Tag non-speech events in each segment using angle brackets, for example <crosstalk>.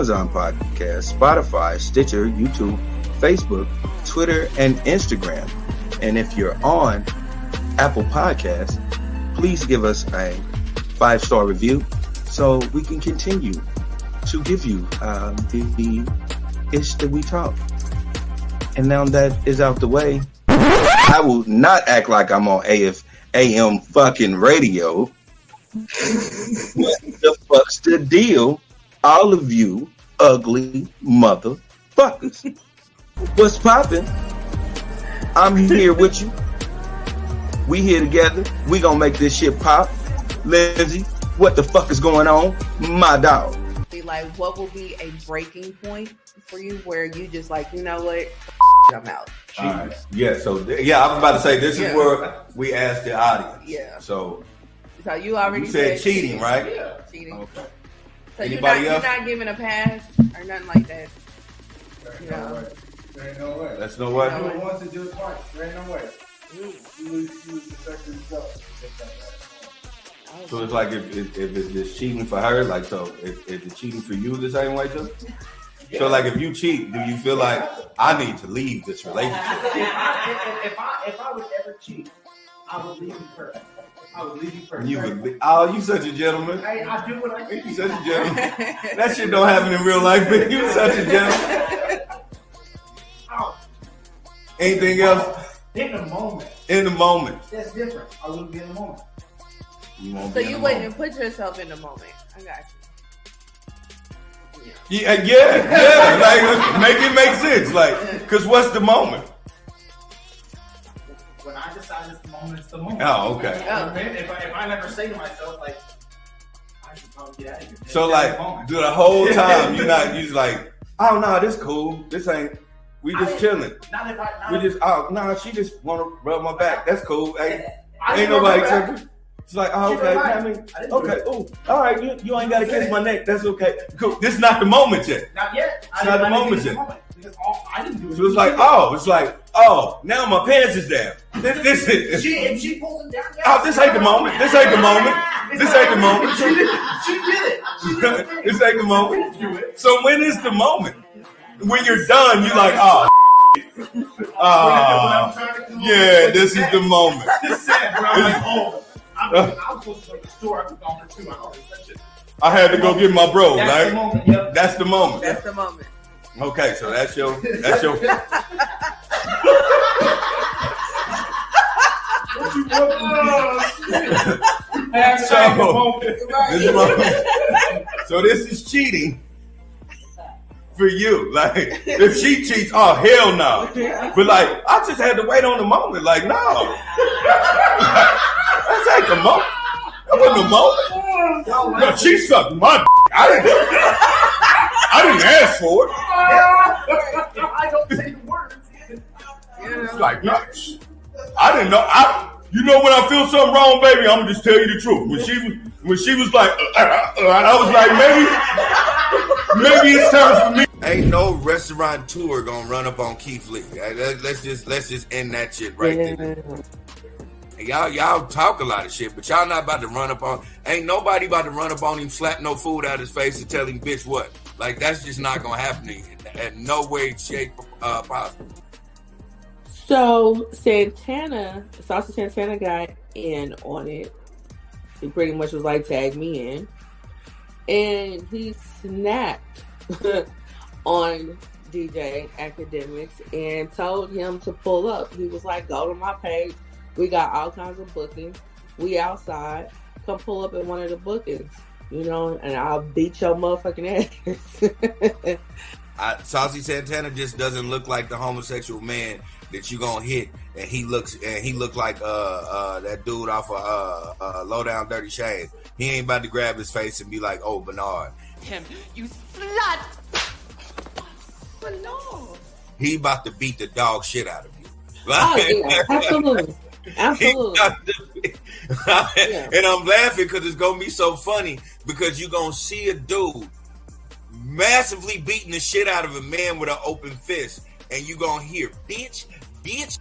Amazon Podcast, Spotify, Stitcher, YouTube, Facebook, Twitter, and Instagram. And if you're on Apple Podcasts, please give us a five star review so we can continue to give you um, the, the ish that we talk. And now that is out the way, I will not act like I'm on AF, AM fucking radio. <laughs> what the fuck's the deal? All of you ugly motherfuckers. <laughs> What's poppin'? I'm here with you. We here together. We gonna make this shit pop. Lindsay, what the fuck is going on? My dog. Be like, what will be a breaking point for you where you just like, you know what, I'm out. All right. Yeah. So yeah, I was about to say this Yeah. is where we asked the audience. Yeah. So So you already you said cheating, right? Yeah, cheating. Okay. So you're not, else? you're not giving a pass or nothing like that. No. There ain't no way. That's no way. No Do way. it once and do it twice. There ain't no way. You lose, you lose the second yourself. So it's like if, if, if it's just cheating for her, like so if, if it's cheating for you the same way too? <laughs> So like if you cheat, do you feel like I need to leave this relationship? If I, if, if I if I would ever cheat, I would leave you first. I would leave you first. You would be, oh, you such a gentleman. I, I do what I do. You such a gentleman. <laughs> That shit don't happen in real life, but you such a gentleman. Oh, Anything else in the moment, in the moment? that's different. I wouldn't be in the moment. You won't So be in you the wouldn't moment. put yourself in the moment. I got you. Yeah, uh, yeah, yeah. Like make it make sense. Like, cause what's the moment? When I decide it's the moment, it's the moment. Oh, okay. You know what I mean? Oh. If I, if I never say to myself like, I should probably get out of here. So like, do the whole time you're not <laughs> you just like, oh no, this cool. This ain't. We just I- chilling. Not if I. Not We if, just oh no, she just want to rub my back. That's cool. Ain't, I ain't didn't nobody know that. tripping. It's like oh okay, I mean I okay, it. oh all right, you, you ain't gotta kiss my neck. That's okay. Cool. This is not the moment yet. Not yet. It's not the moment yet. the moment because all, I didn't do it. So it's like oh, it's like oh, now my pants is down. This, <laughs> this is. She, if she pulls him down, Oh, this ain't the moment. This ain't the moment. This ain't the moment. She did it. She did it. She did it. <laughs> this ain't the moment. So when is the moment? When you're done, you're like, oh, <laughs> When I'm ah, trying to come yeah, this is the moment. Just said, bro. I'm like, oh, I'm, I'm supposed to go to the store. I've been for two hours. I had to go get my bro, That's the right? moment. Yep. That's the moment. That's the moment. Okay, so that's your, that's your. Moment. This is my- <laughs> so this is cheating for you. Like if she cheats, oh hell no. But like I just had to wait on the moment. Like no, that's ain't the moment. That wasn't the moment. No, she sucked my. d- I didn't. I didn't ask for it. I don't say the words. It's like no, I didn't know. I. You know when I feel something wrong, baby, I'm gonna just tell you the truth. When she was, when she was like, uh, uh, uh, I was like, maybe, maybe it's time for me. Ain't no restaurant tour gonna run up on Keith Lee. Let- Let's just let's just end that shit right there. And Y'all y'all talk a lot of shit, but y'all not about to run up on. Ain't nobody about to run up on him, slap no food out his face, and tell him, "Bitch, what?" Like that's just not gonna happen in no way, shape, uh, possible. So Santana, Saucy Santana got in on it. He pretty much was like, tag me in. And he snapped <laughs> on DJ Akademiks and told him to pull up. He was like, go to my page. We got all kinds of bookings. We outside. Come pull up at one of the bookings. You know, and I'll beat your motherfucking ass. <laughs> I, Saucy Santana just doesn't look like the homosexual man that you gonna hit, and he looks and he looked like uh uh that dude off of uh, uh low down dirty shame. He ain't about to grab his face and be like, "Oh, Bernard." him, you slut! But no. He about to beat the dog shit out of you. oh, yeah, <laughs> absolutely. He Absolutely. about to- And I'm laughing because it's gonna be so funny because you're gonna see a dude massively beating the shit out of a man with an open fist, and you're gonna hear, "Bitch, bitch."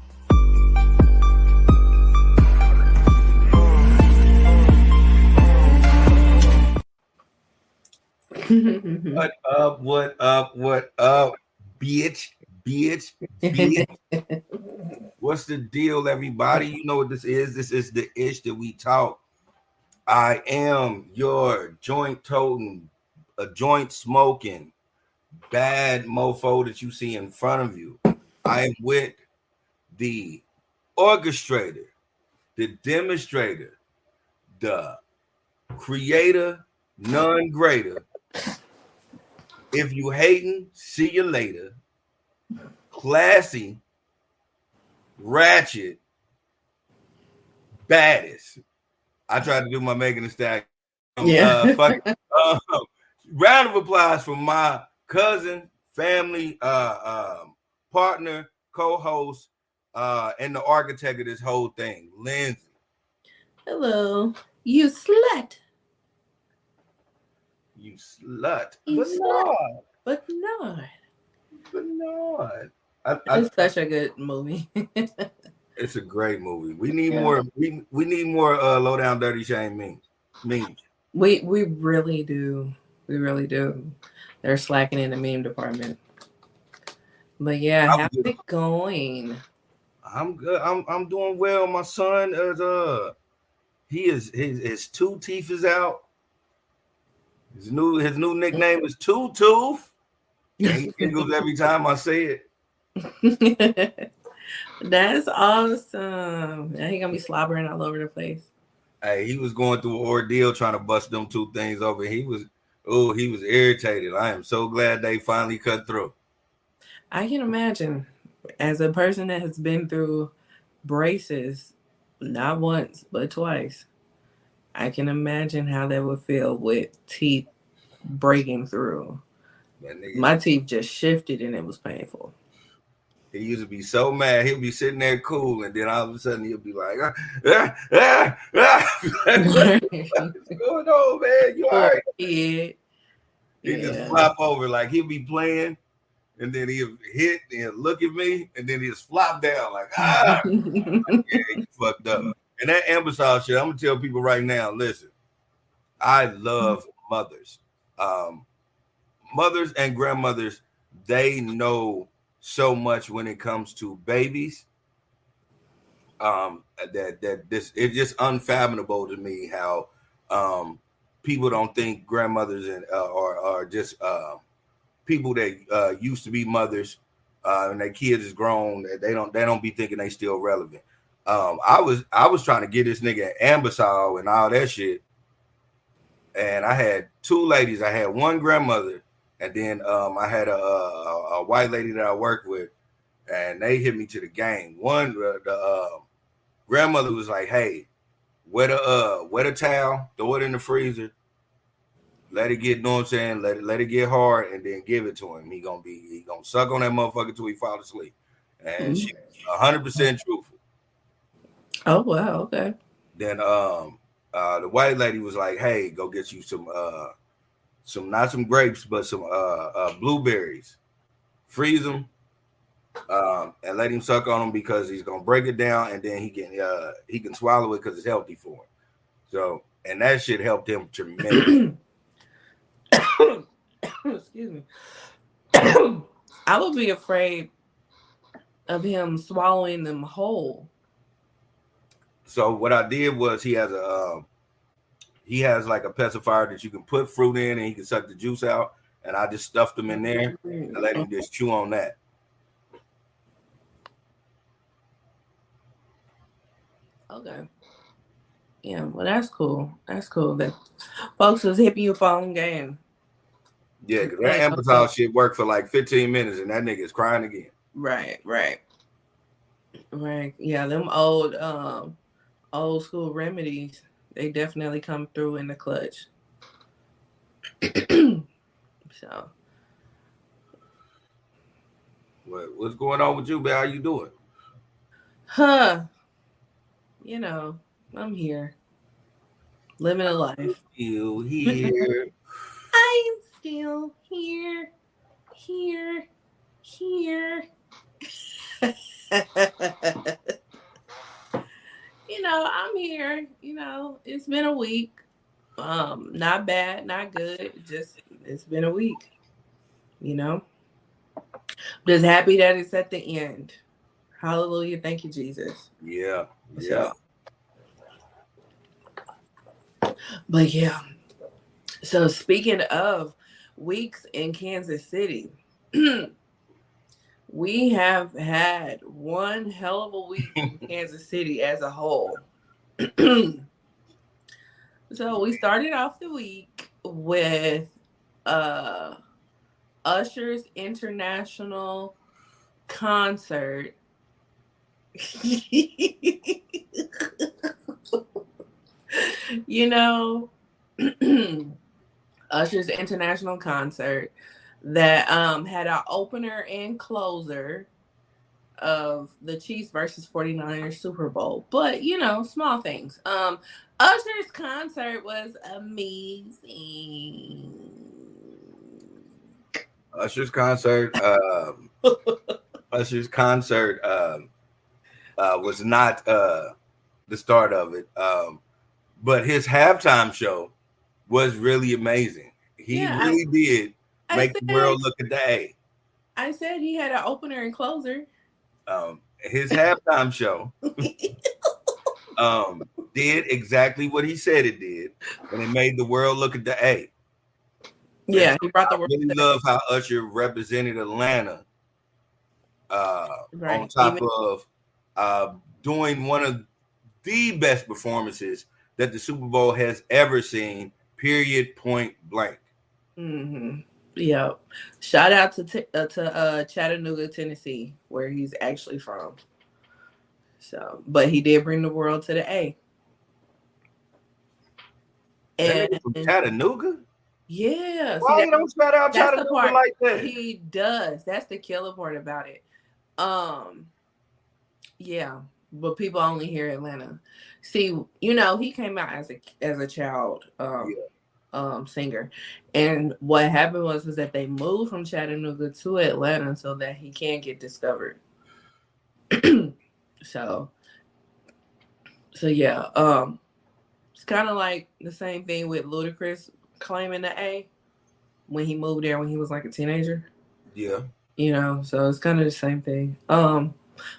What up? What up? What up? Bitch, bitch, bitch. <laughs> What's the deal, everybody? You know what this is. This is the ish that we talk. I am your joint toting, a joint smoking, bad mofo that you see in front of you. I am with the orchestrator, the demonstrator, the creator, none greater. If you hating, see you later. Classy, ratchet, baddest. I tried to do my Megan Thee Stallion. <laughs> Yeah. Uh, fuck it. Um, round of applause for my cousin, family, uh, um, partner, co-host, uh, and the architect of this whole thing, Lindsay. Hello, you slut. You slut. You But slut. not. But not. But not. I, I, It's such a good movie. <laughs> it's a great movie. We need Yeah. more. We we need more uh, low down dirty shame memes. Memes. we we really do. We really do. They're slacking in the meme department. But yeah, how's it going? I'm good. I'm I'm doing well. My son is uh he is his his two teeth is out. His new his new nickname is Two Tooth. And he <laughs> giggles every time I say it. <laughs> That's awesome. Now he gonna be slobbering all over the place. Hey, he was going through an ordeal trying to bust them two things over. He was oh, he was irritated. I am so glad they finally cut through. I can imagine, as a person that has been through braces, not once but twice, I can imagine how that would feel with teeth breaking through. My teeth just shifted and it was painful. He used to be so mad. He'll be sitting there cool, and then all of a sudden he'll be like, ah, ah, ah, ah. <laughs> What's going on, man? You all right? <laughs> Kid. He just flop over like he'll be playing, and then he'll hit and look at me, and then he'll flop down like ah, <laughs> yeah, he fucked up. And that ambassador shit, I'm gonna tell people right now. Listen, I love mothers, um, mothers and grandmothers. They know so much when it comes to babies. Um, that that this it's just unfathomable to me how um people don't think grandmothers and uh, are are just uh, people that uh, used to be mothers uh, and their kids is grown. That they don't they don't be thinking they still relevant. Um, I was I was trying to get this nigga Anbesol and all that shit, and I had two ladies. I had one grandmother, and then um, I had a, a, a white lady that I worked with, and they hit me to the game. One uh, the uh, grandmother was like, "Hey, wet a uh, wet a towel, throw it in the freezer, let it get, you know what I'm saying? Let it let it get hard, and then give it to him. He gonna be he gonna suck on that motherfucker till he fall asleep." And she hundred percent truthful. oh wow, okay. Then um uh the white lady was like, "Hey, go get you some uh some not some grapes, but some uh, uh blueberries. Freeze them, um, and let him suck on them because he's gonna break it down, and then he can uh he can swallow it because it's healthy for him. So, and that shit helped him tremendous. <coughs> Excuse me. <coughs> I would be afraid of him swallowing them whole. so what I did was he has a um, he has like a pacifier that you can put fruit in, and he can suck the juice out. And I just stuffed them in there and let him just chew on that. Okay. Yeah, well, that's cool. That's cool. That folks was hipping you phone game. Yeah, because that Anbesol shit worked for like 15 minutes, and that nigga is crying again. Right, right, right. Yeah, them old, um, old school remedies. They definitely come through in the clutch. <clears throat> so What, what's going on with you, man? How you doing? Huh. You know, I'm here. Living a life. You <laughs> here? I'm still here. Here. Here. <laughs> you know, I'm here. You know, it's been a week. Um, not bad, not good. Just it's been a week. You know, just happy that it's at the end. Hallelujah! Thank you, Jesus. Yeah, yeah. But yeah. So speaking of weeks in Kansas City, <clears throat> we have had one hell of a week in <laughs> Kansas City as a whole. <clears throat> so we started off the week with uh Usher's international concert. <laughs> you know, <clears throat> Usher's international concert that um had an opener and closer of the Chiefs versus 49ers Super Bowl. But you know, small things. Um Usher's concert was amazing. Usher's concert, um, <laughs> Usher's concert um, uh, was not uh, the start of it, um, but his halftime show was really amazing. He Yeah, I- really did I make the world look at the A. I said he had an opener and closer. Um, his halftime show <laughs> um, did exactly what he said it did, and it made the world look at the A. Yeah, he brought the I world. really love how Usher represented Atlanta uh, Right. on top Even- of uh, doing one of the best performances that the Super Bowl has ever seen. Period. Point blank. hmm Yeah. Shout out to t- uh, to uh, Chattanooga, Tennessee, where he's actually from. So, but he did bring the world to the A. And from Chattanooga. yeah, see, Why you don't shout out Chattanooga like that? he does. That's the killer part about it. Um, yeah, but people only hear Atlanta. See, you know, he came out as a as a child um, um singer, and what happened was was that they moved from Chattanooga to Atlanta so that he can get discovered. <clears throat> so, so yeah, um, it's kind of like the same thing with Ludacris claiming the A when he moved there when he was like a teenager Yeah. you know so it's kind of the same thing um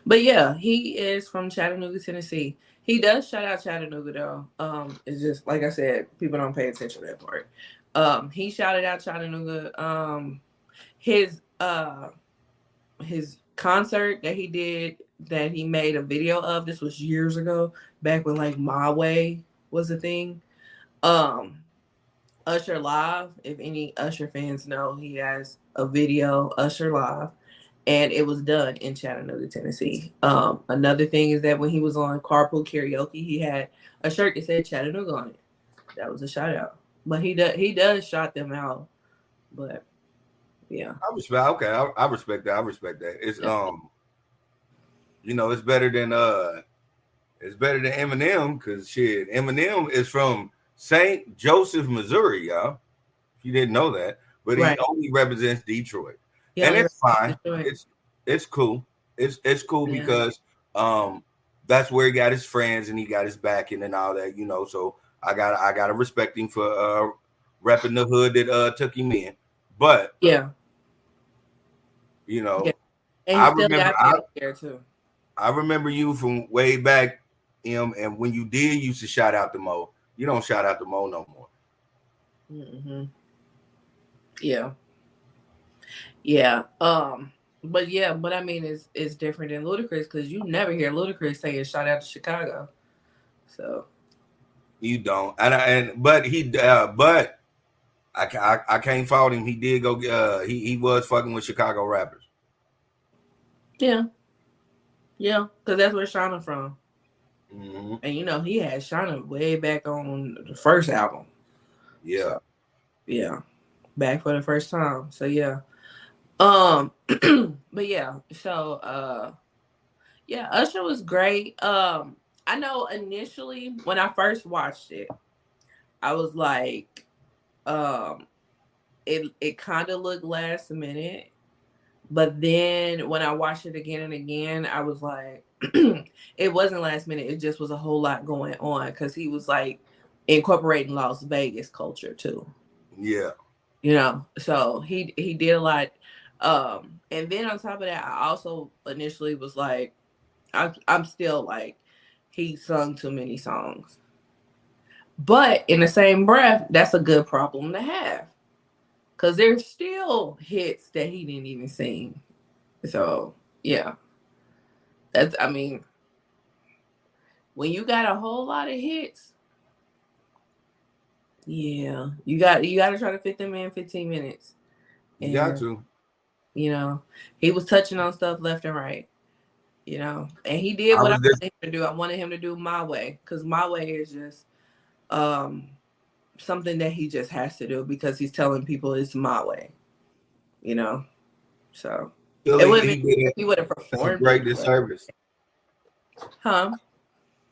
but yeah he is from chattanooga tennessee he does shout out chattanooga though um it's just like i said people don't pay attention to that part um he shouted out chattanooga um his uh his concert that he did that he made a video of this was years ago back when like my way was a thing um Usher Live. If any Usher fans know, he has a video, Usher Live, and it was done in Chattanooga, Tennessee. Um, another thing is that when he was on Carpool Karaoke, he had a shirt that said Chattanooga on it. That was a shout out. But he does he does shout them out. But yeah. I respect. Okay, I, I respect that. I respect that. It's um, you know, it's better than uh, it's better than Eminem because shit, Eminem is from Saint Joseph, Missouri, y'all. If you didn't know that, but he only represents Detroit, Yeah, and it's fine. It's it's cool. It's it's cool Yeah. because um, that's where he got his friends and he got his backing and all that, you know. So I got I got to respect him for uh repping the hood that uh took him in, but yeah. you know. Yeah. And I remember- I- there too. I remember you from way back, M, and when you did used to shout out the Mo, you don't shout out the Mo no more. Mm-hmm. Yeah. Yeah. Um. But yeah, but I mean, it's it's different than Ludacris because you never hear Ludacris saying "shout out to Chicago." So You don't, and I, and but he, uh, but I, I I can't fault him. He did go. Uh, he he was fucking with Chicago rappers. yeah, yeah, because that's where Shawnna from, hmm and you know he had Shawnna way back on the first album. Yeah, Yeah, back for the first time. So yeah. Um, <clears throat> but yeah, so uh, yeah, Usher was great. Um, I know initially when I first watched it, I was like, um, it it kind of looked last minute, but then when I watched it again and again, I was like, <clears throat> it wasn't last minute. It just was a whole lot going on because he was like incorporating Las Vegas culture too. yeah, You know, so he he did a lot. Um, and then on top of that, I also initially was like, I, I'm still like, he sung too many songs. But in the same breath, that's a good problem to have. Cause there's still hits that he didn't even sing. So yeah. That's I mean, when you got a whole lot of hits, yeah, you got you got to try to fit them in 15 minutes. You got to. You know, he was touching on stuff left and right. You know, and he did what I just- wanted him to do. I wanted him to do my way because my way is just um something that he just has to do because he's telling people it's my way. You know, so Feel it would he have been he would have performed, great disservice. huh?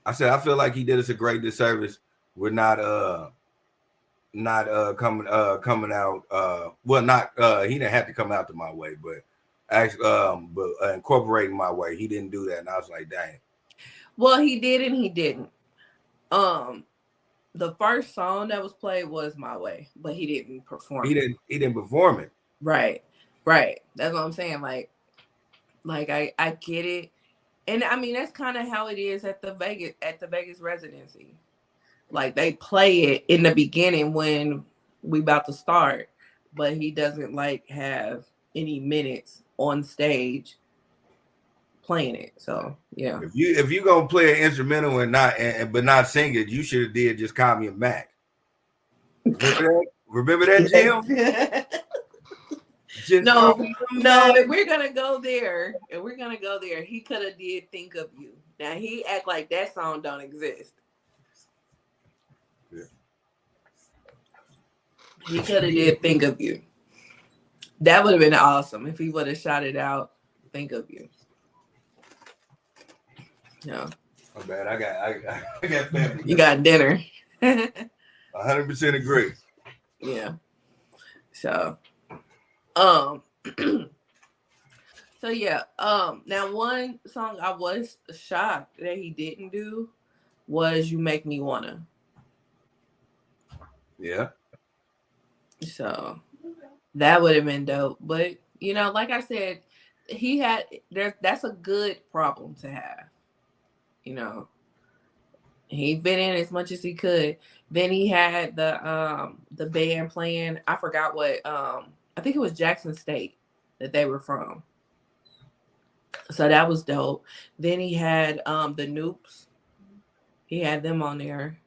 I said I feel like he did us a great disservice. We're not uh not uh coming uh coming out uh well not uh he didn't have to come out to my way, but actually um but uh, incorporating my way. He didn't do that, and I was like, dang. Well, he did and he didn't. Um, the first song that was played was "My Way," but he didn't perform. He didn't he didn't perform it. Right, right. That's what I'm saying. Like, like I I get it, and I mean that's kind of how it is at the Vegas at the Vegas residency. Like they play it in the beginning when we about to start, but he doesn't like have any minutes on stage playing it. So yeah. If you if you gonna play an instrumental and not and, and- but not sing it, you should have did just call me a Mack. Remember that? Remember that, Jim? Just No, call me a No, if we're gonna go there, if we're gonna go there, he could have did think of you. Now he act like that song don't exist. He could have did think of you. That would have been awesome if he would have shot it out. Think of you. No, My bad. I got I, got- <laughs> I got family. you got dinner. <laughs> hundred percent agree. yeah. So, um, <clears throat> so yeah. Um, now one song I was shocked that he didn't do was "You Make Me Wanna." Yeah. So that would have been dope. But you know, like I said, he had there. That's a good problem to have. You know, he been in as much as he could. Then he had the um the band playing. I forgot what um I think it was Jackson State that they were from. So that was dope. Then he had um the Noops. He had them on there.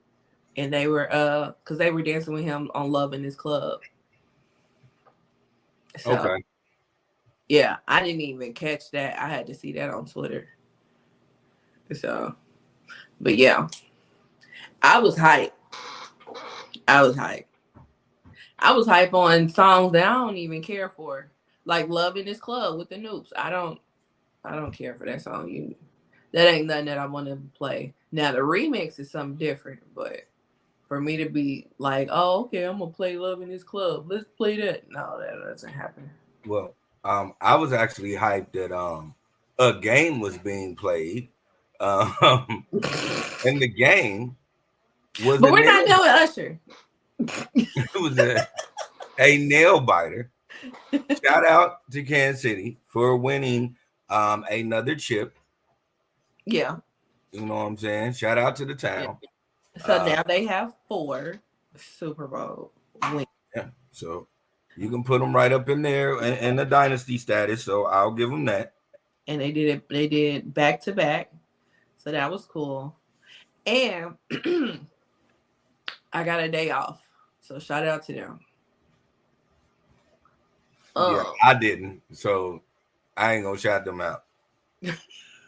And they were uh because they were dancing with him on Love in This Club. So Okay. yeah, I didn't even catch that. I had to see that on Twitter. So, but yeah, I was hype. I was hype. I was hype on songs that I don't even care for, like "Love in This Club" with the Noops. I don't, I don't care for that song. You, that ain't nothing that I want to play. Now the remix is something different, but for me to be like, oh, okay, I'm gonna play "Love in This Club," let's play that. No, that doesn't happen. Well, um, I was actually hyped that um a game was being played. Um <laughs> and the game was But we're not done with Usher. <laughs> it was a, a nail biter. Shout out to Kansas City for winning um another chip. Yeah. You know what I'm saying? Shout out to the town. So Uh, now they have four Super Bowl wins. Yeah. So you can put them right up in there in, in the dynasty status. So I'll give them that. and they did it they did back to back so that was cool and <clears throat> i got a day off so shout out to them yeah, um, I didn't. So I ain't gonna shout them out.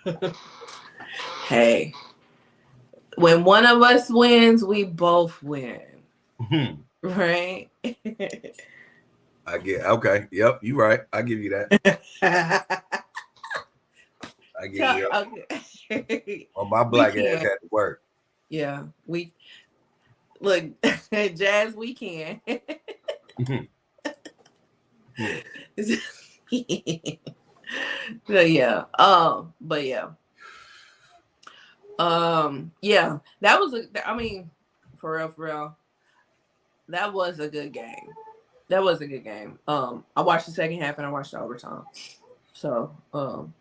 <laughs> hey when one of us wins we both win right I get okay. Yep, you right. I give you that. <laughs> I give you okay. Well, <laughs> my black ass had to work. yeah we look <laughs> jazz we can so yeah um but yeah um yeah that was a i mean for real for real that was a good game that was a good game. Um, I watched the second half and I watched the overtime. So, um,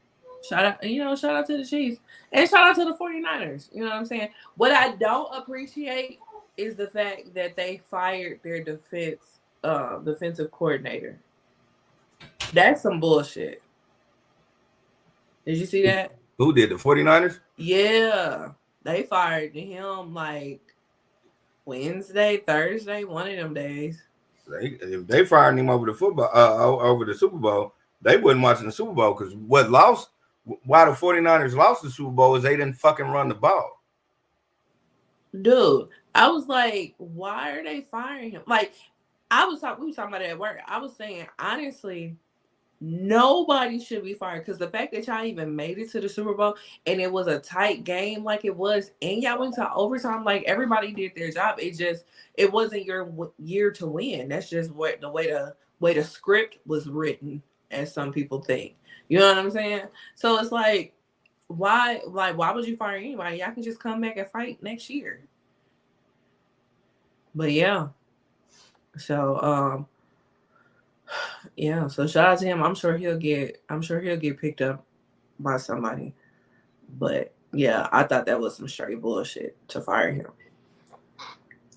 shout out, you know, shout out to the Chiefs and shout out to the 49ers. You know what I'm saying? What I don't appreciate is the fact that they fired their defense, uh, defensive coordinator. That's some bullshit. Did you see that? Who did the 49ers? Yeah, they fired him like Wednesday, Thursday, one of them days. They if they fired him over the football uh, over the Super Bowl, they wasn't watching the Super Bowl because what lost why the 49ers lost the Super Bowl is they didn't fucking run the ball. Dude, I was like, why are they firing him? Like, I was talking, we were talking about it at work. I was saying, honestly, nobody should be fired because the fact that y'all even made it to the Super Bowl and it was a tight game like it was, and y'all went to overtime, like everybody did their job. It just, it wasn't your w- year to win. That's just what the way the way the script was written, as some people think. You know what I'm saying? So it's like, why, like, why would you fire anybody? Y'all can just come back and fight next year. But yeah. So um yeah, so shout out to him. I'm sure he'll get I'm sure he'll get picked up by somebody. But yeah, I thought that was some straight bullshit to fire him.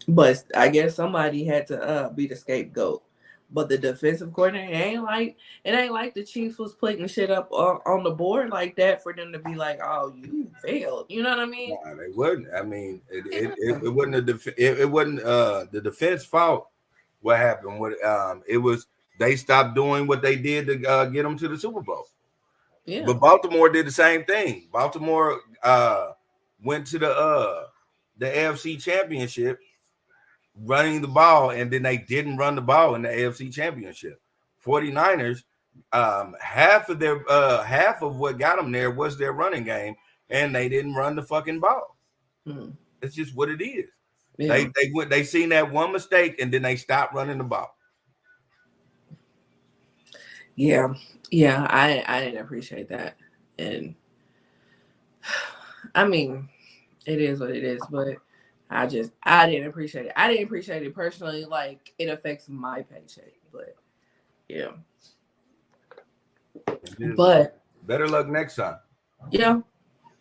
But I guess somebody had to uh be the scapegoat. But the defensive coordinator it ain't like it ain't like the Chiefs was putting shit up on, on the board like that for them to be like, oh, you failed. You know what I mean? Nah, they wouldn't. I mean, it it, it, it wasn't a def- it, it wasn't uh the defense fault. What happened? What um it was they stopped doing what they did to uh, get them to the Super Bowl. Yeah. But Baltimore did the same thing. Baltimore uh went to the uh the AFC championship running the ball, and then they didn't run the ball in the AFC championship. 49ers, um, half of their uh half of what got them there was their running game, and they didn't run the fucking ball. Hmm. It's just what it is. Yeah. They they went they seen that one mistake and then they stopped running the ball. Yeah, yeah, I I didn't appreciate that, and <sighs> I mean, it is what it is. But I just I didn't appreciate it. I didn't appreciate it personally. Like it affects my paycheck, but yeah, but Better luck next time. yeah,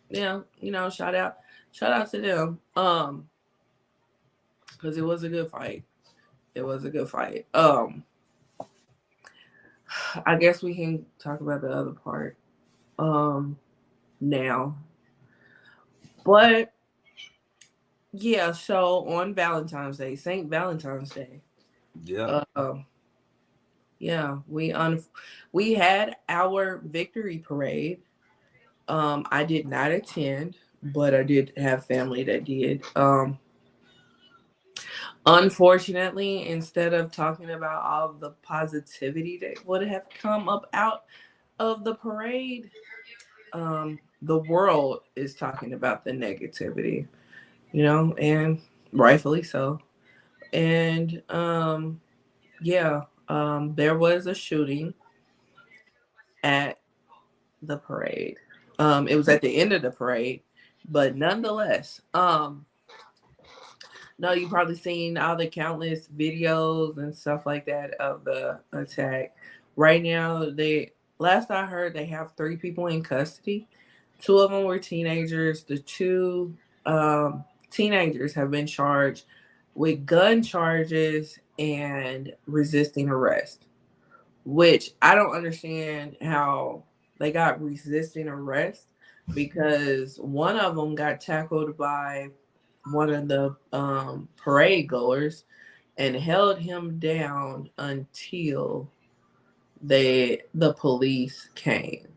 yeah, you know, shout out, shout out to them, um, because it was a good fight. It was a good fight. Um, I guess we can talk about the other part, um, now. But yeah, so on Valentine's Day, Saint Valentine's Day, Yeah. um, yeah, we un we had our victory parade. Um, I did not attend, but I did have family that did. Um, unfortunately, instead of talking about all the positivity that would have come up out of the parade, um, the world is talking about the negativity, you know, and rightfully so. And um, yeah, um, there was a shooting at the parade. Um, it was at the end of the parade, but nonetheless, um, no, you've probably seen all the countless videos and stuff like that of the attack. Right now, they last I heard they have three people in custody. Two of them were teenagers. The two um, teenagers have been charged with gun charges and resisting arrest, which I don't understand how they got resisting arrest because one of them got tackled by one of the um, parade goers and held him down until they the police came.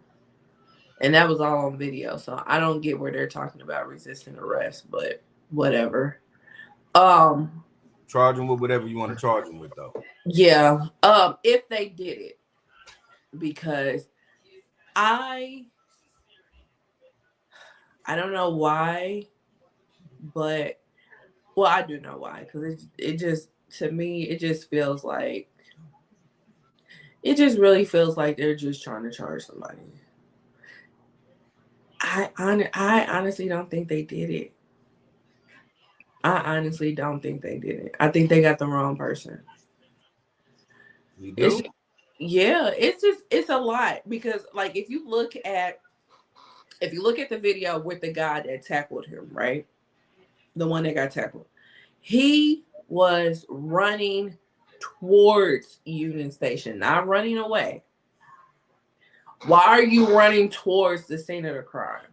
And that was all on video so i don't get where they're talking about resisting arrest but whatever. Um Charge them with whatever you want to charge them with, though. yeah um if they did it. Because i i don't know why but well i do know why because it, it just to me it just feels like it just really feels like they're just trying to charge somebody i hon- i honestly don't think they did it i honestly don't think they did it i think they got the wrong person You It's, do? yeah, it's just it's a lot because like if you look at if you look at the video with the guy that tackled him, right? The one that got tackled, he was running towards Union Station, not running away. Why are you running towards the scene of the crime?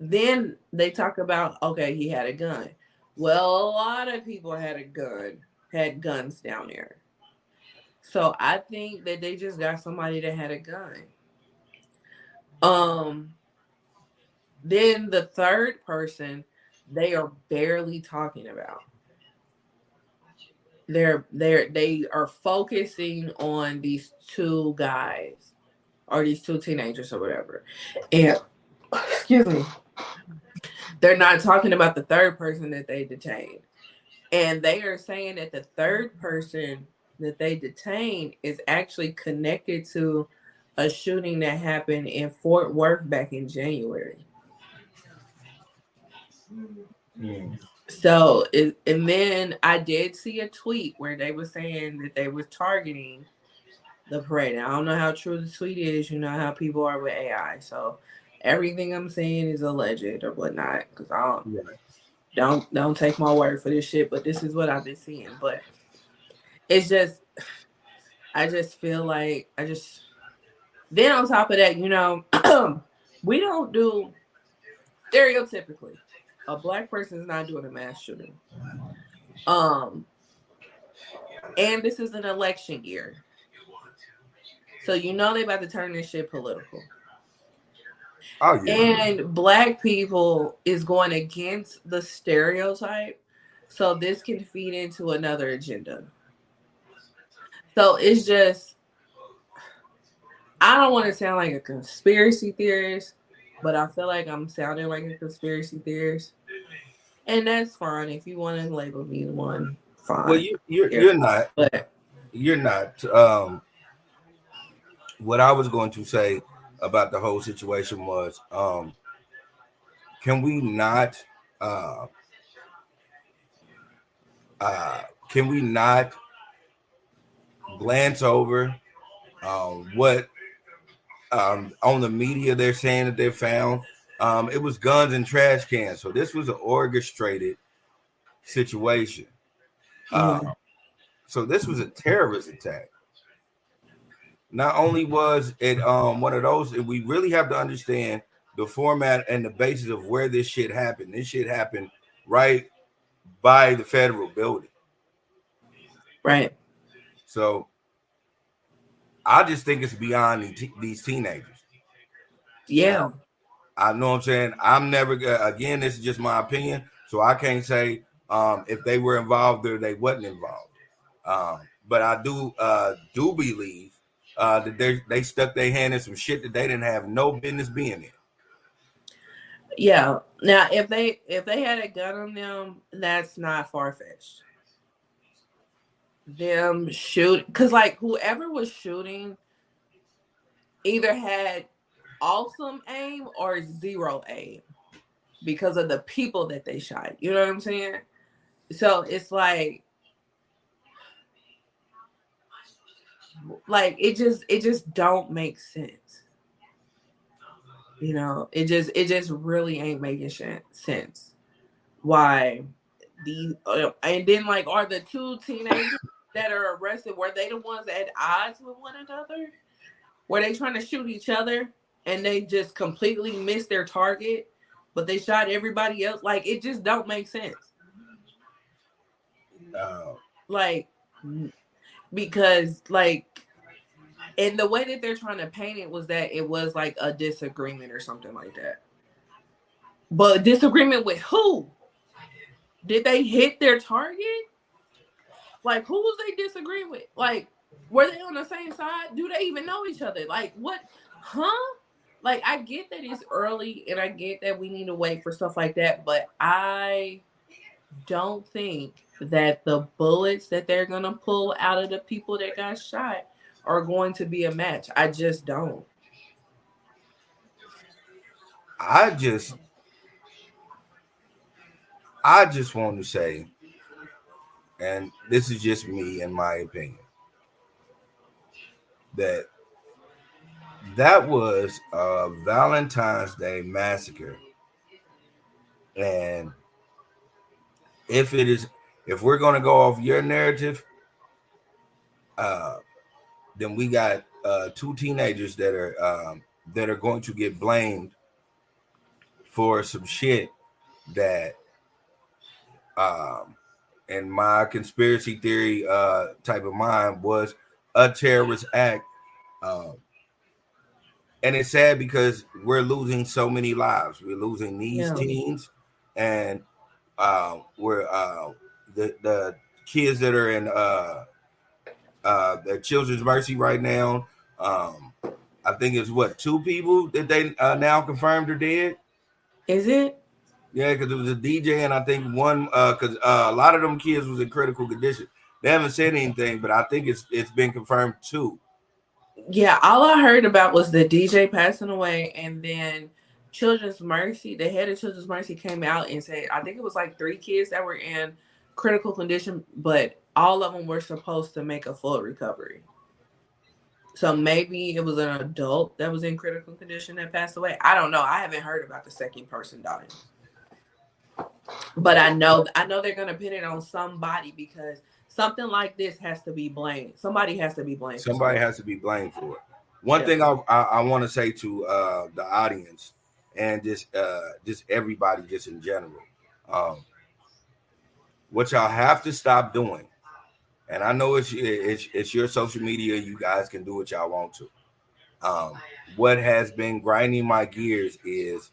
Then they talk about okay, he had a gun. Well, a lot of people had a gun, had guns down there. So I think that they just got somebody that had a gun. Um then the third person they are barely talking about. They're they're they are focusing on these two guys or these two teenagers or whatever. And <coughs> excuse me. They're not talking about the third person that they detained. And they are saying that the third person that they detained is actually connected to a shooting that happened in Fort Worth back in January. Mm. So, it, and then I did see a tweet where they were saying that they were targeting the parade. Now, I don't know how true the tweet is. You know how people are with AI. So, everything I'm saying is alleged or whatnot. Because I don't, Right. don't don't take my word for this shit. But this is what I've been seeing. But it's just, I just feel like I just. Then on top of that, you know, <clears throat> we don't do stereotypically a black person is not doing a mass shooting. Um, and this is an election year, so you know they about to turn this shit political. Oh yeah. And black people is going against the stereotype, so this can feed into another agenda. So it's just, I don't want to sound like a conspiracy theorist, but I feel like I'm sounding like a conspiracy theorist, and that's fine. If you want to label me one, fine. well, you you're, you're not. but You're not. Um, what I was going to say about the whole situation was, um, can we not? Uh, uh, can we not glance over um, what um, on the media they're saying that they found? Um, it was guns and trash cans. So this was an orchestrated situation. Uh, so this was a terrorist attack. Not only was it um, one of those, and we really have to understand the format and the basis of where this shit happened. This shit happened right by the federal building. right, So I just think it's beyond these teenagers. yeah, I know what I'm saying. I'm never again. This is just my opinion, so I can't say um, if they were involved or they wasn't involved. Um, but I do uh, do believe uh, that they they stuck their hand in some shit that they didn't have no business being in. yeah. Now, if they if they had a gun on them, that's not far fetched. Them shoot because like whoever was shooting either had awesome aim or zero aim because of the people that they shot. You know what I'm saying? So it's like like it just it just don't make sense. You know, it just it just really ain't making sh- sense. Why the uh, and then like are the two teenagers that are arrested were they the ones at odds with one another? Were they trying to shoot each other and they just completely missed their target, but they shot everybody else? Like it just don't make sense. Uh, Like because like and the way that they're trying to paint it was that it was like a disagreement or something like that. But disagreement with who? Did they hit their target? Like who was they disagreeing with? Like were they on the same side? Do they even know each other? Like what? Huh? Like I get that it's early and I get that we need to wait for stuff like that, but I don't think that the bullets that they're gonna pull out of the people that got shot are going to be a match. I just don't. I just, I just want to say, and this is just me in my opinion, that that was a Valentine's Day massacre. And if it is, if we're going to go off your narrative, uh, then we got uh, two teenagers that are um, that are going to get blamed for some shit that, um, in my conspiracy theory uh, type of mind, was a terrorist act. Um, and it's sad because we're losing so many lives. We're losing these Yeah. teens, and uh, we're uh, the the kids that are in uh, uh, the Children's Mercy right now. Um, I think it's what two people that they uh, now confirmed are dead. Is it? Yeah, because it was a DJ, and I think one because uh, a lot of them kids was in critical condition. They haven't said anything, but I think it's it's been confirmed too. Yeah, all I heard about was the DJ passing away, and then Children's Mercy, the head of Children's Mercy came out and said, I think it was like three kids that were in critical condition, but all of them were supposed to make a full recovery. So maybe it was an adult that was in critical condition that passed away. I don't know. I haven't heard about the second person dying. But I know I know they're gonna pin it on somebody because something like this has to be blamed. Somebody has to be blamed. Somebody has to be blamed for it. One Yeah. thing I I, I want to say to uh, the audience and just uh, just everybody just in general, um, what y'all have to stop doing, and I know it's it's, it's your social media. You guys can do what y'all want to. Um, what has been grinding my gears is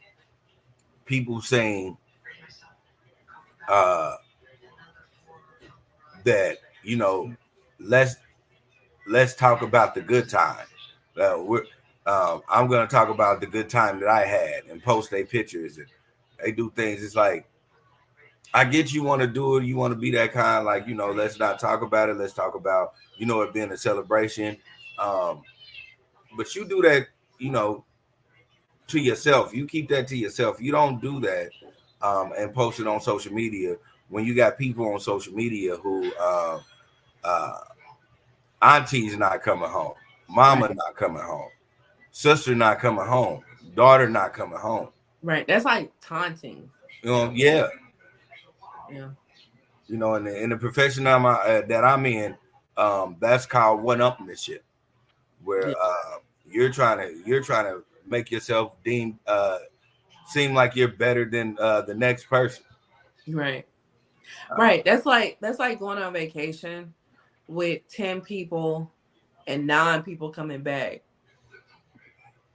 people saying uh, that you know let's let's talk about the good time. Uh, we're, um, I'm gonna talk about the good time that I had and post their pictures and they do things. It's like I get you want to do it, you want to be that kind. Like you know, let's not talk about it. Let's talk about you know it being a celebration. Um, but you do that, you know, to yourself. You keep that to yourself. You don't do that um, and post it on social media when you got people on social media who uh, uh, auntie's not coming home, mama not coming home, sister not coming home, daughter not coming home. Right. That's like taunting. You know, yeah, Yeah. you know, in the, in the profession I'm, uh, that I'm in, um, that's called one upmanship, where Yeah. uh, you're trying to you're trying to make yourself deem uh, seem like you're better than uh, the next person. Right. Right. That's like that's like going on vacation with 10 people and nine people coming back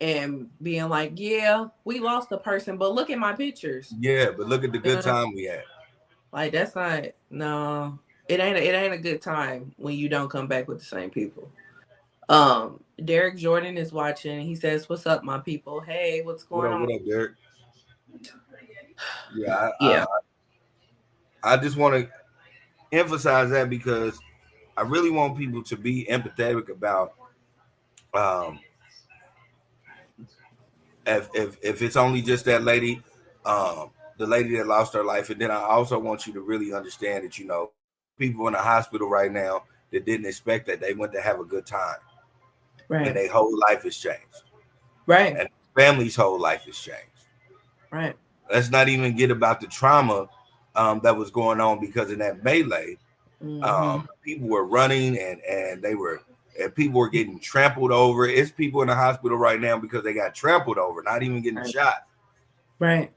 and being like, Yeah, we lost a person, but look at my pictures. Yeah, but look at the good Yeah. time we had. Like that's not no, it ain't a, it ain't a good time when you don't come back with the same people. Um Derek Jordan is watching. He says, What's up, my people? Hey, what's What going up, on? what up, Derek? Yeah, I, Yeah. I, I just want to emphasize that because I really want people to be empathetic about um if if, if it's only just that lady, um, the lady that lost her life, and then I also want you to really understand that you know people in the hospital right now that didn't expect that they went to have a good time and Right. their whole life has changed. Right. And family's whole life has changed. Right. let's not even get about the trauma um, that was going on because of that melee. Mhm. Um, people were running and and they were and people were getting trampled over. It's people in the hospital right now because they got trampled over, not even getting Right. shot. right.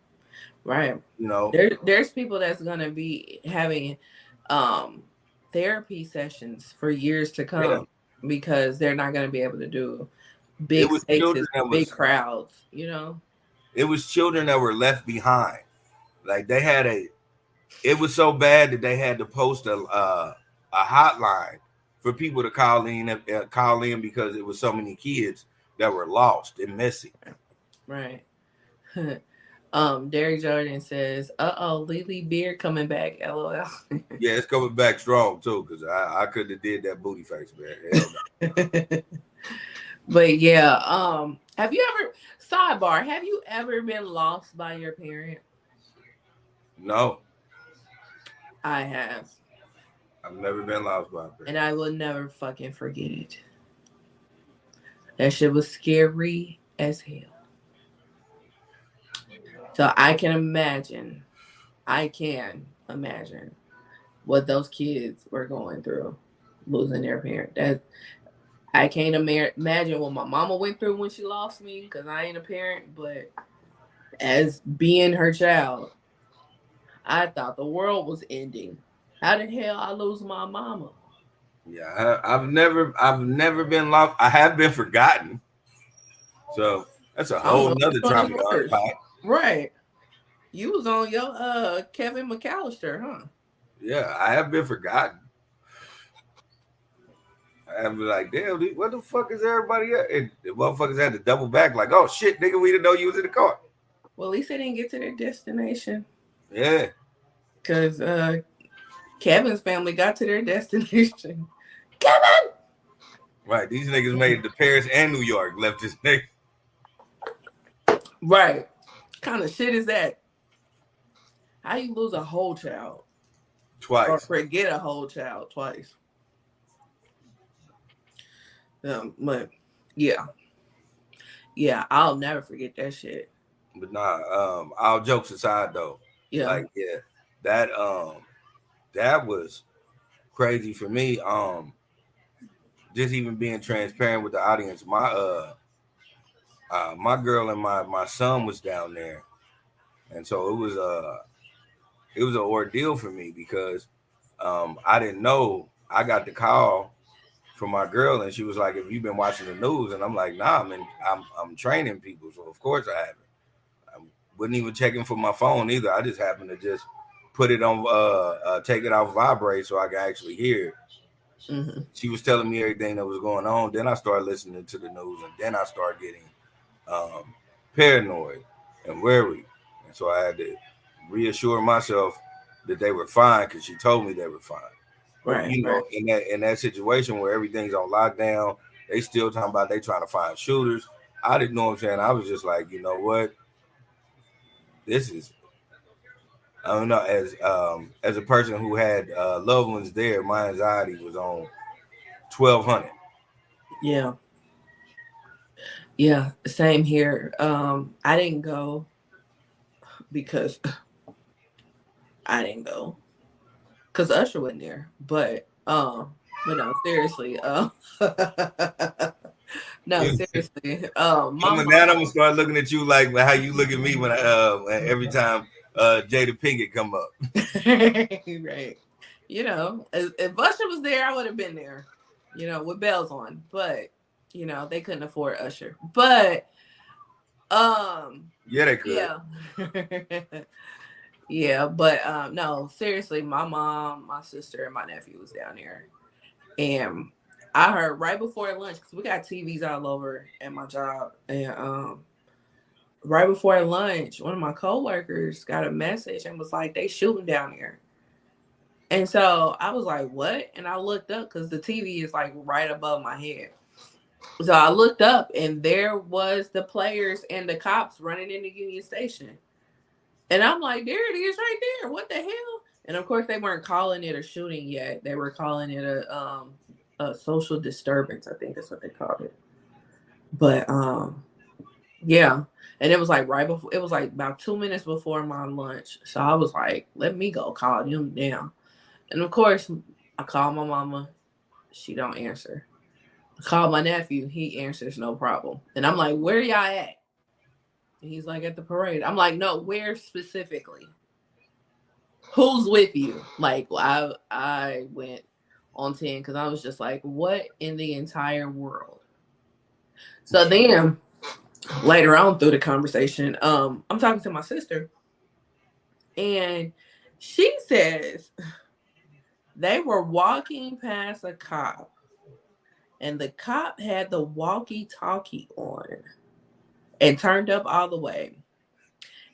Right. You know, there there's people that's gonna be having um therapy sessions for years to come Yeah. because they're not gonna be able to do big spaces, big was- crowds, you know. it was children that were left behind. Like they had a, it was so bad that they had to post a uh, a hotline for people to call in uh, call in because it was so many kids that were lost and missing. Right. <laughs> um Derek Jordan says, uh oh, Lily Beard coming back, lol. <laughs> Yeah, it's coming back strong too because I, I couldn't have did that booty face, man. <laughs> But yeah, um, have you ever sidebar, have you ever been lost by your parent? No, I have. I've never been lost by a bear. and I will never fucking forget it. That shit was scary as hell. So I can imagine, I can imagine what those kids were going through, losing their parent. That I can't ima- imagine what my mama went through when she lost me because I ain't a parent, but as being her child, I thought the world was ending. How the hell I lose my mama? Yeah, I, I've never, I've never been lost. I have been forgotten. So that's a whole know nother which topic. is worse. Archive. Right. You was on your uh Kevin McAllister, huh? Yeah, I have been forgotten. Be like, damn, dude, what the fuck is everybody at? And the motherfuckers had to double back, like, oh shit, nigga, we didn't know you was in the car. Well, at least they didn't get to their destination. Yeah. Cause uh Kevin's family got to their destination. <laughs> Kevin! Right. These niggas made it to Paris and New York, left this nigga. Right. kind of shit is that? How you lose a whole child? Or Twice. forget a whole child twice. Um, but yeah. Yeah, I'll never forget that shit. But nah, um, all jokes aside though, Yeah. like yeah, that um that was crazy for me. Um just even being transparent with the audience. My uh uh my girl and my my son was down there. And so it was uh it was an ordeal for me because um I didn't know I got the call from my girl and she was like, Have you been watching the news? And I'm like, nah, I'm in, I'm I'm training people, so of course I haven't. I wasn't even checking for my phone either. I just happened to just put it on uh, uh take it off vibrate so I could actually hear it. Mhm. She was telling me everything that was going on. Then I started listening to the news and then I started getting um paranoid and worried. And so I had to reassure myself that they were fine because she told me they were fine. Right. you know, right. in that in that situation where everything's on lockdown, they still talking about they trying to find shooters. I didn't know what I'm saying. I was just like, you know what? This is I don't know, as um as a person who had uh loved ones there, my anxiety was on twelve hundred. Yeah. Yeah, same here. Um, I didn't go because <sighs> I didn't go because Usher wasn't there. But um, but no, seriously. Uh, <laughs> no, seriously. Um, my I'm mom- now I'm gonna start looking at you like how you look at me when I uh every time uh Jada Pinkett come up. <laughs> right. You know, if, if Usher was there, I would have been there. You know, with bells on, but you know they couldn't afford Usher. But um, Yeah, they could. yeah, <laughs> yeah. But um, no, seriously, my mom, my sister, and my nephew was down there, and I heard right before lunch because we got TVs all over at my job, and um, right before lunch, one of my coworkers got a message and was like, "They shooting down here." And so I was like, "What?" And I looked up because the TV is like right above my head. So I looked up, and there was the players and the cops running into Union Station. And I'm like, "There it is, right there. What the hell?" And of course, they weren't calling it a shooting yet. They were calling it a um a social disturbance. I think that's what they called it. But um, yeah, and it was like right before. It was like about two minutes before my lunch. So I was like, "Let me go call them down." And of course, I called my mama. She don't answer. I called my nephew. He answers no problem. And I'm like, "Where y'all at?" And he's like, "At the parade." I'm like, "No, where specifically?" Who's with you? Like, I I went on 10 because I was just like, what in the entire world? So then later on through the conversation, um, I'm talking to my sister, and she says they were walking past a cop, and the cop had the walkie-talkie on and turned up all the way.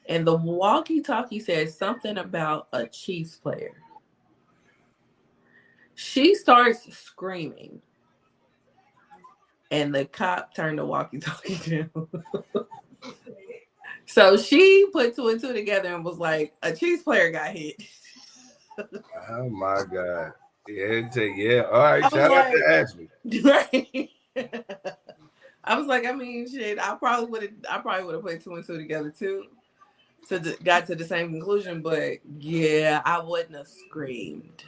And the walkie-talkie said something about a Chiefs player. She starts screaming. And the cop turned the walkie-talkie <laughs> down. so she put two and two together and was like, a Chiefs player got hit. Oh my god. Yeah, yeah. All right. I was Shout out to like- Ashley. Right. <laughs> I was like, I mean, shit. I probably would have. I probably would have put two and two together too. To the, got to the same conclusion, but yeah, I wouldn't have screamed.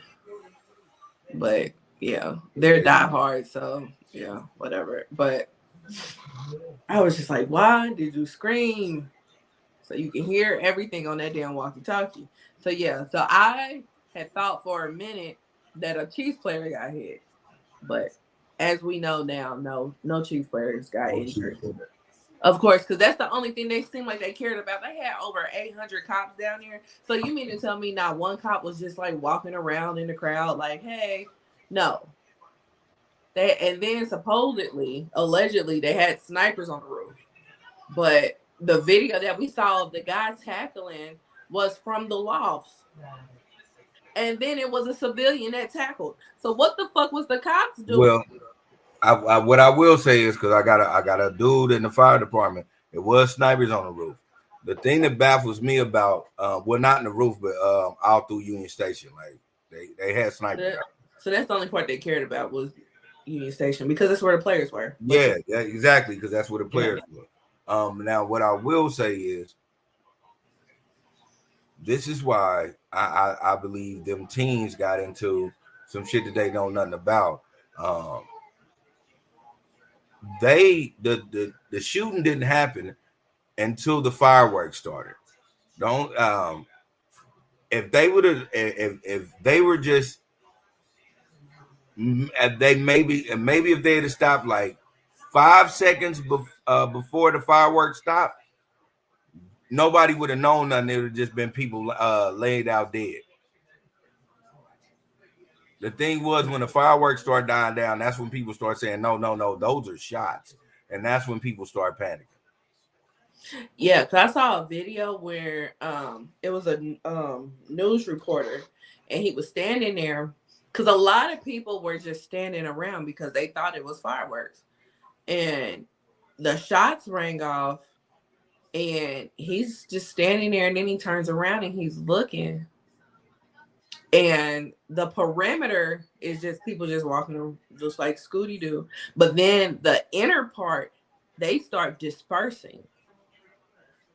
But yeah, they're die hard, so yeah, whatever. But I was just like, why did you scream? So you can hear everything on that damn walkie-talkie. So yeah, so I had thought for a minute that a Chiefs player got hit, but as we know now, no, no Chiefs players got injured. Of course, because that's the only thing they seemed like they cared about. They had over 800 cops down there. So you mean to tell me not one cop was just like walking around in the crowd, like, hey, no. They and then supposedly, allegedly, they had snipers on the roof. But the video that we saw of the guy tackling was from the lofts. And then it was a civilian that tackled. So what the fuck was the cops doing? Well, I, I what I will say is because I got a I got a dude in the fire department. It was snipers on the roof. The thing that baffles me about uh, well, not in the roof, but um, all through Union Station, like they they had snipers. That- so that's the only part they cared about was Union Station because that's where the players were. Yeah, yeah, exactly, because that's where the players were. Um, now what I will say is, this is why I, I I believe them teams got into some shit that they know nothing about. Um, they the the the shooting didn't happen until the fireworks started. Don't um, if they would have if if they were just if they maybe and maybe if they had stopped like five seconds bef- uh, before the fireworks stopped, nobody would have known nothing. It would have just been people uh, laid out dead. The thing was when the fireworks start dying down, that's when people start saying, "No, no, no, those are shots," and that's when people start panicking. Yeah, because I saw a video where um it was a um news reporter and he was standing there because a lot of people were just standing around because they thought it was fireworks. And the shots rang off and he's just standing there and then he turns around and he's looking. And the perimeter is just people just walking just like Scooty Doo. But then the inner part, they start dispersing.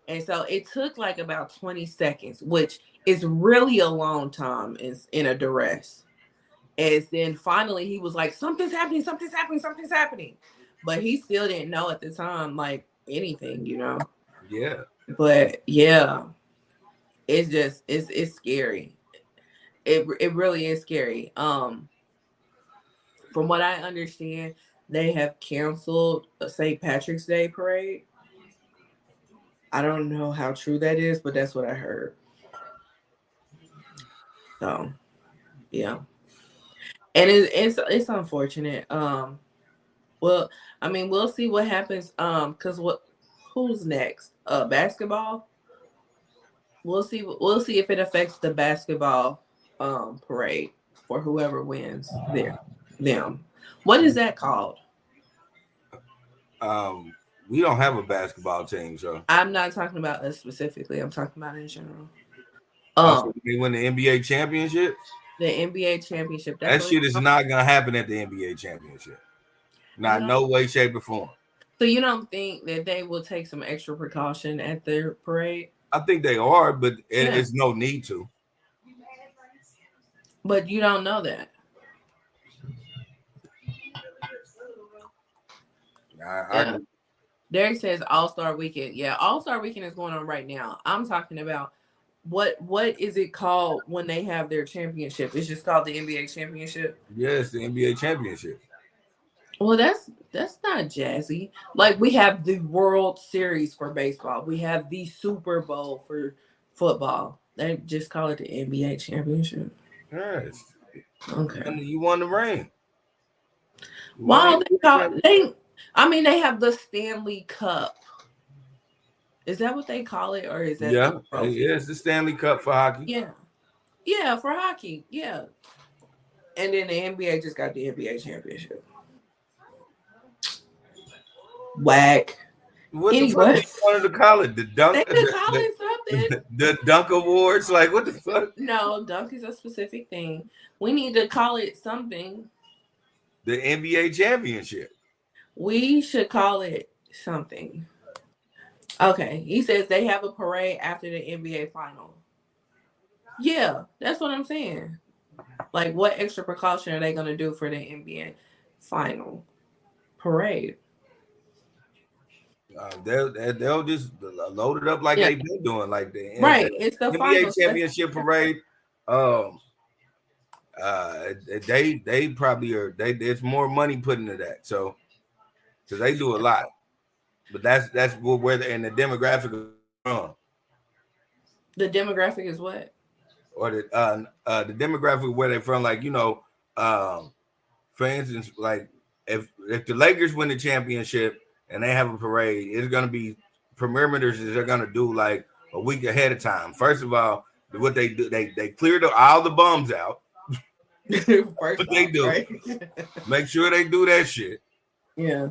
And so it took like about 20 seconds, which is really a long time in, in a duress. And then finally he was like, Something's happening, something's happening, something's happening. But he still didn't know at the time, like anything, you know. Yeah, But yeah, it's just it's it's scary. It it really is scary. Um from what I understand, they have canceled a St. Patrick's Day parade. I don't know how true that is, but that's what I heard. So, yeah, and it, it's it's unfortunate. Um, well, I mean, we'll see what happens. Um, because what who's next? Uh, basketball. We'll see. We'll see if it affects the basketball um parade for whoever wins there. Them. What is that called? um, we don't have a basketball team, so I'm not talking about us specifically. I'm talking about in general. Also, Um, they win the NBA championship. the NBA championship. That shit is not gonna happen at the NBA championship. Not no way, shape, or form. So you don't think that they will take some extra precaution at their parade? I think they are, but Yeah. it's no need to. But you don't know that. I, I, Yeah. Derek says All Star Weekend. Yeah, All Star Weekend is going on right now. I'm talking about what what is it called when they have their championship? It's just called the NBA championship. yes, the NBA championship. Well, that's that's not jazzy. Like we have the World Series for baseball. We have the Super Bowl for football. They just call it the NBA championship. Yes, Okay. and you won the ring. Why don't they call they I mean they have the Stanley Cup. Is that what they call it? Or is that yeah, the yeah, it's the Stanley Cup for hockey. Yeah. Yeah, for hockey. Yeah. And then the NBA just got the NBA championship. Whack. What the Anyway. fuck you wanted to call it? The dunk. They could <laughs> call the- it something. <laughs> the Dunk Awards. Like what the fuck? No, dunk is a specific thing. We need to call it something. The NBA championship. We should call it something. Okay. He says they have a parade after the NBA final. Yeah, that's what I'm saying. Like, what extra precaution are they going to do for the NBA final parade? Uh, they'll they'll- just load it up like Yeah. they've been doing, like the Right. It's the NBA final. championship parade. Um, uh, they they probably are. They there's more money put into that, so because they do a lot. But that's that's where where the, and the demographic is from, The demographic is what? or the uh, uh the demographic where they're from. Like you know, um, for instance, like if if the Lakers win the championship and they have a parade, it's gonna be perimeters that they're gonna do like a week ahead of time. First of all, what they do, they they clear the, all the bums out. <laughs> First What they off, do. right? <laughs> Make sure they do that shit. yeah.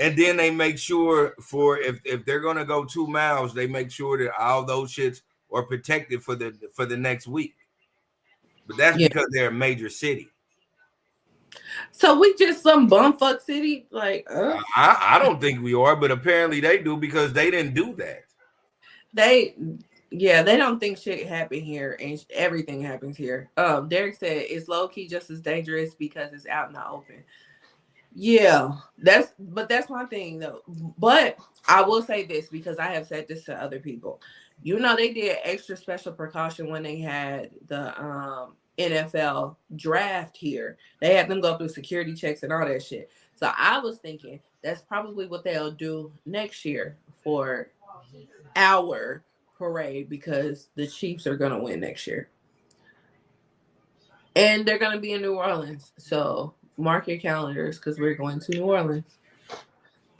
And then they make sure for if if they're gonna go two miles, they make sure that all those shits are protected for the for the next week. But that's Yeah. because they're a major city. So we just some bumfuck city, like uh, I, I don't think we are, but apparently they do because they didn't do that. they, yeah, they don't think shit happened here, and everything happens here. Um, Derek said it's low key just as dangerous because it's out in the open. Yeah, that's but that's my thing though. But I will say this because I have said this to other people. You know, they did extra special precaution when they had the um NFL draft here. They had them go through security checks and all that shit. So I was thinking that's probably what they'll do next year for our parade because the Chiefs are gonna win next year. And they're gonna be in New Orleans. So mark your calendars because we're going to New Orleans.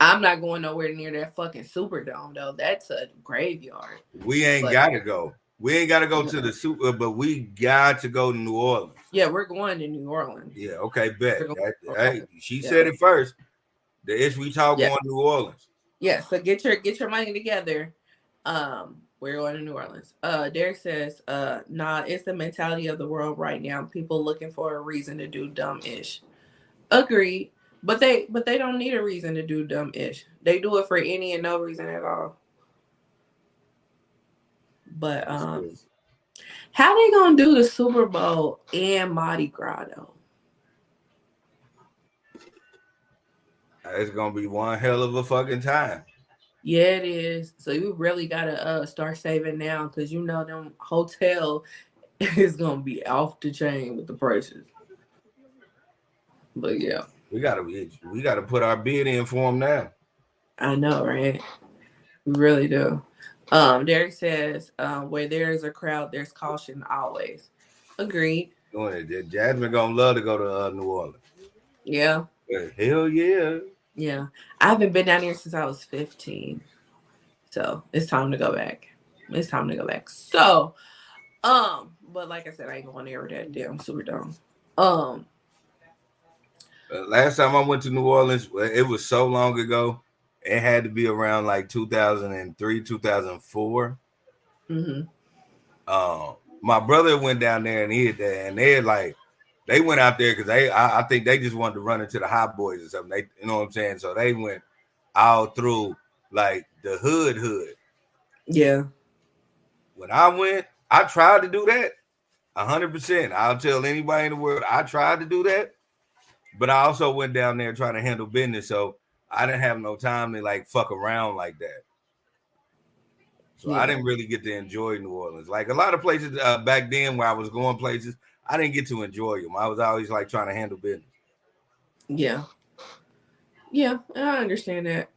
I'm not going nowhere near that fucking Superdome though. That's a graveyard. We ain't But- gotta go. We ain't gotta go to the super, but we got to go to New Orleans. Yeah, we're going to New Orleans. Yeah, okay, bet. That- hey, she Yeah. said it first. The ish we talk Yeah. going to New Orleans. Yeah, so get your get your money together. Um, we're going to New Orleans. Uh Derek says, uh, nah, it's the mentality of the world right now. People looking for a reason to do dumb ish. Agreed. But they but they don't need a reason to do dumb ish. They do it for any and no reason at all. But um how they gonna do the Super Bowl and Mardi Gras though? It's gonna be one hell of a fucking time. Yeah, it is. So you really gotta uh start saving now because you know them hotel <laughs> is gonna be off the chain with the prices. But yeah, We gotta we gotta put our bid in for them now. I know, right? We really do. Um, Derek says, um, where there is a crowd, there's caution always. Agreed. Doing it. Jasmine gonna love to go to uh, New Orleans. Yeah, Hell yeah. yeah. I haven't been down here since I was 15. So it's time to go back. It's time to go back. So, um, but like I said, I ain't going there with that damn Superdome. Um, Uh, last time I went to New Orleans, it was so long ago. It had to be around like 2003, 2004. mhm. Um, my brother went down there and he had that, and they had like they went out there because they I, I think they just wanted to run into the hot boys or something. They you know what I'm saying? So they went all through like the hood hood. yeah, When I went, I tried to do that. hundred percent. I'll tell anybody in the world I tried to do that, but I also went down there trying to handle business. So I didn't have no time to like fuck around like that. So I didn't really get to enjoy New Orleans. Like a lot of places uh, back then where I was going places, I didn't get to enjoy them. I was always like trying to handle business. yeah, yeah. I understand that.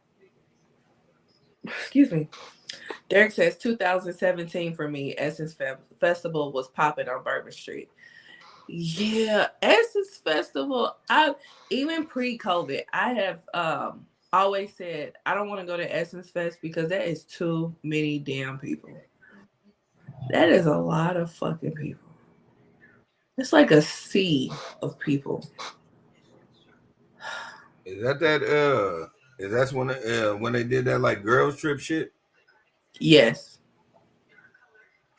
Excuse me. Derek says 2017 for me, Essence Fe- Festival was popping on Bourbon Street. Yeah, Essence Festival. I even pre-COVID, I have um always said I don't want to go to Essence Fest because that is too many damn people. That is a lot of fucking people. It's like a sea of people. Is that that uh is that's when uh when they did that like girls trip shit? Yes.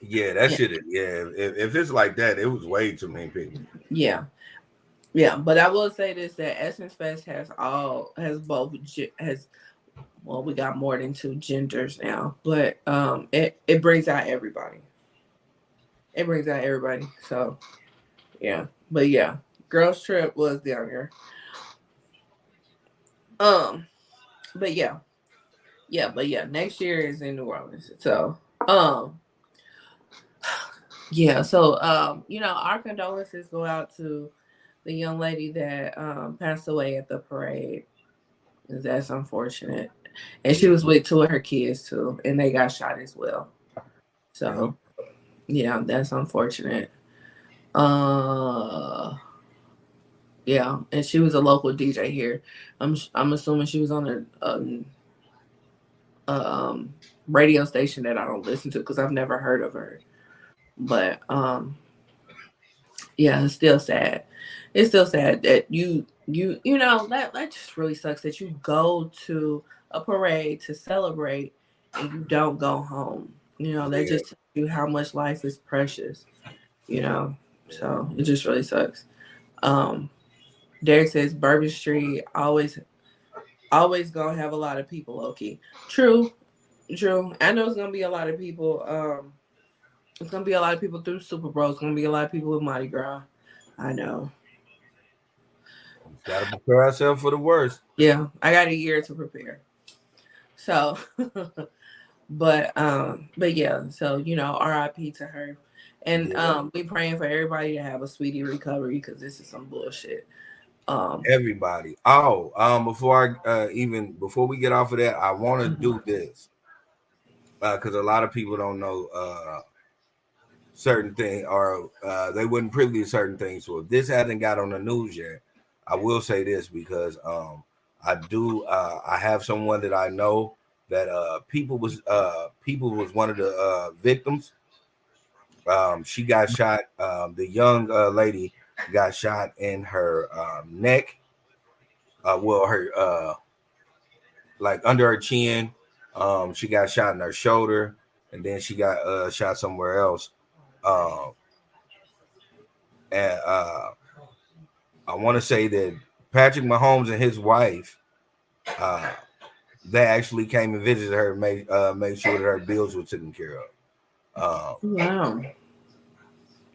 Yeah, that Yeah. shit. is- Yeah, if, if it's like that, it was way too many people. Yeah. Yeah, but I will say this that Essence Fest has all has both has well, we got more than two genders now, but um it, it brings out everybody. It brings out everybody. So yeah. But yeah, girls trip was down here. Um but yeah. Yeah, but yeah, next year is in New Orleans. So um yeah, so um, you know, our condolences go out to the young lady that um passed away at the parade. That's unfortunate. And she was with two of her kids too, and they got shot as well. So yeah, that's unfortunate. Uh yeah, and she was a local DJ here. I'm I'm assuming she was on a um, um radio station that I don't listen to because I've never heard of her but um yeah it's still sad. It's still sad that you you you know that that just really sucks that you go to a parade to celebrate and you don't go home. You know that Yeah. just tells you how much life is precious you know? So it just really sucks. Um derek says bourbon street always always gonna have a lot of people low-key. True true. I know it's gonna be a lot of people um it's gonna be a lot of people through Super Bowl. It's gonna be a lot of people with Mardi Gras. I know. Gotta prepare ourselves for the worst. Yeah, I got a year to prepare. So, <laughs> but um, but yeah. So you know, R.I.P. to her, and Yeah. um, we praying for everybody to have a speedy recovery because this is some bullshit. Um, Everybody. Oh, um, before I uh, even before we get off of that, I want to do this because a lot of people don't know uh, certain things, or uh, they wouldn't to certain things. So if this hasn't got on the news yet, I will say this because um, I do. Uh, I have someone that I know that uh, people was uh, people was one of the uh, victims. Um, she got shot. Um, the young uh, lady got shot in her um, neck. Uh, well, her uh, like under her chin. Um, she got shot in her shoulder, and then she got uh, shot somewhere else. Um, and uh, I want to say that Patrick Mahomes and his wife, uh, they actually came and visited her, and made uh, made sure that her bills were taken care of. Um, wow,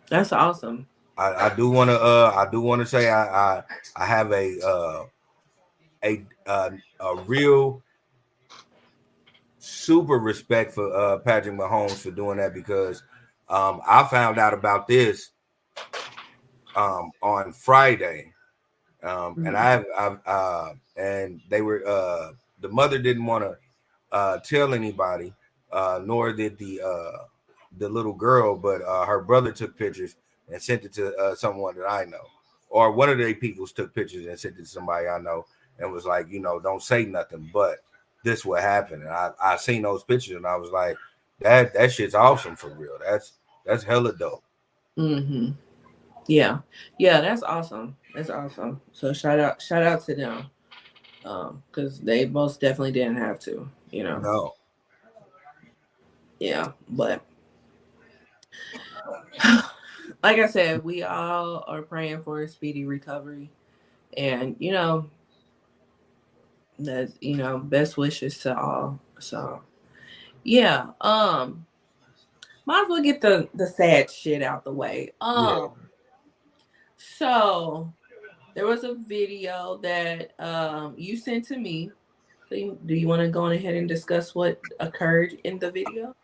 that's awesome. I, I do want to uh I do want to say I, I I have a uh a uh, a real super respect for uh Patrick Mahomes for doing that because um I found out about this um on Friday um and I I've uh and they were uh the mother didn't want to uh tell anybody uh nor did the uh the little girl but uh her brother took pictures and sent it to uh, someone that I know, or one of their peoples took pictures and sent it to somebody I know, and was like, you know, don't say nothing, but this what happened. And I I seen those pictures and I was like, that that shit's awesome for real. That's that's hella dope. hmm Yeah, yeah, that's awesome. That's awesome. So shout out, shout out to them, um, because they most definitely didn't have to. You know. No, yeah but <sighs> like i said we all are praying for a speedy recovery and you know that you know best wishes to all so yeah um might as well get the the sad shit out the way. Um so there was a video that um you sent to me. So you, do you want to go on ahead and discuss what occurred in the video?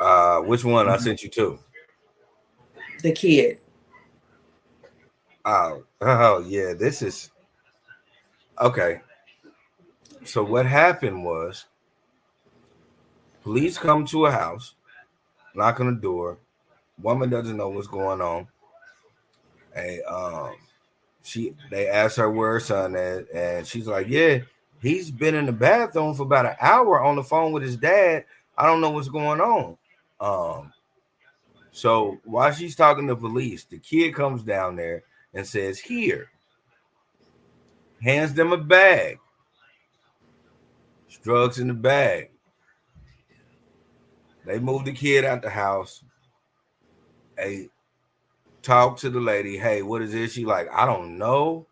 Uh, which one? I sent you to? the kid. Oh, <laughs> oh yeah, this is okay. So what happened was police come to a house, knock on the door. Woman doesn't know what's going on. And um she they asked her where her son is, and she's like, Yeah, he's been in the bathroom for about an hour on the phone with his dad. I don't know what's going on. Um so while she's talking to police, the kid comes down there and says, Here, hands them a bag. Drugs in the bag. They moved the kid out the house. Hey, talk to the lady. Hey, what is this? She like, I don't know.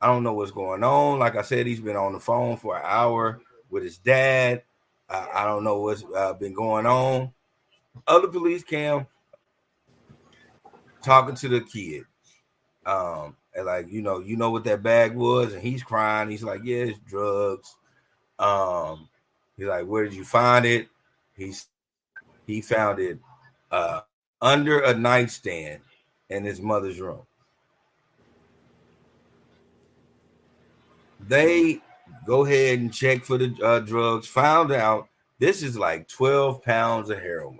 I don't know what's going on. Like I said, he's been on the phone for an hour with his dad. I, don't know what's uh, been going on. Other police cam talking to the kid. Um, and like, you know, you know what that bag was, and he's crying. He's like, Yeah, it's drugs. Um, he's like, Where did you find it? He's he found it uh under a nightstand in his mother's room. They go ahead and check for the uh, drugs. Found out this is like 12 pounds of heroin.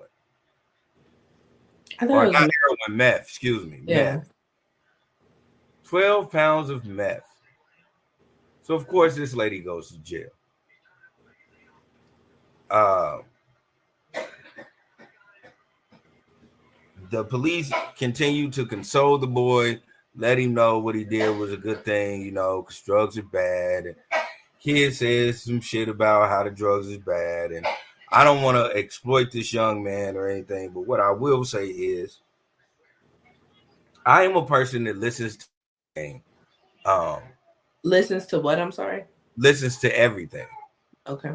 I Or thought it not was, heroin, meth, excuse me. yeah. Meth. 12 pounds of meth. So, of course, this lady goes to jail. Uh, the police continue to console the boy, let him know what he did was a good thing, you know, because drugs are bad. And kid says some shit about how the drugs is bad. And I don't want to exploit this young man or anything, but what I will say is I am a person that listens to everything, um, Listens to what? I'm sorry. listens to everything. Okay.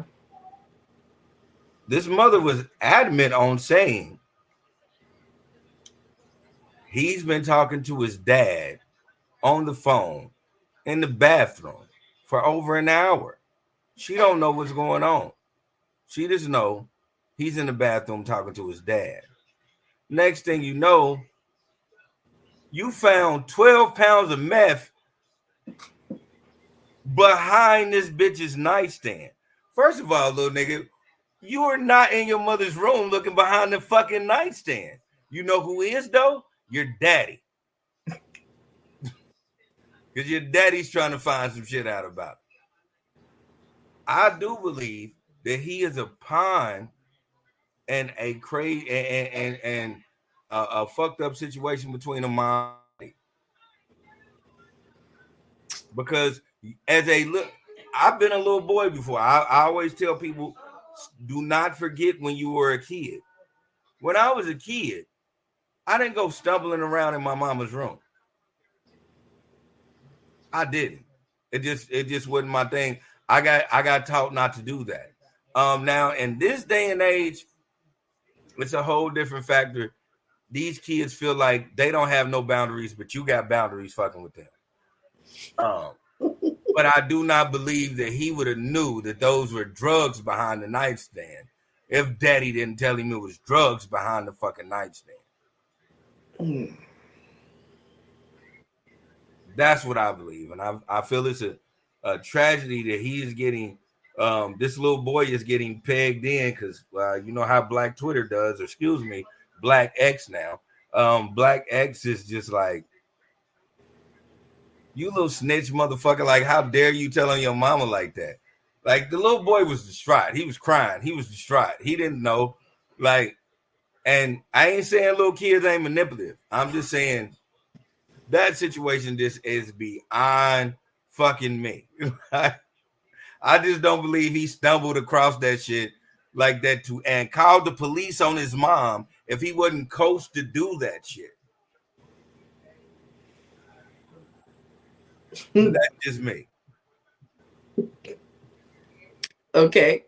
This mother was adamant on saying he's been talking to his dad on the phone in the bathroom for over an hour. She don't know what's going on. She just know he's in the bathroom talking to his dad. Next thing you know, you found 12 pounds of meth behind this bitch's nightstand. First of all, little nigga, you are not in your mother's room looking behind the fucking nightstand. You know who is though? Your daddy. Because your daddy's trying to find some shit out about it. I do believe that he is a pawn and a crazy and and, and a, a fucked up situation between a mom because as a look i've been a little boy before I, I always tell people do not forget when you were a kid when i was a kid i didn't go stumbling around in my mama's room. I didn't. It just it just wasn't my thing. I got i got taught not to do that. Um now in this day and age it's a whole different factor. These kids feel like they don't have no boundaries but you got boundaries fucking with them. Um but I do not believe that he would have knew that those were drugs behind the nightstand if daddy didn't tell him it was drugs behind the fucking nightstand. That's what I believe. And I, I feel it's a, a tragedy that he is getting um this little boy is getting pegged in because uh, you know how black Twitter does, or excuse me, black X now. Um, black X is just like you little snitch motherfucker. Like, how dare you tell on your mama like that? Like the little boy was distraught. He was crying. He was distraught. He didn't know. Like, and I ain't saying little kids ain't manipulative. I'm just saying that situation just is beyond fucking me. <laughs> I just don't believe he stumbled across that shit like that to and called the police on his mom if he wasn't coached to do that shit. <laughs> That's just me. Okay.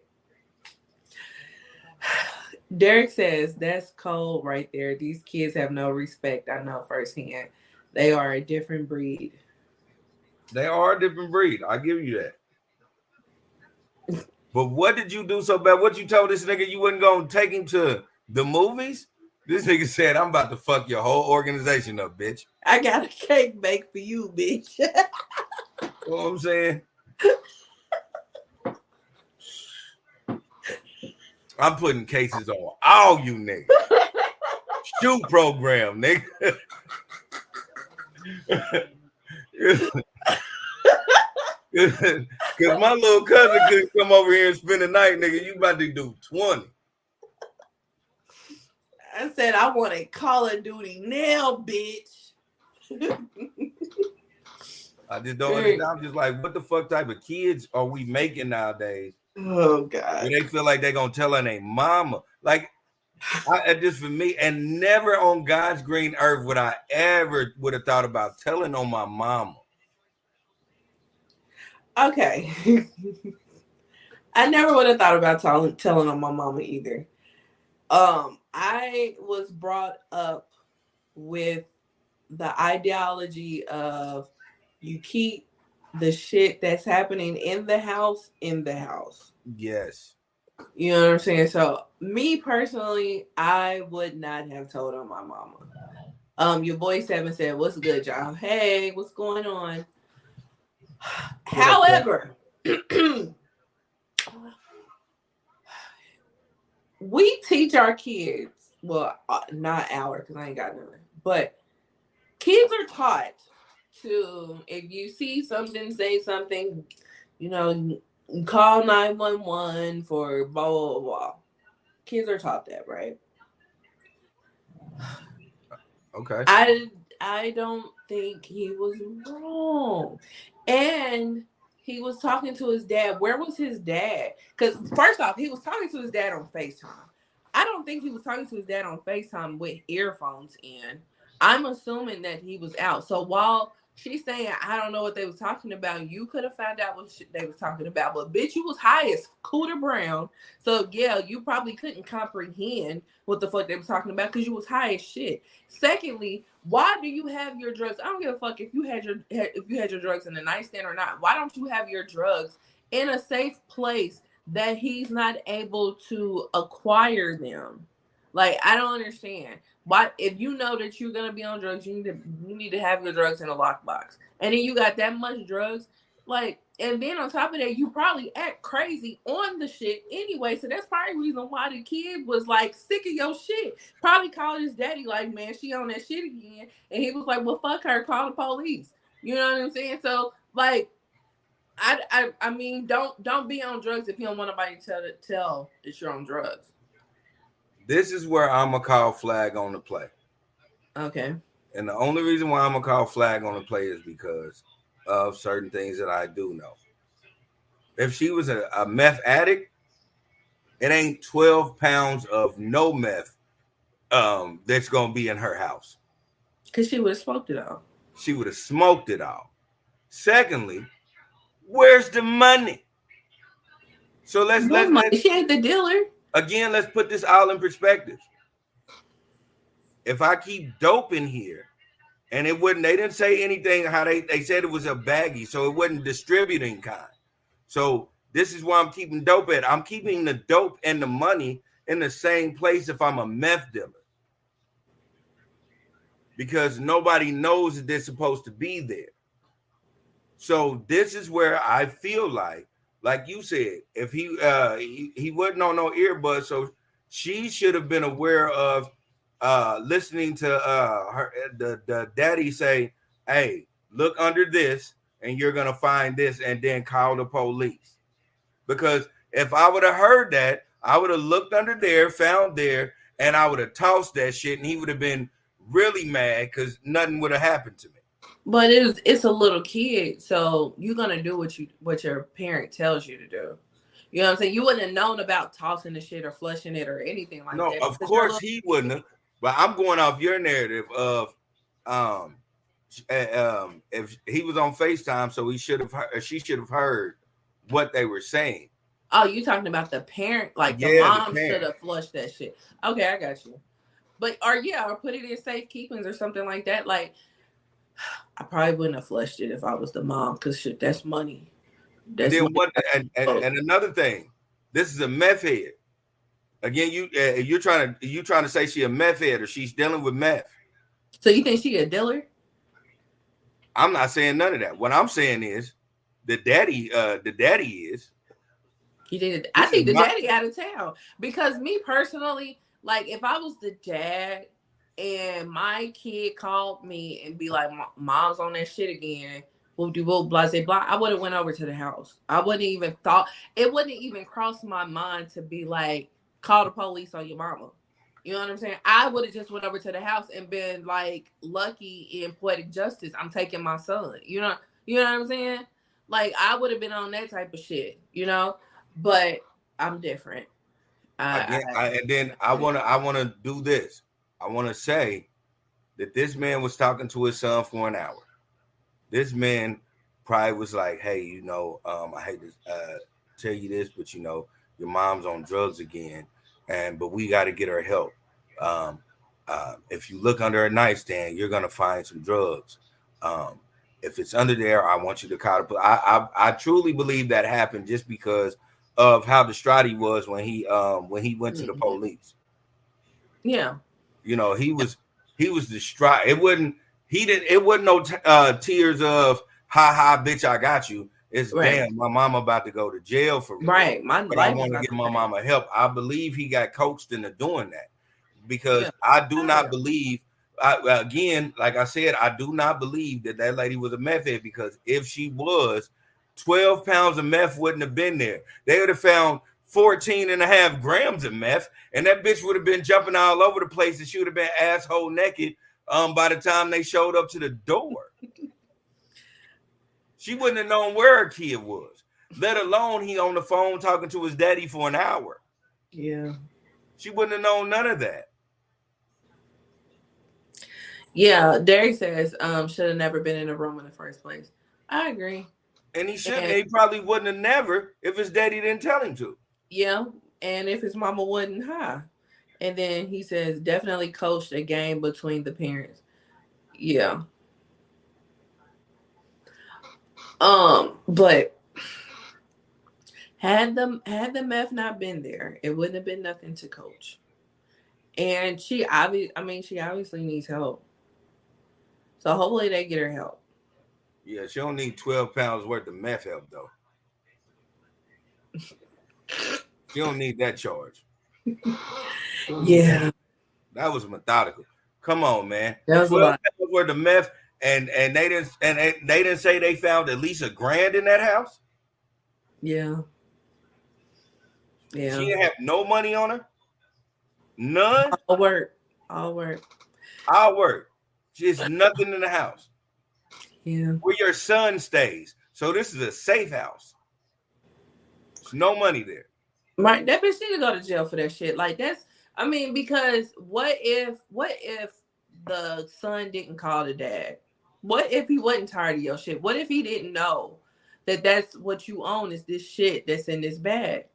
Derek says that's cold right there. These kids have no respect. I know firsthand. They are a different breed. They are a different breed. I give you that. But what did you do so bad? What you told this nigga you wasn't gonna take him to the movies? This nigga said, I'm about to fuck your whole organization up, bitch. I got a cake bake for you, bitch. <laughs> You know what I'm saying? I'm putting cases on all you niggas. Shoot program, nigga. Cause my little cousin couldn't come over here and spend the night, nigga. You about to do 20. I said I want a Call of Duty now, bitch. I just don't I'm just like, what the fuck type of kids are we making nowadays? Oh God. they feel like they're gonna tell on their mama. Like I, just for me, and never on God's green earth would I ever would have thought about telling on my mama. Okay. <laughs> I never would have thought about telling telling on my mama either. Um, I was brought up with the ideology of you keep the shit that's happening in the house in the house. Yes. You know what I'm saying? So me personally, I would not have told on my mama. Um, your boy Seven said, What's good, y'all? Hey, what's going on? <sighs> However, <clears throat> we teach our kids, well, uh, not our, because I ain't got none, but kids are taught to, if you see something, say something, you know, call 911 for blah, blah, blah. Kids are taught that, right? Okay. I I don't think he was wrong. And he was talking to his dad. Where was his dad? Because first off, he was talking to his dad on FaceTime. I don't think he was talking to his dad on FaceTime with earphones in. I'm assuming that he was out. So while she's saying I don't know what they was talking about, you could have found out what they was talking about. But bitch, you was high as Cooter Brown. So yeah, you probably couldn't comprehend what the fuck they was talking about because you was high as shit. Secondly, why do you have your drugs? I don't give a fuck if you had your if you had your drugs in the nightstand or not. Why don't you have your drugs in a safe place that he's not able to acquire them? Like I don't understand. Why if you know that you're gonna be on drugs, you need to you need to have your drugs in a lockbox. And then you got that much drugs, like and then on top of that, you probably act crazy on the shit anyway. So that's probably the reason why the kid was like sick of your shit. Probably called his daddy, like, man, she on that shit again. And he was like, Well, fuck her, call the police. You know what I'm saying? So like I, I I mean, don't don't be on drugs if you don't want nobody to tell tell that you're on drugs. This is where I'm gonna call flag on the play. Okay. And the only reason why I'm gonna call flag on the play is because of certain things that I do know. If she was a, a meth addict, it ain't 12 pounds of no meth um, that's gonna be in her house. Cause she would have smoked it all. She would have smoked it all. Secondly, where's the money? So let's No let's, money. let's She ain't the dealer. Again, let's put this all in perspective. If I keep dope in here, and it wouldn't, they didn't say anything how they they said it was a baggie, so it wasn't distributing kind. So this is why I'm keeping dope at. I'm keeping the dope and the money in the same place if I'm a meth dealer. Because nobody knows that they're supposed to be there. So this is where I feel like, like you said, if he uh he, he wasn't on no earbuds, so she should have been aware of uh listening to uh her the, the daddy say, Hey, look under this, and you're gonna find this, and then call the police. Because if I would have heard that, I would have looked under there, found there, and I would have tossed that shit, and he would have been really mad because nothing would have happened to me. But it's it's a little kid, so you're gonna do what you what your parent tells you to do. You know what I'm saying? You wouldn't have known about tossing the shit or flushing it or anything like no, that. No, of because you're a course he wouldn't have. But I'm going off your narrative of um uh, um if he was on FaceTime, so he should have heard, she should have heard what they were saying. Oh, you talking about the parent? Like the Yeah, mom should have flushed that shit. Okay, I got you. But or yeah, or put it in safe keepings or something like that. Like I probably wouldn't have flushed it if I was the mom, because shit, that's money. And That's then money. what? And, and, Oh. and another thing, this is a meth head. Again, you uh, you're trying to you trying to say she a meth head or she's dealing with meth. So you think she a dealer? I'm not saying none of that. What I'm saying is the daddy, uh, the daddy is. You think? I think the daddy out of town because me personally, like if I was the dad and my kid called me and be like, "Mom's on that shit again," whoop de whoop, blah blah blah. I would have went over to the house. I wouldn't even thought it wouldn't even cross my mind to be like, "Call the police on your mama." You know what I'm saying? I would have just went over to the house and been like, lucky in poetic justice. I'm taking my son. You know, you know what I'm saying? Like I would have been on that type of shit. You know, but I'm different. I, Again, I- I, and then I want to I want to do this. I want to say that this man was talking to his son for an hour. This man probably was like, "Hey, you know, um, I hate to uh, tell you this, but you know, your mom's on drugs again, and but we got to get her help. Um, uh, if you look under her nightstand, you're gonna find some drugs. Um, if it's under there, I want you to call the. I, I I truly believe that happened just because of how distraught he was when he um when he went to the Mhm. police. yeah. You know, he was he was distraught. It wasn't he didn't it wasn't no t- uh tears of ha ha bitch I got you. It's Right. damn my mama about to go to jail for real. Right. My But I want to give my mama help. I believe he got coached into doing that because Yeah. I do not believe. I, again, like I said, I do not believe that that lady was a meth head because if she was, 12 pounds of meth wouldn't have been there. They would have found 14 and a half grams of meth, and that bitch would have been jumping all over the place, and she would have been asshole naked um, by the time they showed up to the door. <laughs> she wouldn't have known where her kid was, let alone he on the phone talking to his daddy for an hour. Yeah. She wouldn't have known none of that. Yeah. Derek says, um, should have never been in the room in the first place. I agree. And he should Yeah. he probably wouldn't have never if his daddy didn't tell him to. Yeah. And if his mama wasn't high. And then he says, definitely coached a game between the parents. Yeah. Um, but had them had the meth not been there, it wouldn't have been nothing to coach. And she obviously I mean she obviously needs help. So hopefully they get her help. Yeah, she don't need 12 pounds worth of meth help though. <laughs> She don't need that charge. Yeah. That was methodical. Come on, man. That was a 12 lot. pounds worth meth, and and they didn't and they, they didn't say they found at least a grand in that house. Yeah. Yeah. She didn't have no money on her. None. All work. All work. I'll work. Just nothing in the house Yeah. where your son stays. So this is a safe house. No money there. Right. That bitch need to go to jail for that shit. Like that's I mean, because what if what if the son didn't call the dad? What if he wasn't tired of your shit? What if he didn't know that that's what you own is this shit that's in this bag?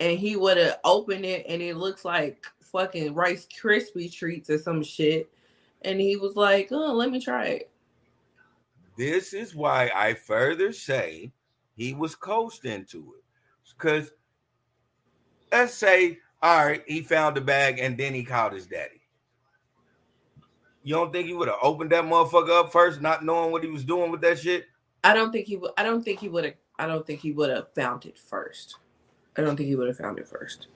And he would have opened it and it looks like fucking Rice Krispie treats or some shit. And he was like, oh, let me try it. This is why I further say he was coached into it. Because let's say, all right, he found the bag and then he called his daddy. You don't think he would have opened that motherfucker up first, not knowing what he was doing with that shit? I don't think he would I don't think he would have I don't think he would have found it first. I don't think he would have found it first.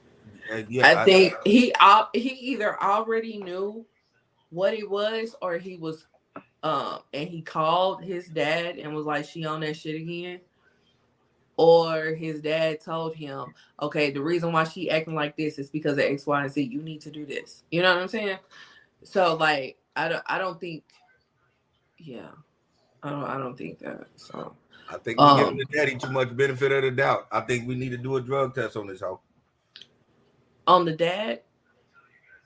Uh, yeah, I think he al- he either already knew what it was or he was um and he called his dad and was like she on that shit again or his dad told him okay the reason why she acting like this is because of x y and z you need to do this you know what i'm saying so like i don't i don't think yeah i don't i don't think that so I think we're Um, giving the daddy too much benefit of the doubt. I think we need to do a drug test on this hoe. on the dad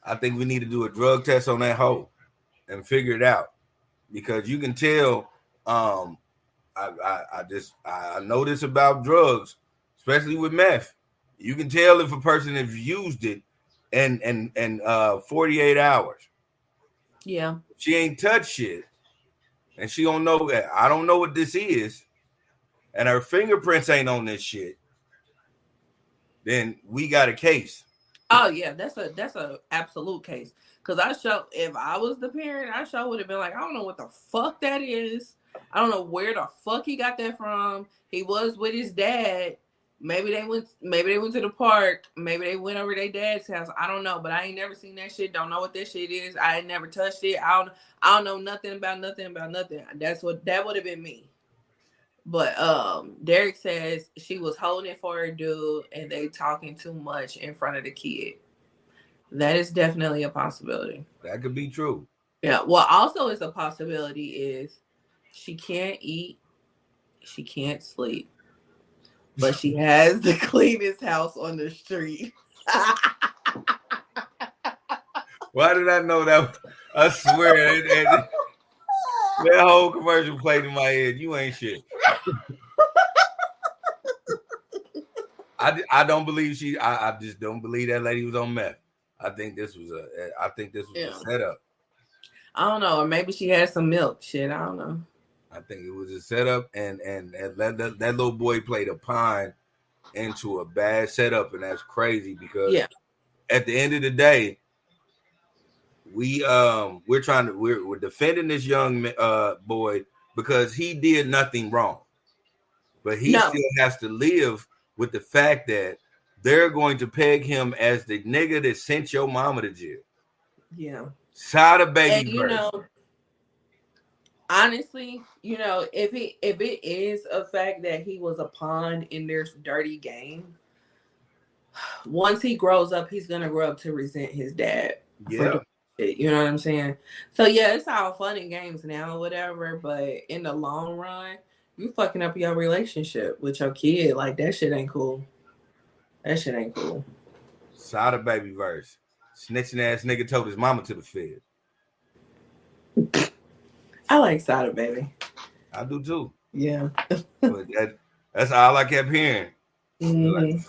I think we need to do a drug test on that hoe and figure it out because you can tell. Um, I, I, I just I know this about drugs, especially with meth. You can tell if a person has used it and and and uh 48 hours. yeah She ain't touched shit, and she don't know that. I don't know what this is, and her fingerprints ain't on this shit. Then we got a case. Oh yeah, that's a that's a absolute case. Cause I show if I was the parent, I sure would have been like, I don't know what the fuck that is. I don't know where the fuck he got that from. He was with his dad. Maybe they went maybe they went to the park. Maybe they went over their dad's house. I don't know, but I ain't never seen that shit. Don't know what that shit is. I ain't never touched it. I don't I don't know nothing about nothing about nothing. That's what that would have been me. But um Derek says she was holding it for her dude and they talking too much in front of the kid. That is definitely a possibility. That could be true. Yeah. Well, also is a possibility is she can't eat, she can't sleep, but she has the <laughs> cleanest house on the street. <laughs> Why did I know that? I swear, it, it, that whole commercial played in my head. You ain't shit. I, I don't believe she. I, I just don't believe that lady was on meth. I think this was a. I think this was Yeah. a setup. I don't know, or maybe she had some milk. Shit, I don't know. I think it was a setup, and and, and that, that that little boy played a pine into a bad setup, and that's crazy because Yeah. at the end of the day, we um we're trying to we're, we're defending this young uh boy because he did nothing wrong, but he No. still has to live with the fact that they're going to peg him as the nigga that sent your mama to jail. Yeah. Sada Baby and you know honestly you know if it if it is a fact that he was a pawn in their dirty game once he grows up he's gonna grow up to resent his dad yeah. you know what i'm saying so yeah it's all fun and games now or whatever but in the long run you fucking up your relationship with your kid like that shit ain't cool that shit ain't cool Sada Baby verse. Snitching ass nigga told his mama to the fed. I like Sada baby I do too. yeah But that, that's all I kept hearing. Mhm.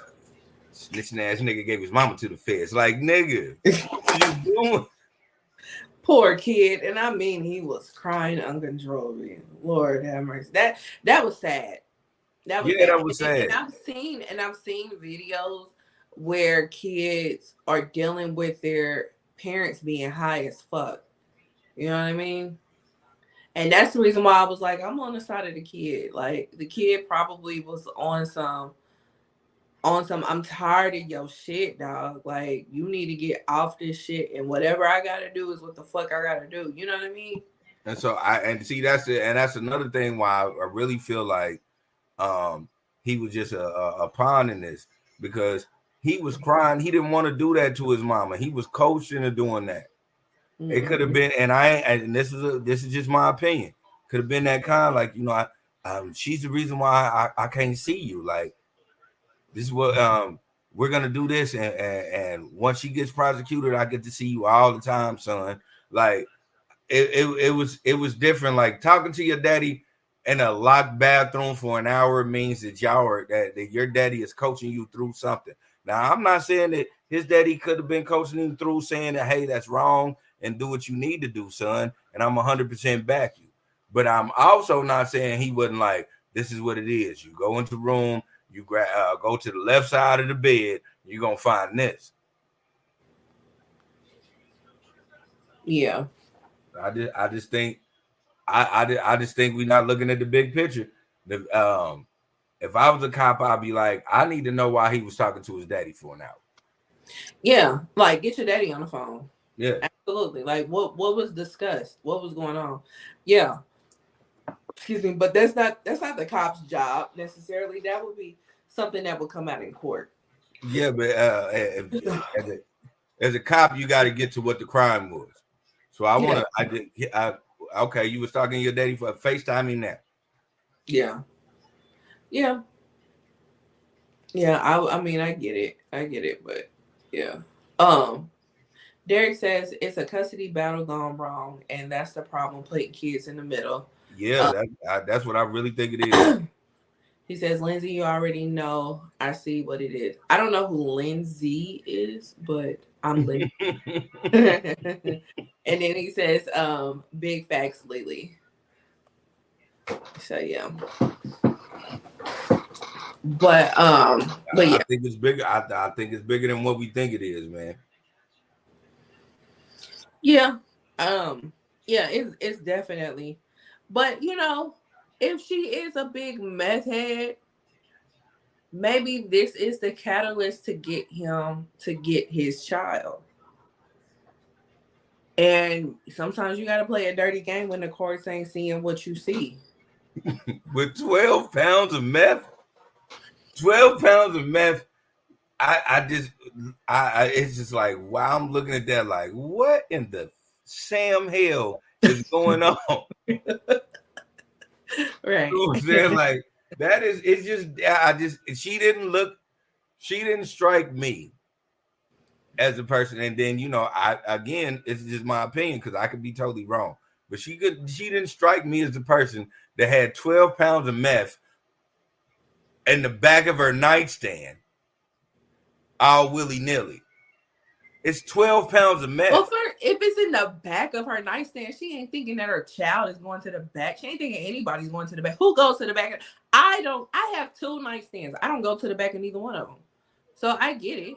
Snitching ass nigga gave his mama to the feds. Like nigga, what you <laughs> doing? poor kid and i mean he was crying uncontrollably lord have mercy that that was sad that was Yeah, sad. that was And- and i've seen and i've seen videos where kids are dealing with their parents being high as fuck you know what i mean and that's the reason why i was like i'm on the side of the kid like the kid probably was on some on some I'm tired of your shit, dog. Like you need to get off this shit and whatever I gotta do is what the fuck I gotta do. You know what I mean? And so I and see that's it, and that's another thing why I really feel like um he was just a, a, a pawn in this because he was crying. He didn't want to do that to his mama. He was coached into doing that. It could have been, and I and this is a this is just my opinion. Could have been that kind, like you know, I um she's the reason why I, I can't see you. Like this is what um we're gonna do this, and, and and once she gets prosecuted, I get to see you all the time, son. Like it, it it was it was different. Like talking to your daddy in a locked bathroom for an hour means that y'all are that, that your daddy is coaching you through something. Now I'm not saying that his daddy could have been coaching him through saying that hey that's wrong and do what you need to do, son. And I'm 100% back you. But I'm also not saying he wasn't like, this is what it is. You go into the room, you grab, uh, go to the left side of the bed, you're gonna find this. Yeah. I just, I just think, I, I, I just think we're not looking at the big picture. The, um, if I was a cop, I'd be like, I need to know why he was talking to his daddy for an hour. Yeah. Like get your daddy on the phone. Yeah, Absolutely. Like what what was discussed? What was going on? Yeah. Excuse me, but that's not that's not the cop's job necessarily. That would be something that would come out in court. yeah, but uh, if- as, a, as a cop, you got to get to what the crime was. So I want to, I did, I, okay, you was talking to your daddy for FaceTiming that. Yeah. Yeah. Yeah, I I mean I get it. I get it, but yeah. Um Derek says it's a custody battle gone wrong, and that's the problem, putting kids in the middle. Yeah, Uh, that, I, that's what I really think it is. <clears throat> He says, Lindsay, you already know. I see what it is. I don't know who Lindsay is, but I'm Lindsay. <laughs> <laughs> and then he says, um, big facts, Lily. So yeah. But um, but yeah, I think it's bigger. I, I think it's bigger than what we think it is, man. Yeah. Um, yeah, it's it's definitely. But you know, if she is a big meth head, maybe this is the catalyst to get him to get his child. And sometimes you gotta play a dirty game when the courts ain't seeing what you see. <laughs> With 12 pounds of meth, 12 pounds of meth, I, I just, I, I, it's just like, wow, I'm looking at that like, what in the Sam hell is going <laughs> on? Right. You know I'm saying? Like, that is, it's just, I just, she didn't look, she didn't strike me as a person, and then you know, I again, it's just my opinion because I could be totally wrong. But she could, she didn't strike me as a person that had 12 pounds of meth in the back of her nightstand, all willy nilly. It's 12 pounds of meth. Well, if it's in the back of her nightstand, she ain't thinking that her child is going to the back. She ain't thinking anybody's going to the back. Who goes to the back? I don't. I have two nightstands. I don't go to the back of neither one of them. So I get it.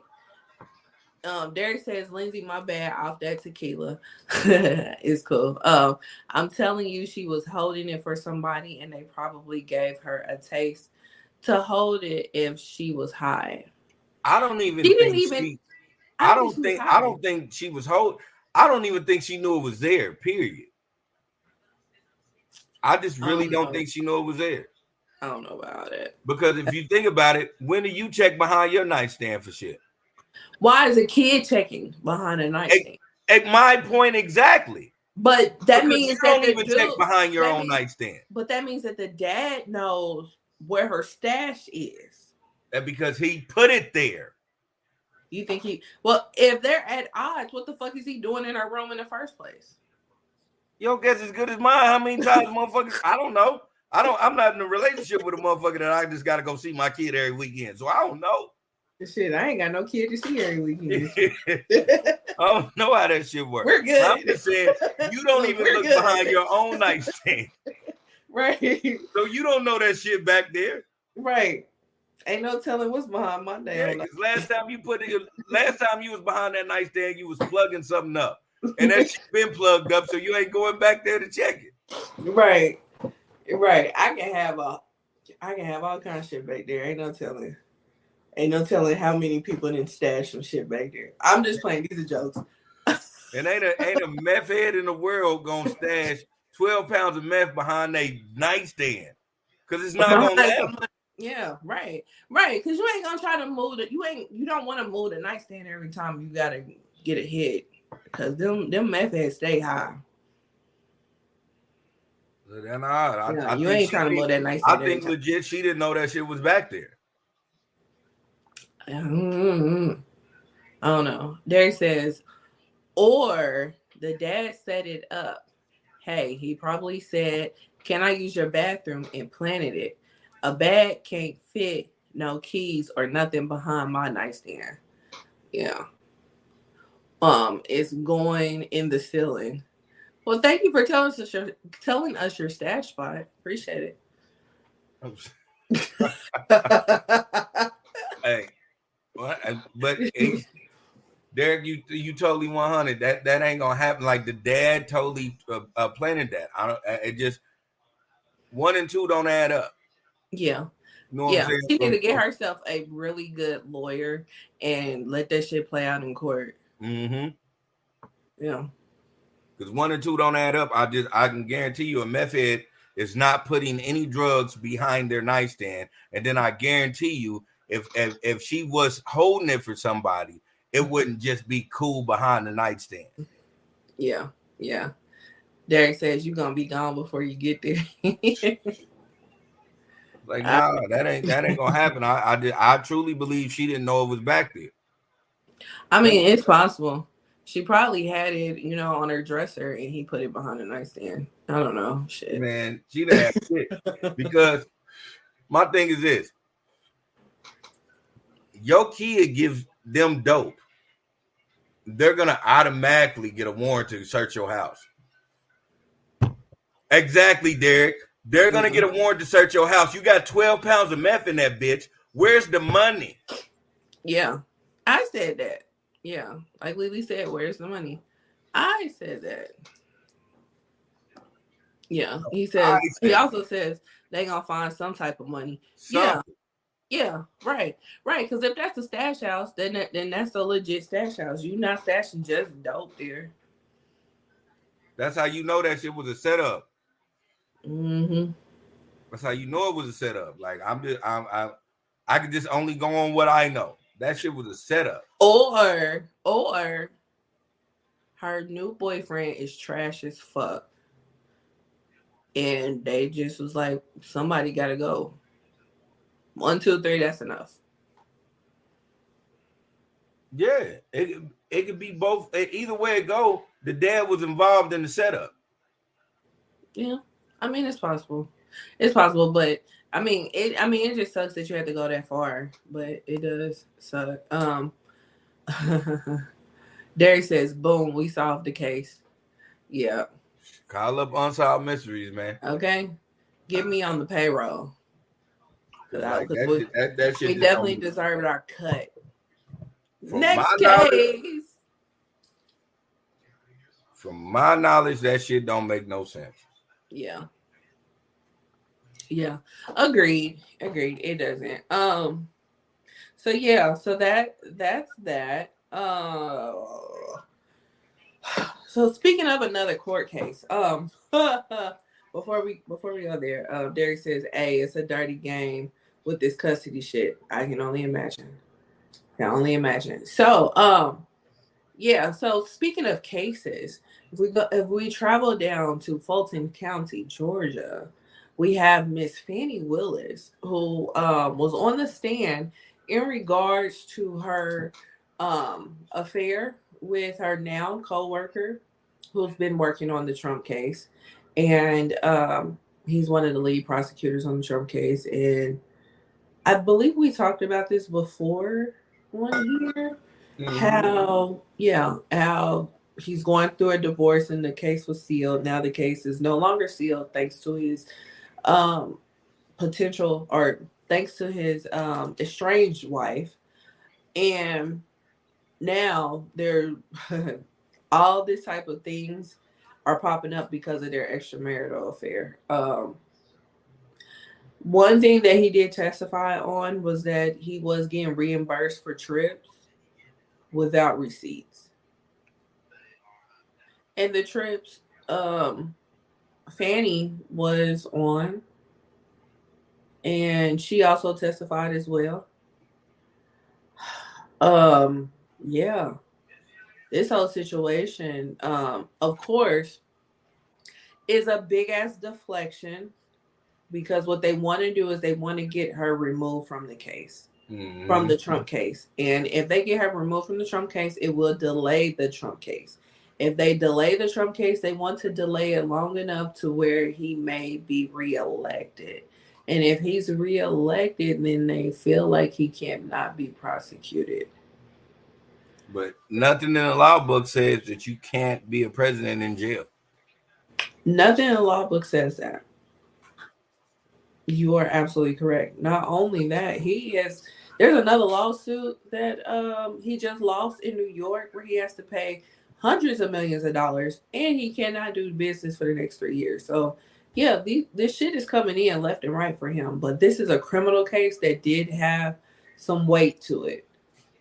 Um, Derek says, Lindsay, my bad off that tequila. <laughs> it's cool. Um, I'm telling you, she was holding it for somebody, and they probably gave her a taste to hold it if she was high. I don't even. She think didn't even- She, I don't was think. I don't think she was hold. I don't even think she knew it was there. Period. I just I really don't don't think she knew it was there. I don't know about it. Because if you think about it, when do you check behind your nightstand for shit? Why is a kid checking behind a nightstand? At my point exactly. But that Because means that don't even check behind your own means- nightstand. But that means that the dad knows where her stash is. That because he put it there. You think he? Well, if they're at odds, what the fuck is he doing in our room in the first place? Your guess as good as mine. How many times motherfuckers? I don't know. I don't. I'm not in a relationship with a motherfucker that I just got to go see my kid every weekend. So I don't know. Shit, I ain't got no kid to see every weekend. <laughs> I don't know how that shit works. We're good. I'm just saying you don't <laughs> even look good. behind your own <laughs> nightstand, right, so you don't know that shit back there. right. Ain't no telling what's behind my Yeah, damn. 'cause last time you put it, last time you was behind that nightstand, you was plugging something up, and that shit been plugged up, so you ain't going back there to check it. Right, right. I can have a, I can have all kind of shit back there. Ain't no telling. Ain't no telling how many people didn't stash some shit back there. I'm just playing. These are jokes. And ain't a ain't a meth head in the world gonna stash twelve pounds of meth behind a nightstand because it's not gonna last. Yeah, right, right. Because you ain't gonna try to move it. You ain't. You don't want to move the nightstand every time you gotta get a hit. Because them them meth heads stay high. I, I, Yeah, I you think ain't trying to move that nightstand. I think legit she didn't know that shit was back there. time. Mm, mm, mm, mm, I don't know. Derek says, or the dad set it up. Hey, he probably said, "Can I use your bathroom?" and planted it. A bag can't fit no keys or nothing behind my nightstand. Yeah. Um, it's going in the ceiling. Well, thank you for telling us your telling us your stash spot. Appreciate it. <laughs> Hey, what? But it, Derek, you you totally one hundred. That that ain't gonna happen. Like the dad totally uh, uh, planted that. I don't. uh, It just one and two don't add up. Yeah. You know yeah, she need to get herself a really good lawyer and let that shit play out in court. Mm Mhm. Yeah, Because one and two don't add up. I just I can guarantee you a method is not putting any drugs behind their nightstand. And then I guarantee you, if if, if she was holding it for somebody, it wouldn't just be cool behind the nightstand. yeah, yeah. Derek says you're gonna be gone before you get there. <laughs> Like, nah, that ain't that ain't gonna happen. I I, did, I truly believe she didn't know it was back there. I mean, it's possible. She probably had it, you know, on her dresser, and he put it behind the nightstand. I don't know. Shit. Man, she didn't have shit. Because my thing is this: your kid gives them dope, they're gonna automatically get a warrant to search your house. Exactly, Derek. They're gonna get mm-hmm. a warrant to search your house. You got 12 pounds of meth in that bitch. Where's the money? Yeah, I said that. Yeah, like Lily said, where's the money? I said that. Yeah, he says. He also says they gonna find some type of money. Yeah, yeah, right, right. Because if that's a stash house, then that, then that's a legit stash house. You not stashing just dope there. That's how you know that shit was a setup. Mm-hmm. That's how you know it was a setup. Like I'm just I'm I I could just only go on what I know. That shit was a setup. Or or her new boyfriend is trash as fuck. And they just was like, somebody gotta go. One, two, three, that's enough. Yeah, it it could be both. Either way it go, the dad was involved in the setup. Yeah, I mean it's possible. It's possible, but I mean it. I mean it just sucks that you had to go that far, but it does suck. Um, <laughs> Derek says, "Boom, we solved the case." Yeah. Call up unsolved mysteries, man. Okay. Get me on the payroll. 'Cause I- Like, 'cause we, shit- that, that we definitely deserved our cut. From Next case. From my knowledge, that shit don't make no sense. Yeah. Yeah. Agreed. Agreed. It doesn't. Um so yeah, so that that's that. Uh <sighs> so speaking of another court case, um <laughs> before we before we go there, uh, Derek says, Hey, it's a dirty game with this custody shit. I can only imagine. Can only imagine. So um yeah, so speaking of cases, if we go if we travel down to Fulton County, Georgia, we have Miss Fani Willis, who um, was on the stand in regards to her um, affair with her now co-worker, who's been working on the Trump case, and um, he's one of the lead prosecutors on the Trump case. And I believe we talked about this before on here how yeah how he's going through a divorce and the case was sealed. Now the case is no longer sealed thanks to his um potential or thanks to his um estranged wife. And now they're <laughs> all this type of things are popping up because of their extramarital affair. Um one thing that he did testify on was that he was getting reimbursed for trips without receipts. And the trips um Fani was on and she also testified as well. <sighs> Um yeah. This whole situation um of course is a big ass deflection because what they want to do is they want to get her removed from the case Mhm. from the Trump case. And if they get her removed from the Trump case, it will delay the Trump case. If they delay the Trump case, they want to delay it long enough to where he may be reelected. And if he's reelected, then they feel like he cannot be prosecuted. But nothing in the law book says that you can't be a president in jail. Nothing in the law book says that. You are absolutely correct. Not only that, he has there's another lawsuit that um he just lost in New York where he has to pay hundreds of millions of dollars and he cannot do business for the next three years. So yeah, the, this shit is coming in left and right for him. But this is a criminal case that did have some weight to it.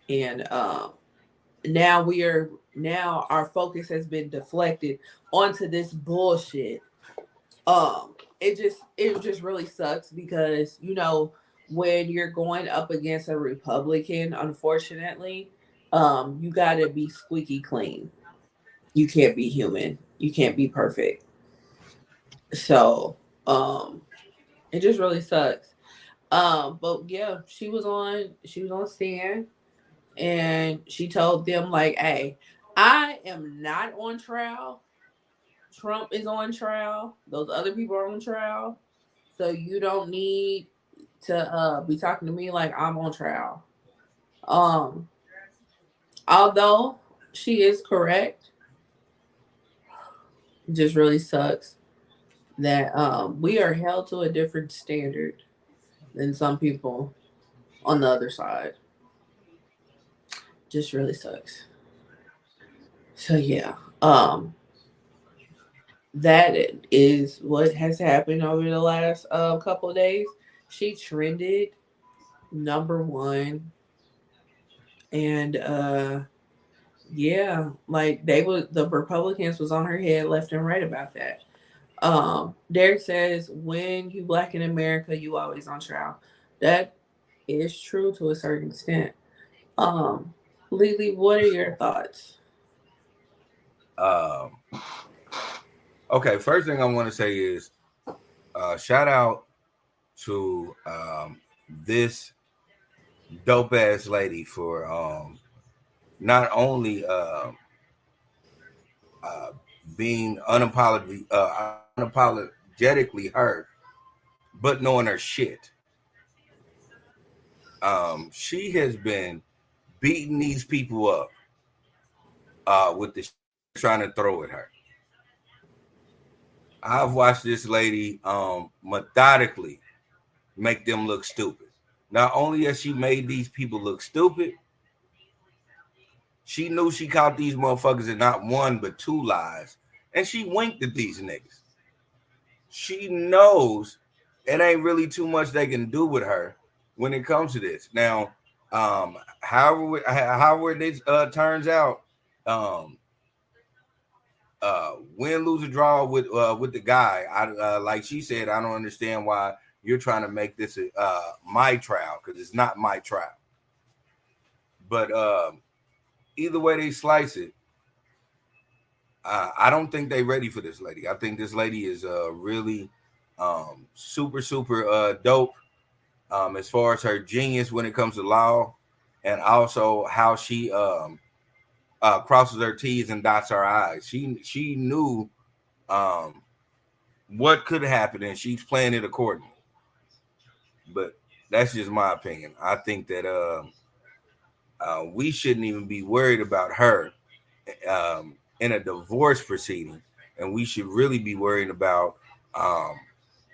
And um now we are now our focus has been deflected onto this bullshit. Um, it just it just really sucks because you know when you're going up against a Republican, unfortunately, um, you gotta be squeaky clean. You can't be human. You can't be perfect. So, um, it just really sucks. Um, but yeah, she was on she was on stand and she told them like, hey, I am not on trial. Trump is on trial. Those other people are on trial. So you don't need to uh, be talking to me like I'm on trial. Um, although she is correct, just really sucks that um, we are held to a different standard than some people on the other side. Just really sucks. So yeah, um, that is what has happened over the last uh, couple days. She trended number one, and uh, yeah, like they were the Republicans was on her head left and right about that. Um, Derek says, "When you black in America, you always on trial." That is true to a certain extent. Um, Lily, what are your thoughts? Um, okay, first thing I want to say is uh, shout out to um, this dope ass lady for um, not only uh, uh, being uh, unapologetically her, but knowing her shit. Um, she has been beating these people up uh, with the sh- trying to throw at her. I've watched this lady um, methodically make them look stupid. Not only has she made these people look stupid, she knew she caught these motherfuckers in not one but two lies, and she winked at these niggas. She knows it ain't really too much they can do with her when it comes to this. Now, um, however, however this uh, turns out, um, uh, win, lose, or draw with uh, with the guy. I uh, like she said, I don't understand why you're trying to make this uh, my trial because it's not my trial. But um, either way they slice it, uh, I don't think they ready for this lady. I think this lady is uh, really um, super super uh, dope um, as far as her genius when it comes to law, and also how she um, uh, crosses her T's and dots her I's. She she knew um, what could happen, and she's playing it accordingly. But that's just my opinion. I think that uh, uh, we shouldn't even be worried about her um, in a divorce proceeding, and we should really be worried about um,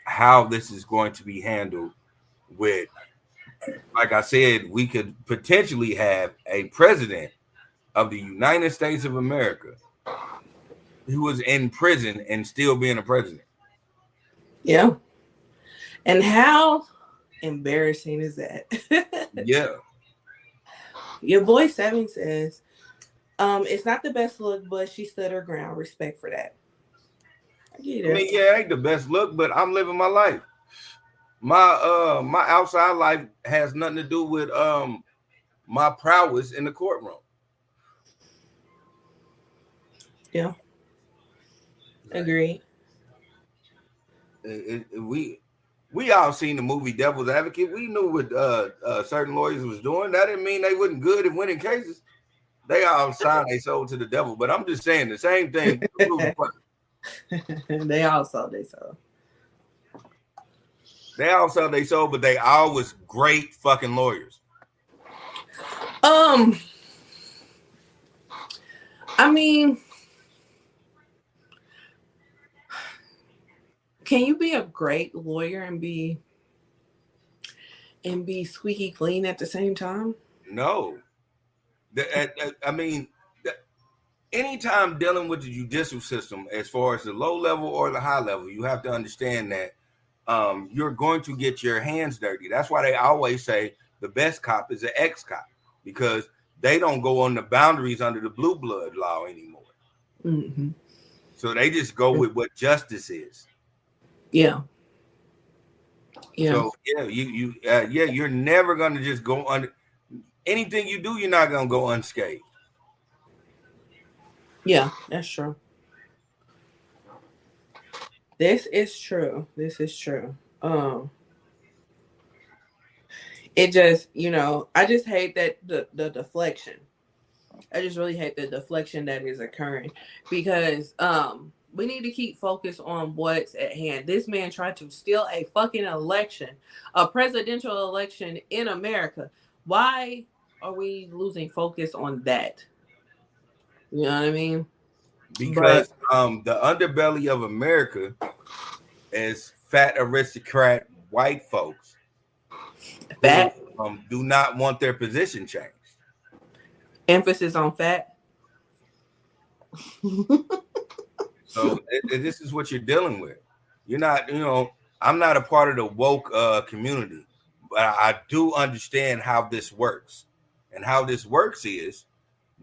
how this is going to be handled. With, like I said, we could potentially have a president of the United States of America who was in prison and still being a president. Yeah. And how embarrassing is that? <laughs> yeah. Your boy Seven says, um, it's not the best look, but she stood her ground. Respect for that. I, get it. I mean, yeah, ain't the best look, but I'm living my life. My uh my outside life has nothing to do with um my prowess in the courtroom. Yeah. Agreed. It, it, we we all seen the movie Devil's Advocate. We knew what uh, uh, certain lawyers was doing. That didn't mean they wasn't good at winning cases. They all signed they sold to the devil. But I'm just saying the same thing. <laughs> <laughs> they all sold they sold. They all sold they sold, but they all was great fucking lawyers. Um, I mean, can you be a great lawyer and be and be squeaky clean at the same time? No. I mean, anytime dealing with the judicial system, as far as the low level or the high level, you have to understand that um, you're going to get your hands dirty. That's why they always say the best cop is an ex cop because they don't go on the boundaries under the blue blood law anymore. Mm-hmm. So they just go with what justice is. Yeah. Yeah. So yeah, you you uh, yeah, you're never gonna just go under anything you do. You're not gonna go unscathed. Yeah, that's true. This is true. This is true. Um it just, you know, I just hate that the the deflection. I just really hate the deflection that is occurring because um we need to keep focus on what's at hand. This man tried to steal a fucking election, a presidential election in America. Why are we losing focus on that? You know what I mean? Because but, um the underbelly of America is fat aristocrat white folks. Fat who, um, do not want their position changed. Emphasis on fat. <laughs> So <laughs> it, this is what you're dealing with. You're not, you know, I'm not a part of the woke uh, community, but I do understand how this works. And how this works is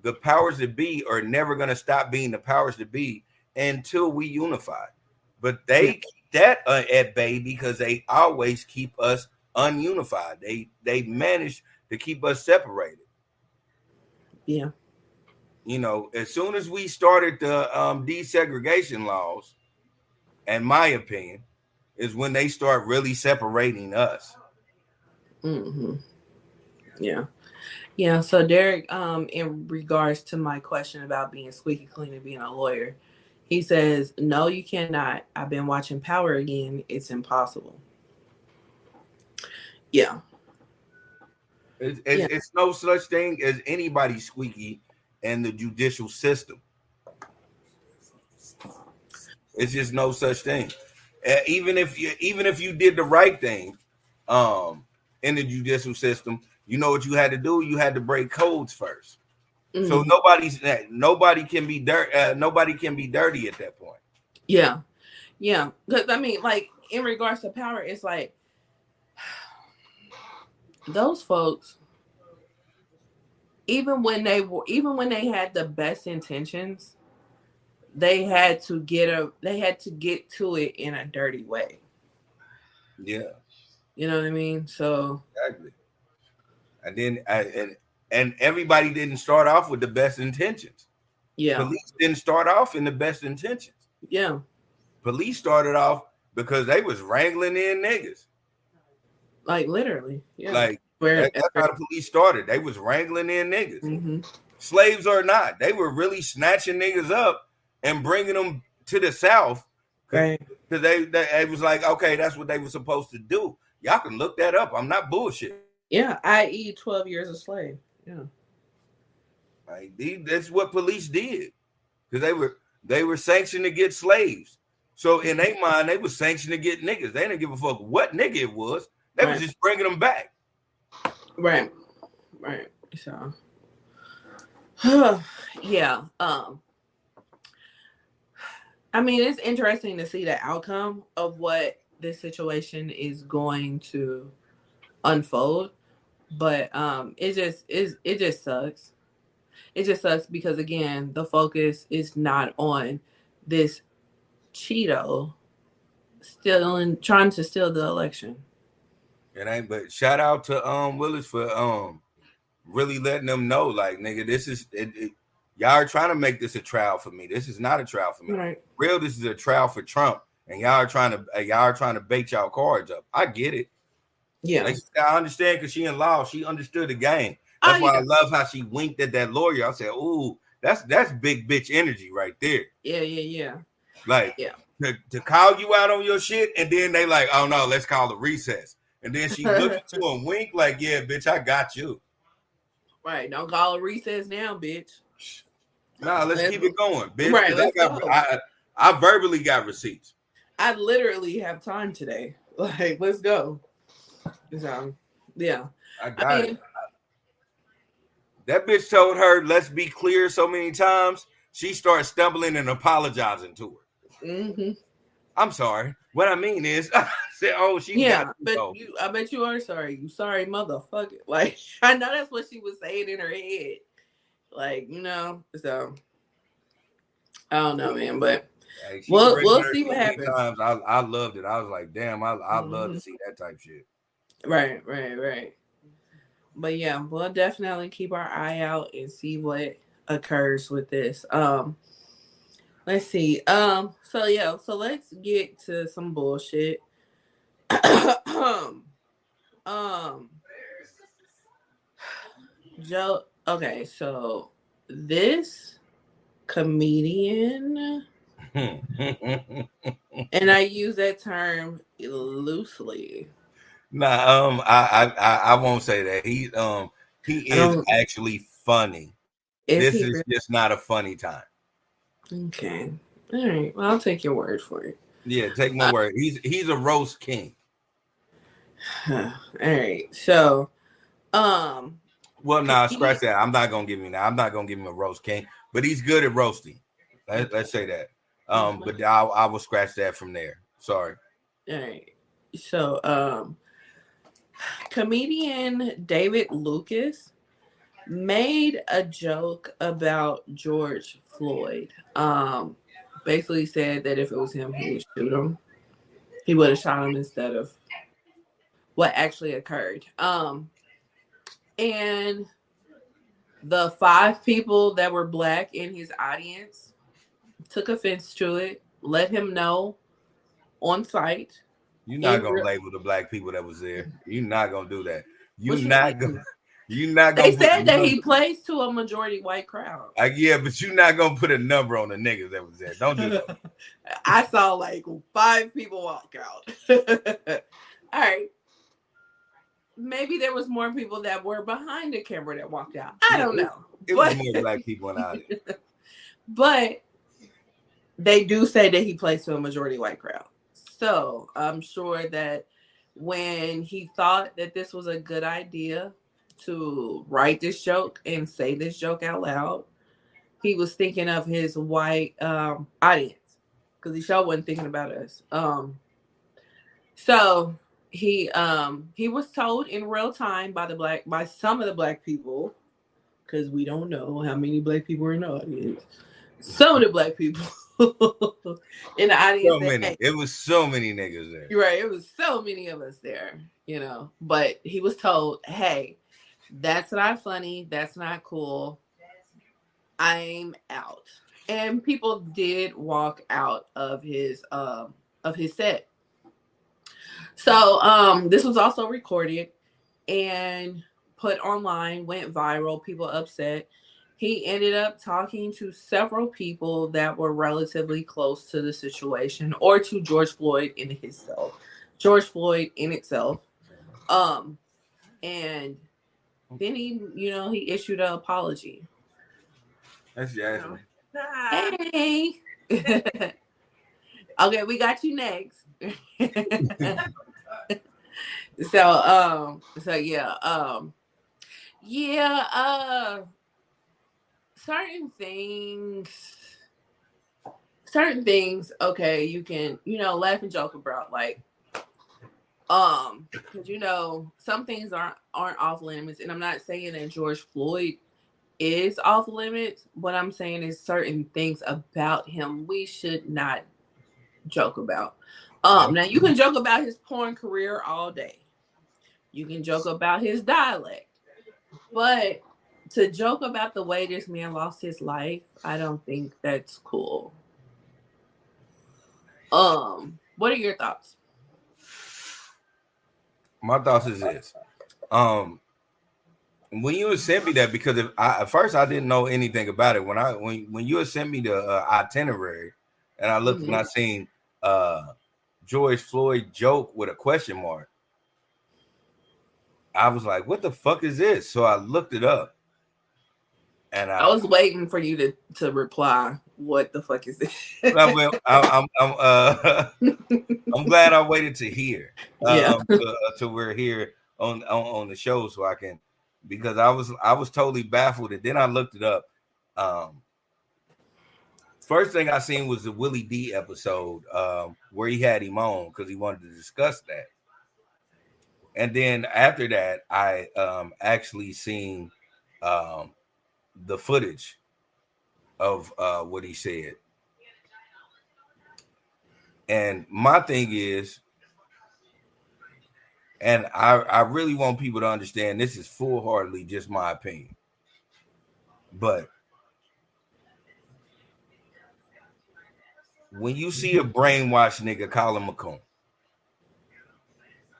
the powers that be are never going to stop being the powers that be until we unify. But they keep that uh, at bay because they always keep us ununified. They they manage to keep us separated. Yeah you know, as soon as we started the um, desegregation laws, in my opinion, is when they start really separating us. Mm-hmm. Yeah. Yeah, so Derek, um, in regards to my question about being squeaky clean and being a lawyer, he says, No, you cannot. I've been watching Power again. It's impossible. Yeah. It's, it's, Yeah. it's no such thing as anybody squeaky in the judicial system. It's just no such thing. Even if you even if you did the right thing, um, in the judicial system, you know what you had to do. You had to break codes first. So Mhm. nobody's nobody can be dirt. Uh, nobody can be dirty at that point. Yeah. Yeah. Because I mean, like in regards to power, it's like <sighs> those folks, even when they were even when they had the best intentions, they had to get a they had to get to it in a dirty way. Yeah. You know what I mean? So Exactly. And then I, and and everybody didn't start off with the best intentions. yeah, Police didn't start off in the best intentions. yeah, Police started off because they was wrangling in niggas. like literally, yeah. Like Where that- that's how the police started. They was wrangling in niggas, Mhm. slaves or not. They were really snatching niggas up and bringing them to the south right, because they, they it was like okay, that's what they were supposed to do. Y'all can look that up. I'm not bullshit. yeah, i.e., twelve years a slave. Yeah, Like these, that's what police did because they were they were sanctioned to get slaves. So in their mind, they were sanctioned to get niggas. They didn't give a fuck what nigga it was. They was just bringing them back. Right, right. So, <sighs> yeah, um. I mean, it's interesting to see the outcome of what this situation is going to unfold, but um, it just is. It just sucks. It just sucks because again, the focus is not on this Cheeto stealing, trying to steal the election. It ain't. But shout out to um Willis for um really letting them know, like nigga, this is it, it- y'all are trying to make this a trial for me. This is not a trial for me. Right. Real, this is a trial for Trump, and y'all are trying to uh, y'all are trying to bait y'all cards up. I get it. Yeah. Like, I understand because she in law, she understood the game. That's Oh, why. I love how she winked at that lawyer. I said, "Ooh, that's that's big bitch energy right there." Yeah. Yeah. Yeah. Like, Yeah. to, to call you out on your shit, and then they like, "Oh no, let's call the recess." And then she looked at you and wink, like, "Yeah, bitch, I got you." Right. Don't call a recess now, bitch. Nah, let's Let's- keep it going, bitch. Right, 'cause I, let's got, go. I, I verbally got receipts. I literally have time today. <laughs> Like, let's go. So, yeah. I got I it. That bitch told her, "Let's be clear." So many times, she started stumbling and apologizing to her. mhm. I'm sorry. What I mean is, <laughs> I said, "Oh, she yeah, got but go. you, I bet you are sorry. You sorry, motherfucker. <laughs> Like, I know that's what she was saying in her head. Like, you know, so I don't know, man, but We'll- we'll see what happens. Times. I, I loved it. I was like, damn, I, I love to Mhm. see that type shit. right, right, right. But yeah, we'll definitely keep our eye out and see what occurs with this. Um, let's see. Um, so yeah, so let's get to some bullshit. <coughs> um, Joe. Okay, so this comedian, <laughs> and I use that term loosely. nah, um, I, I, I, won't say that. He, um, he is actually funny. Is this is really? just not a funny time. Okay. All right. Well, I'll take your word for it. Yeah, take my Uh, word. He's he's a roast king. <sighs> All right. So, um, Well, nah, scratch that. I'm not gonna give him that. I'm not gonna give him a roast king, but he's good at roasting. Let, let's say that. Um, but I, I will scratch that from there. Sorry. all right. So, um, comedian David Lucas made a joke about George Floyd. Um, basically said that if it was him, he would shoot him. He would have shot him instead of what actually occurred. Um, and the five people that were black in his audience took offense to it, let him know on site. You're not gonna real- label the black people that was there. You're not gonna do that. You're you not gonna. You not They gonna put said that he plays to a majority white crowd. Like, yeah, but you're not gonna put a number on the niggas that was there. Don't do that. <laughs> I saw like five people walk out. <laughs> All right. Maybe there was more people that were behind the camera that walked out. I don't know. It was But- more black people in the audience. <laughs> But they do say that he plays to a majority white crowd. So I'm sure that when he thought that this was a good idea to write this joke and say this joke out loud, he was thinking of his white um, audience because he sure wasn't thinking about us. Um, so he um, he was told in real time by the black by some of the black people because we don't know how many black people are in the audience. Some of the black people <laughs> in the audience. So many. "Hey, It was so many niggas there. you're right. It was so many of us there, you know. But he was told, "Hey, that's not funny. That's not cool. I'm out." And people did walk out of his um of his set. So um this was also recorded and put online, went viral, people upset. He ended up talking to several people that were relatively close to the situation or to George Floyd in himself. George Floyd in itself. Um and then he, you know, he issued an apology. That's Jasmine. Hey. <laughs> okay, we got you next. <laughs> <laughs> so um so yeah, um yeah, uh certain things certain things, okay, you can, you know, laugh and joke about like um because you know some things aren't aren't off limits and i'm not saying that george floyd is off limits. What I'm saying is certain things about him we should not joke about. Um, now you can joke about his porn career all day. You can joke about his dialect, but to joke about the way this man lost his life, I don't think that's cool. Um, what are your thoughts? My thoughts is this. Um when you had sent me that, because if I, at first I didn't know anything about it. When I when when you had sent me the uh, itinerary, and I looked and I seen uh George Floyd joke with a question mark, I was like, "What the fuck is this?" So I looked it up, and I, I was waiting for you to to reply. What the fuck is this? I I- I'm, I'm, uh, <laughs> I'm glad I waited to hear. Yeah. Um, to, to we're here on, on on the show, so I can because I was I was totally baffled, and then I looked it up. Um, first thing I seen was the Willie D episode um, where he had him on because he wanted to discuss that, and then after that, I um, actually seen um, the footage of uh, what he said. And my thing is, and I, I really want people to understand this is full heartedly just my opinion. But when you see a brainwashed nigga call him a coon,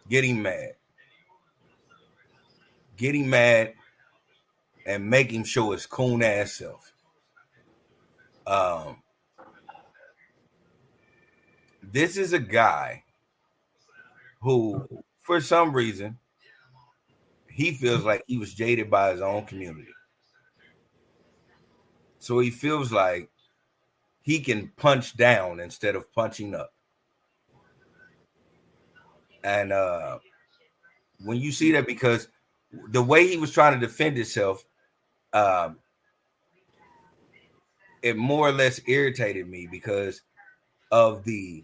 get him mad. Get him mad and make him show his coon ass self. Um, this is a guy who, for some reason, he feels like he was jaded by his own community. So he feels like he can punch down instead of punching up. And uh when you see that, because the way he was trying to defend himself, um, it more or less irritated me because of the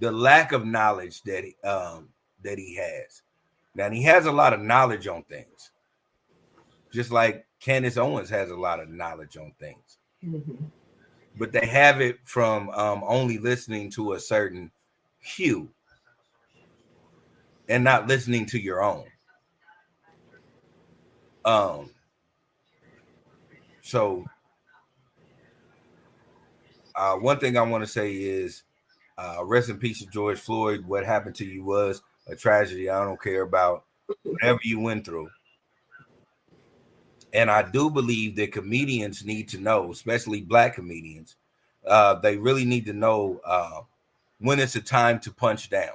the lack of knowledge that he, um that he has. Now he has a lot of knowledge on things, just like Candace Owens has a lot of knowledge on things, but they have it from um, only listening to a certain hue and not listening to your own. Um. So, uh, one thing I want to say is, uh, rest in peace to George Floyd. What happened to you was a tragedy. I don't care about whatever you went through. And I do believe that comedians need to know, especially black comedians, uh, they really need to know uh, when it's a time to punch down.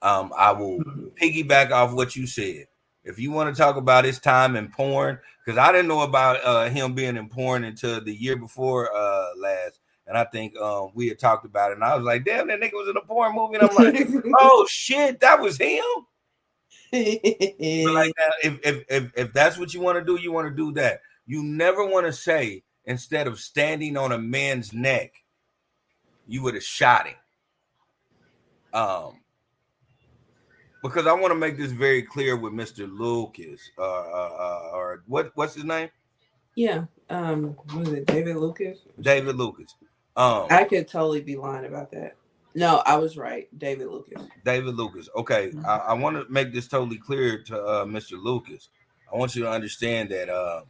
Um, I will piggyback off what you said. If you want to talk about his time in porn, because I didn't know about uh, him being in porn until the year before uh, last, and I think um, we had talked about it, and I was like, "Damn, that nigga was in a porn movie," and I'm like, <laughs> "Oh shit, that was him." Like that, <laughs> if, if if if that's what you want to do, you want to do that. You never want to say instead of standing on a man's neck, you would have shot him. Um, because I want to make this very clear with Mr. Lucas, uh, uh, uh, or what what's his name? yeah. Um, was it David Lucas? David Lucas. Um, I could totally be lying about that. No, I was right. David Lucas. David Lucas. Okay, I, I want to make this totally clear to uh, Mr. Lucas. I want you to understand that uh,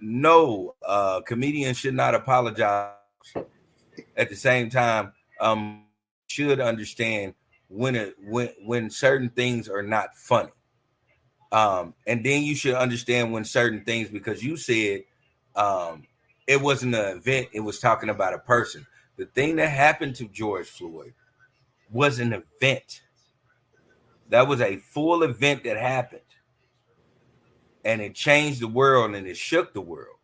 no uh, comedian should not apologize. At the same time, um, should understand when it when when certain things are not funny. Um, and then you should understand when certain things because you said um, it wasn't an event; it was talking about a person. The thing that happened to George Floyd was an event. That was a full event that happened. And it changed the world and it shook the world.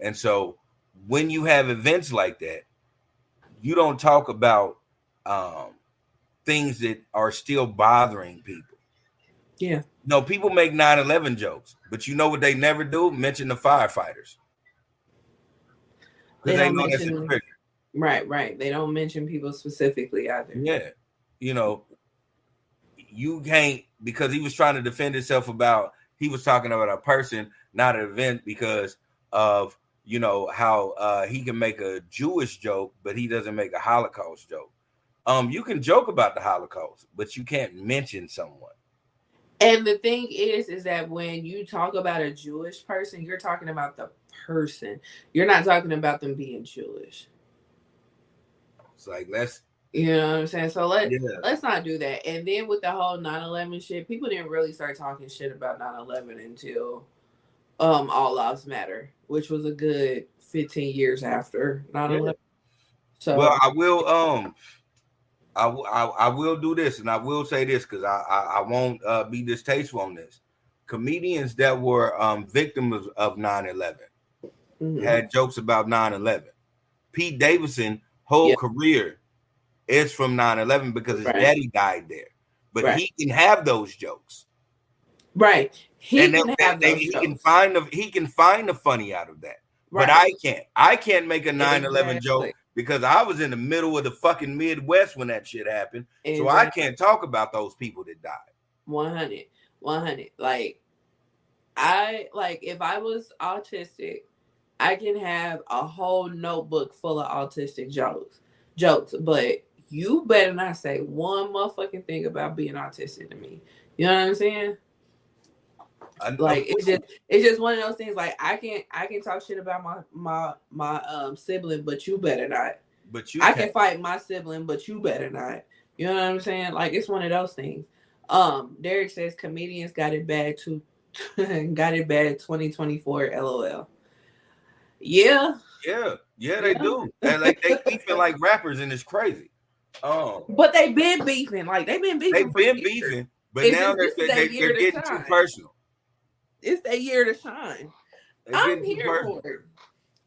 And so when you have events like that, you don't talk about um, things that are still bothering people. Yeah. No, people make 9-11 jokes, but you know what they never do? Mention the firefighters. They Because they don't know that's a mention- trigger. Right, right. They don't mention people specifically either. Yeah. You know, you can't because he was trying to defend himself about he was talking about a person, not an event, because of you know how uh he can make a Jewish joke, but he doesn't make a Holocaust joke. Um, you can joke about the Holocaust, but you can't mention someone. And the thing is, is that when you talk about a Jewish person, you're talking about the person. You're not talking about them being Jewish. It's like let's You know what I'm saying? So let yeah. let's not do that. And then with the whole 9/11 shit, people didn't really start talking shit about 9/11 until um All Lives Matter, which was a good 15 years after 9/11. So Well, I will um I, will I will do this and I will say this because I, I I won't uh, be distasteful on this. Comedians that were um victims of 9-11 mhm. had jokes about 9-11. Pete Davidson whole Yeah. career is from 9-11 because his Right. daddy died there. But Right. he can have those jokes. right. He and can they- have they- those he can find the he can find the funny out of that. But I can't. I can't make a 9-11 joke because I was in the middle of the fucking Midwest when that shit happened. So I can't talk about those people that died. 100 100 like i like if i was autistic i can have a whole notebook full of autistic jokes jokes but you better not say one motherfucking thing about being autistic to me you know what i'm saying like it's just it's just one of those things like i can i can talk shit about my my my um sibling but you better not but you I can't. can fight my sibling, but you better not. You know what I'm saying? Like it's one of those things. Um, Derek says comedians got it bad too. <laughs> got it bad 2024 LOL. Yeah, Yeah, yeah, they Yeah. do. And like they <laughs> beefing like rappers, and it's crazy. Um, but they've been beefing. Like they've been beefing. they've been beefing, but It's now just they're, they, they are getting too personal. It's their year to shine. They're I'm here personal. for it.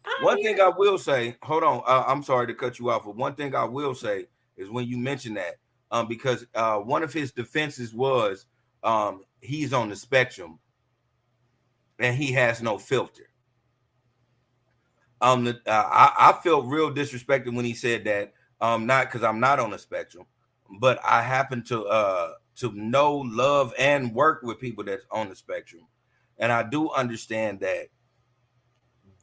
I'm One here thing I will say, hold on, uh, I'm sorry to cut you off, but one thing I will say is when you mention that, um, because uh, one of his defenses was um, he's on the spectrum and he has no filter. Um, the, uh, I, I felt real disrespected when he said that. Um, not because I'm not on the spectrum, but I happen to uh to know, love, and work with people that's on the spectrum, and I do understand that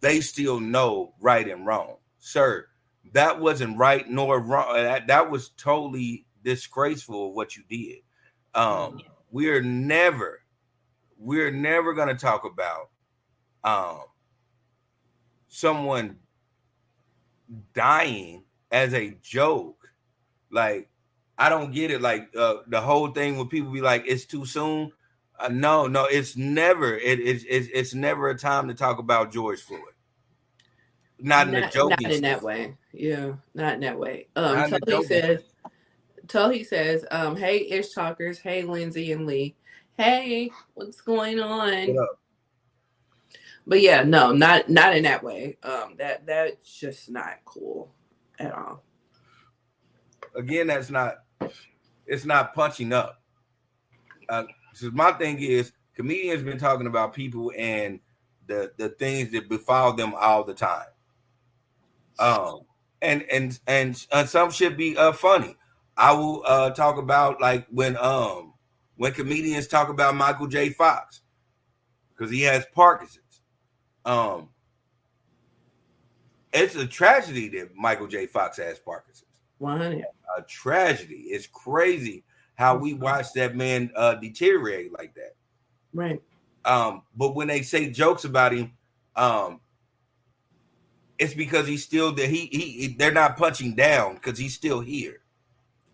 they still know right and wrong, sir. That wasn't right nor wrong. That, that was totally disgraceful of what you did. Um, we're never, we're never gonna talk about um someone dying as a joke. Like, I don't get it. Like uh, the whole thing when people be like, "It's too soon." Uh, no, no, it's never. It, it's it's it's never a time to talk about George Floyd. Not, in a joking. not in that way. Yeah, not in that way. Um, Tully says, Tully says, um, hey Ish Talkers, hey Lindsay and Lee, hey, what's going on? What? But yeah, no, not not in that way. Um, that that's just not cool at all. Again, that's not. It's not punching up. Uh, so my thing is, comedians been talking about people and the the things that befall them all the time. Um, and and and, and some should be uh funny. I will uh talk about like when um when comedians talk about Michael J. Fox because he has Parkinson's. Um, it's a tragedy that Michael J. Fox has Parkinson's. One hundred. A tragedy. It's crazy how we watch that man uh deteriorate like that. Right. Um, but when they say jokes about him, um, it's because he's still there. He, he they're not punching down because he's still here.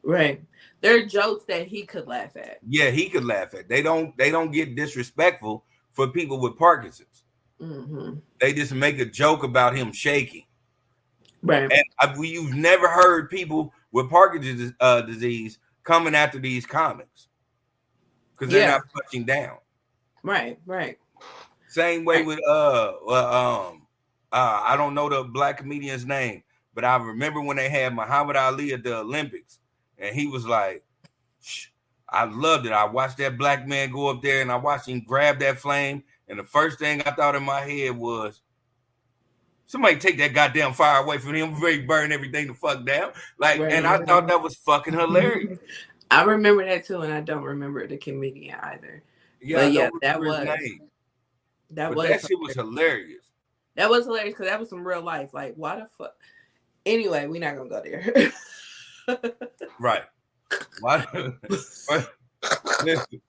Right. There are jokes that he could laugh at. Yeah, he could laugh at. They don't they don't get disrespectful for people with Parkinson's. Hmm They just make a joke about him shaking. Right. And I, we, you've never heard people with Parkinson's uh, disease coming after these comics because they're Yeah. not punching down. Right. Right. Same way with uh, uh um uh I don't know the black comedian's name, but I remember when they had Muhammad Ali at the Olympics, and he was like, "Shh, I loved it. I watched that black man go up there and I watched him grab that flame. And the first thing I thought in my head was, somebody take that goddamn fire away from him he burn everything the fuck down. Like, Right, and I right. thought that was fucking hilarious. <laughs> I remember that too, and I don't remember the comedian either. Yeah, But yeah, that was- name, That but was that shit was hilarious. that was hilarious because that was some real life. Like, why the fuck? Anyway, we're not gonna go there. <laughs> Right. Why? <laughs> listen,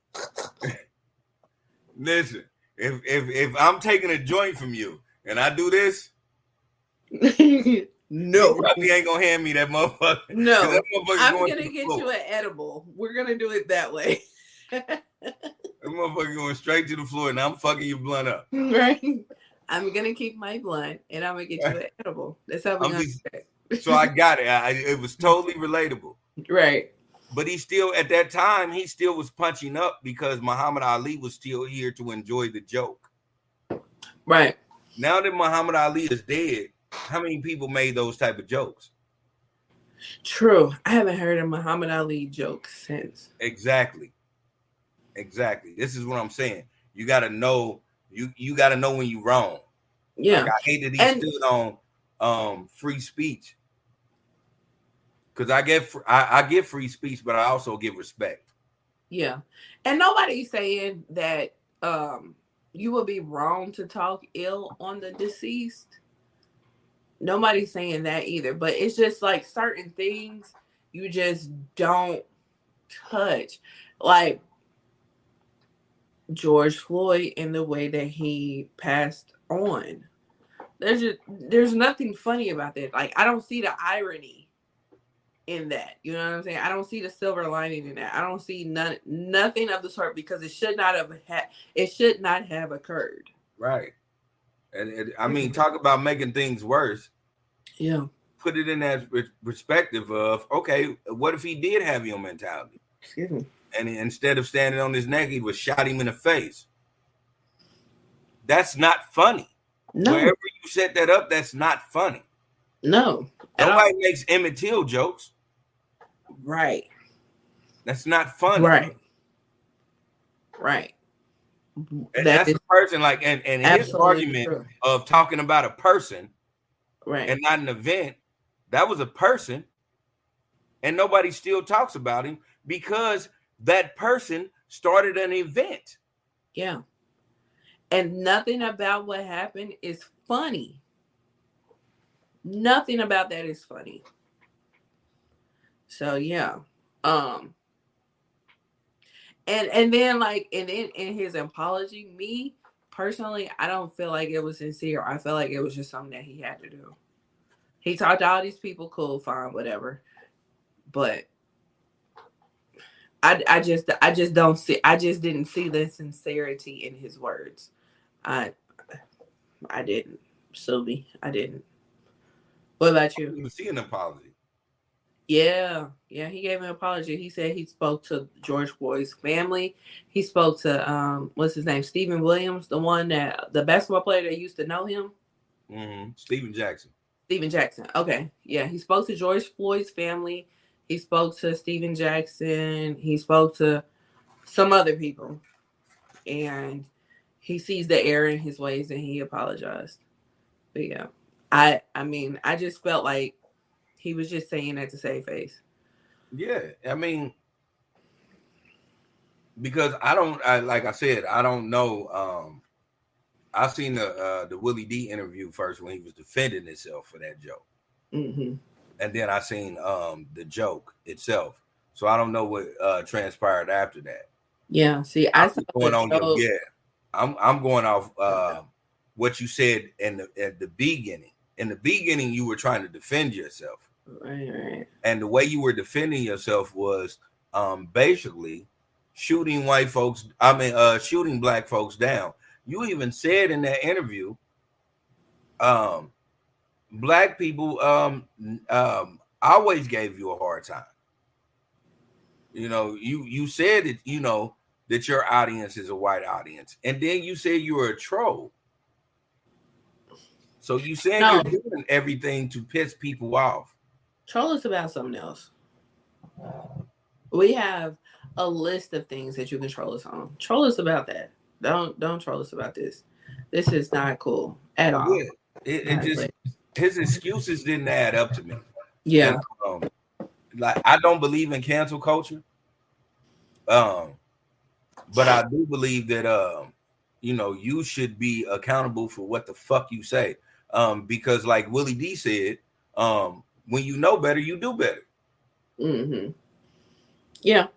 listen. If if if I'm taking a joint from you and I do this, <laughs> you no, probably ain't gonna hand me that motherfucker. <laughs> no. That I'm going gonna to get you an edible. We're gonna do it that way, <laughs> That motherfucker going straight to the floor, and I'm fucking your blunt up. right? I'm gonna keep my blunt, and I'm gonna get you an edible. That's how I'm gonna just- So I got it. I, it was totally relatable. right. But he still, at that time, he still was punching up because Muhammad Ali was still here to enjoy the joke. Right. Now that Muhammad Ali is dead, how many people made those type of jokes? True. I haven't heard a Muhammad Ali joke since. Exactly. Exactly. This is what I'm saying. You gotta know you you gotta know when you're wrong. Yeah. Like, I hate that he And- stood on um free speech. Cause I get I, I get free speech, but I also give respect. Yeah. And nobody's saying that um you would be wrong to talk ill on the deceased. Nobody's saying that either, but it's just like certain things you just don't touch. Like George Floyd in the way that he passed on. There's just there's nothing funny about that. Like I don't see the irony in that. You know what I'm saying? I don't see the silver lining in that. I don't see none nothing of the sort because it should not have had it should not have occurred. Right. And, and I mean, mm-hmm. talk about making things worse. Yeah. Put it in that perspective of okay, what if he did have your mentality? Excuse me. and instead of standing on his neck, he was shot him in the face. That's not funny. No, Wherever you set that up, that's not funny. No. Nobody makes Emmett Till jokes. Right. That's not fun. Right. Right. And That that's is the person like and, and his argument true. of talking about a person Right. and not an event, that was a person, and nobody still talks about him because that person started an event. yeah. And nothing about what happened is funny. Nothing about that is funny. So yeah. Um and and then like and in, in his apology, me personally, I don't feel like it was sincere. I feel like it was just something that he had to do. He talked to all these people, cool, fine, whatever. But I I just I just don't see I just didn't see the sincerity in his words. I I didn't. Sylvie, I didn't. What about you? You see an apology. Yeah, yeah, he gave an apology. He said he spoke to George Floyd's family. He spoke to um, what's his name, Stephen Williams, the one that the basketball player that used to know him, hmm Stephen Jackson. Stephen Jackson. Okay, yeah, he spoke to George Floyd's family. He spoke to Stephen Jackson. He spoke to some other people, and he sees the error in his ways and he apologized. But yeah, I I mean, I just felt like he was just saying that to save face. Yeah, I mean, because I don't, I like I said, I don't know. Um, I seen the uh, the Willie D interview first when he was defending himself for that joke, hmm and then I seen um the joke itself. So I don't know what uh transpired after that. Yeah. See, I saw going on your yeah. I'm I'm going off uh, what you said in the at the beginning. In the beginning, you were trying to defend yourself, Right, right. and the way you were defending yourself was um basically shooting white folks. I mean, uh, shooting black folks down. You even said in that interview, um, black people um um always gave you a hard time. You know, you you said that you know that your audience is a white audience, and then you said you were a troll. So you saying No. you're doing everything to piss people off. Troll us about something else. We have a list of things that you can troll us on. Troll us about that. Don't don't troll us about this. This is not cool at all. Yeah, it, it just like- his excuses didn't add up to me. yeah. And, um, like I don't believe in cancel culture. Um, but I do believe that um, you know, you should be accountable for what the fuck you say. Um, because like Willie D said, um, when you know better, you do better. Mm-hmm. Yeah.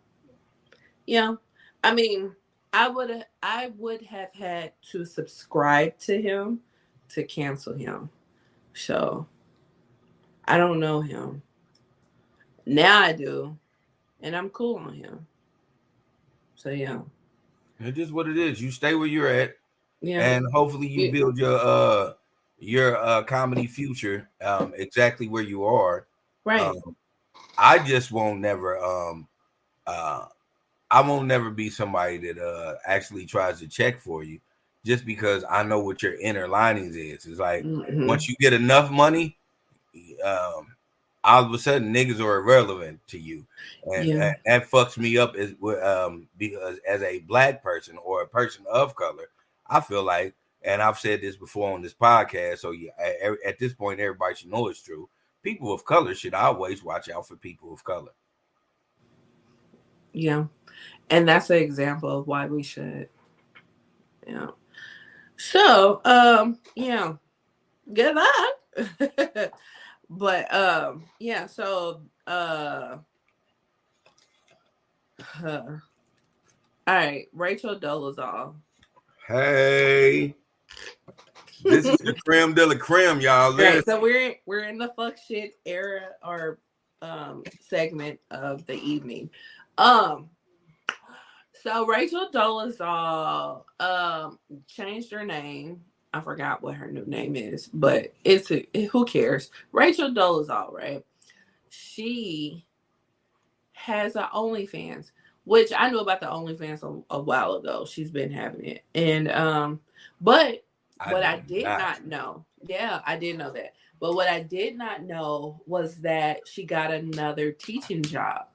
Yeah. I mean, I would I would have had to subscribe to him to cancel him. So I don't know him. Now I do. And I'm cool on him. So yeah. It's just what it is. You stay where you're at, Yeah. and hopefully you build your uh your uh comedy future um exactly where you are. right. Um, I just won't never um uh I won't never be somebody that uh actually tries to check for you just because I know what your inner linings is. It's like Mhm. once you get enough money, um all of a sudden niggas are irrelevant to you. And Yeah. that, that fucks me up as um because as a black person or a person of color, I feel like and I've said this before on this podcast, so yeah, at, at this point everybody should know it's true people of color should always watch out for people of color. Yeah. And that's an example of why we should. Yeah. So, um, yeah. Good luck. <laughs> but um, yeah, so uh, uh <sighs> all right, Rachel Dolezal. Hey, this is the <laughs> creme de la creme, y'all. Right, so we're we're in the fuck shit era or um segment of the evening. Um so Rachel Dolezal um changed her name. I forgot what her new name is, but it's a, who cares? Rachel Dolezal, right? She has a OnlyFans, which I knew about the OnlyFans a, a while ago. She's been having it, and um, but what I did not. know, yeah, I did know that. But what I did not know was that she got another teaching job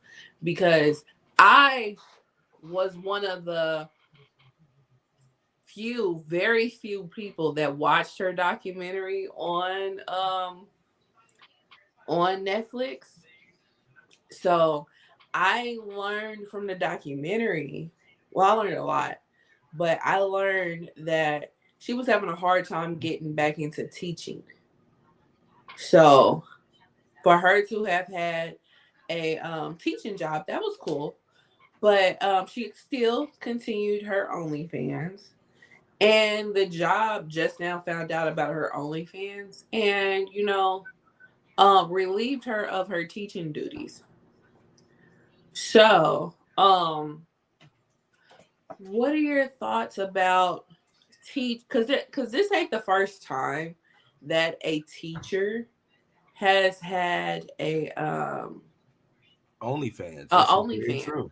because I was one of the few, very few people that watched her documentary on um on Netflix. So I learned from the documentary. Well, I learned a lot, but I learned that she was having a hard time getting back into teaching. So for her to have had a um, teaching job, that was cool. But um, she still continued her OnlyFans. And the job just now found out about her OnlyFans and, you know, um, relieved her of her teaching duties. So, Um, what are your thoughts about teach? Because because this ain't the first time that a teacher has had a um OnlyFans. Uh, OnlyFans. true.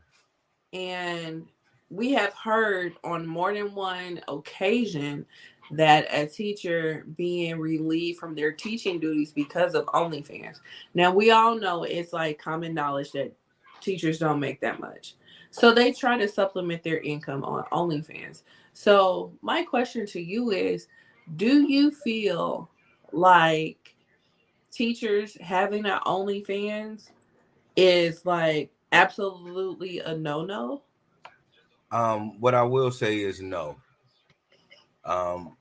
and we have heard on more than one occasion that a teacher being relieved from their teaching duties because of OnlyFans. Now we all know it's like common knowledge that teachers don't make that much. So they try to supplement their income on OnlyFans. So my question to you is do you feel like teachers having an OnlyFans is like absolutely a no-no? Um, what I will say is no. Um,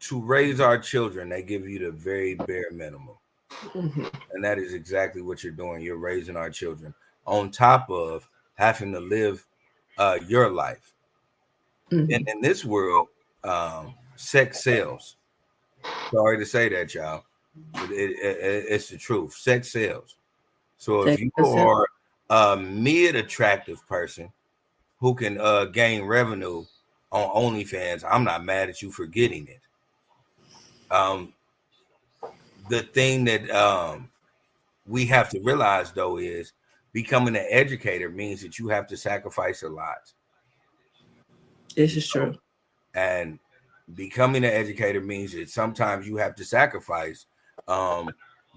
to raise our children, they give you the very bare minimum, Mhm. and that is exactly what you're doing. You're raising our children on top of having to live uh, your life. Mhm. And in this world, um, sex sells. Sorry to say that, y'all. But it, it- it- it's the truth. Sex sells. So if Sex you sells. are a mid attractive person who can uh, gain revenue on OnlyFans, I'm not mad at you for getting it. Um, the thing that um, we have to realize though is becoming an educator means that you have to sacrifice a lot. This is true. and becoming an educator means that sometimes you have to sacrifice um,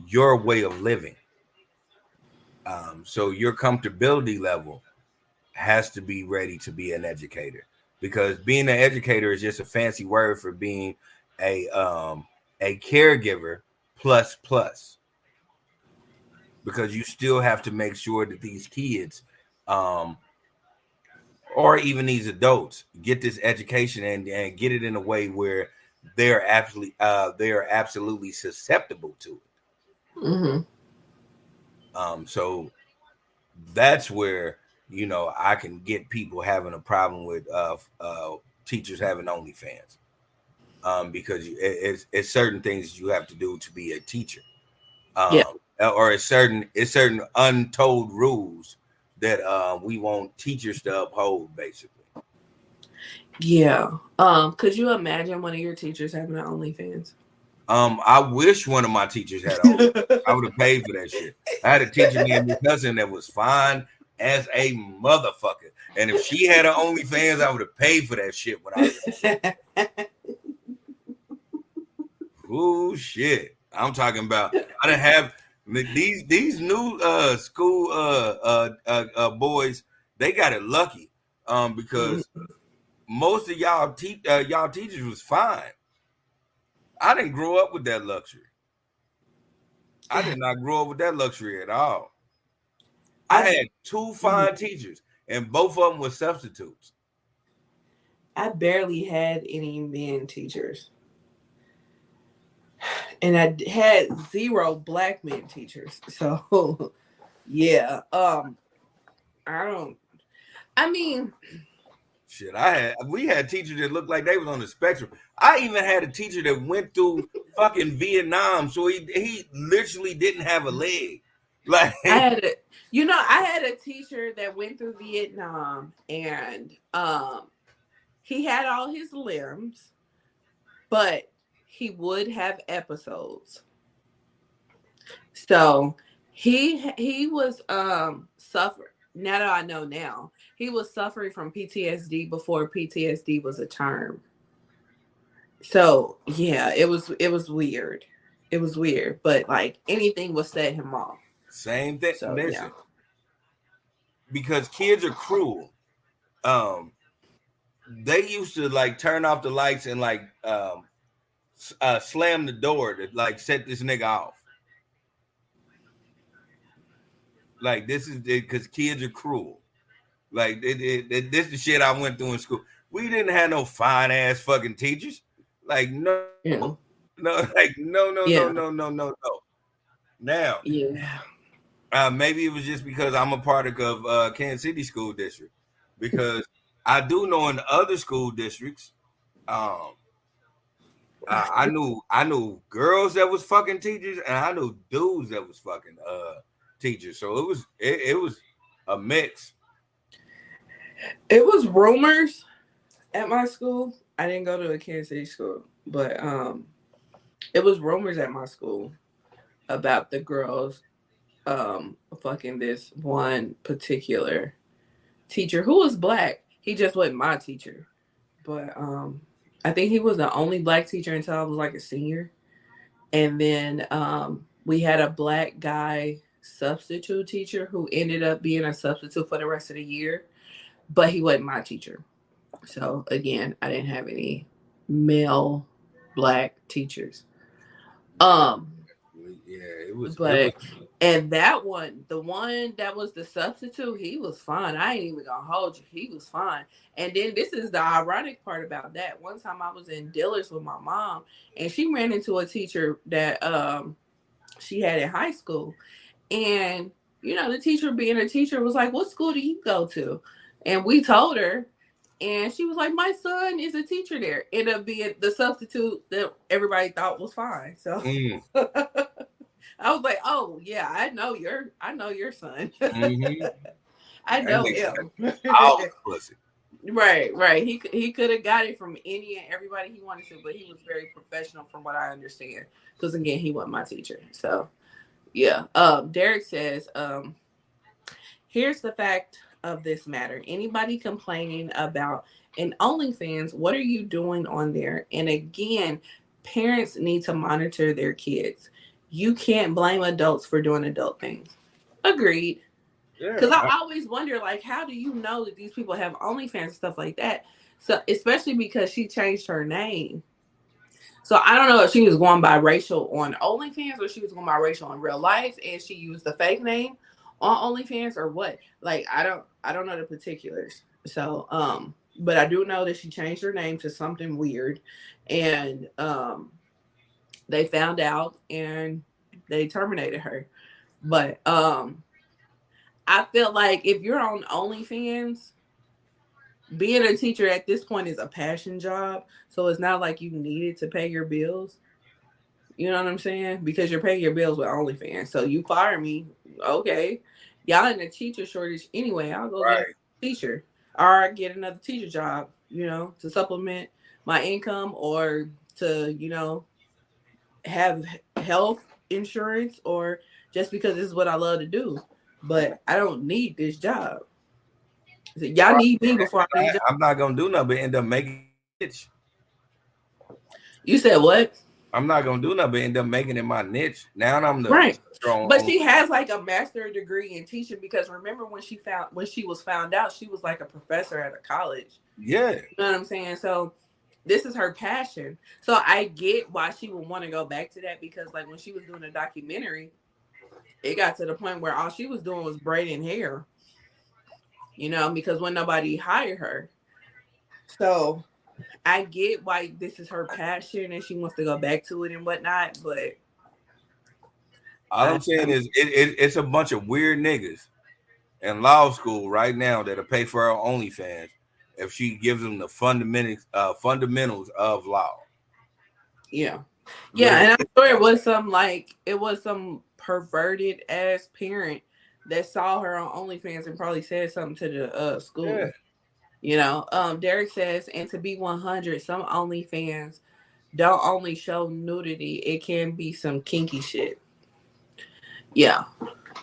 your way of living um, so your comfortability level has to be ready to be an educator because being an educator is just a fancy word for being a um, a caregiver plus plus because you still have to make sure that these kids um, or even these adults get this education and, and get it in a way where they're absolutely uh they're absolutely susceptible to it. Hmm um so that's where you know i can get people having a problem with uh uh teachers having onlyfans. Um because it, it's, it's certain things you have to do to be a teacher. Um Yeah. Or it's certain it's certain untold rules that uh we want teachers to uphold basically Yeah. Um, could you imagine one of your teachers having an OnlyFans? Um, I wish one of my teachers had. I would have paid for that shit. I had a teacher named my cousin that was fine as a motherfucker, and if she had her OnlyFans, I would have paid for that shit. When I, <laughs> ooh shit, I'm talking about. I didn't have these these new uh school uh uh uh, uh boys. They got it lucky, um, because most of y'all te- uh, y'all teachers was fine. I didn't grow up with that luxury. I did not grow up with that luxury at all. I had two fine teachers, and both of them were substitutes. I barely had any men teachers. And I had zero black men teachers. <laughs> So yeah. Um I don't I mean Shit, I had we had teachers that looked like they was on the spectrum. I even had a teacher that went through fucking Vietnam, so he he literally didn't have a leg. <laughs> Like I had a you know, I had a teacher that went through Vietnam and um he had all his limbs, but he would have episodes. So he he was um suffer now that I know now, he was suffering from PTSD before PTSD was a term. So yeah, it was it was weird. It was weird, but like anything would set him off. Same thing. So, Listen, yeah. because kids are cruel. Um, they used to like turn off the lights and like um, uh, slam the door to like set this nigga off. Like this is because kids are cruel. Like it, it, it- this the shit I went through in school. We didn't have no fine ass fucking teachers. Like no, Yeah. no, like no, no, Yeah. no, no, no, no, no. Now, Yeah. uh, maybe it was just because I'm a part of uh, Kansas City School District. Because I do know in other school districts, um, I, <laughs> I knew I knew girls that was fucking teachers, and I knew dudes that was fucking uh teachers. So it was it, it was a mix. It was rumors at my school. I didn't go to a Kansas City school, but um, it was rumors at my school about the girls um fucking this one particular teacher who was black. He just wasn't my teacher, but um, I think he was the only black teacher until I was like a senior, and then um, we had a black guy substitute teacher who ended up being a substitute for the rest of the year, but he wasn't my teacher. So again, I didn't have any male black teachers. Um, Yeah, it was. But- it was- and that one, the one that was the substitute, he was fine. I ain't even gonna hold you. He was fine. And then this is the ironic part about that. One time I was in Dillard's with my mom, and she ran into a teacher that um she had in high school. And you know, the teacher being a teacher was like, What school do you go to? And we told her, and she was like, My son is a teacher there. Ended up being the substitute that everybody thought was fine. So Mm, <laughs> I was like, "Oh yeah, I know your, I know your son. mhm. <laughs> I know him." <laughs> All pussy. right, right. He could- he could have got it from any and everybody he wanted to, but he was very professional, from what I understand. Because again, he wasn't my teacher. So yeah. Um, Derek says, um, "Here's the fact of this matter. Anybody complaining about an OnlyFans, what are you doing on there? And again, parents need to monitor their kids." You can't blame adults for doing adult things. Agreed. Yeah, Because I always wonder, like, how do you know that these people have OnlyFans and stuff like that? So, especially because she changed her name. So I don't know if she was going by Rachel on OnlyFans or she was going by Rachel in real life, and she used the fake name on OnlyFans or what. Like I don't, I don't know the particulars. So, um, but I do know that she changed her name to something weird, and um, they found out and they terminated her. But um I feel like if you're on OnlyFans, being a teacher at this point is a passion job. So it's not like you needed to pay your bills. You know what I'm saying? Because you're paying your bills with OnlyFans. So you fire me, okay. Y'all in a teacher shortage anyway. I'll go Right. get a teacher or get another teacher job, you know, to supplement my income or to, you know, have health insurance or just because this is what I love to do. But I don't need this job. So y'all need me before I need I'm not gonna do nothing but end up making it. You said what? I'm not gonna do nothing but end up making it my niche. Now I'm the Right. strong. But she has like a master degree in teaching because remember when she found when she was found out, she was like a professor at a college. yeah, You know what I'm saying? So this is her passion. So I get why she would want to go back to that because like when she was doing a documentary, it got to the point where all she was doing was braiding hair. You know, because when nobody hired her. So I get why this is her passion and she wants to go back to it and whatnot, but all I'm saying is it, it, it's a bunch of weird niggas in law school right now that'll pay for her OnlyFans if she gives them the fundamentals uh, fundamentals of law. Yeah. Yeah, and I'm sure it was some like it was some perverted ass parent that saw her on OnlyFans and probably said something to the uh, school. Yeah. You know, um, Derek says, and to be 100, some OnlyFans don't only show nudity; it can be some kinky shit. Yeah,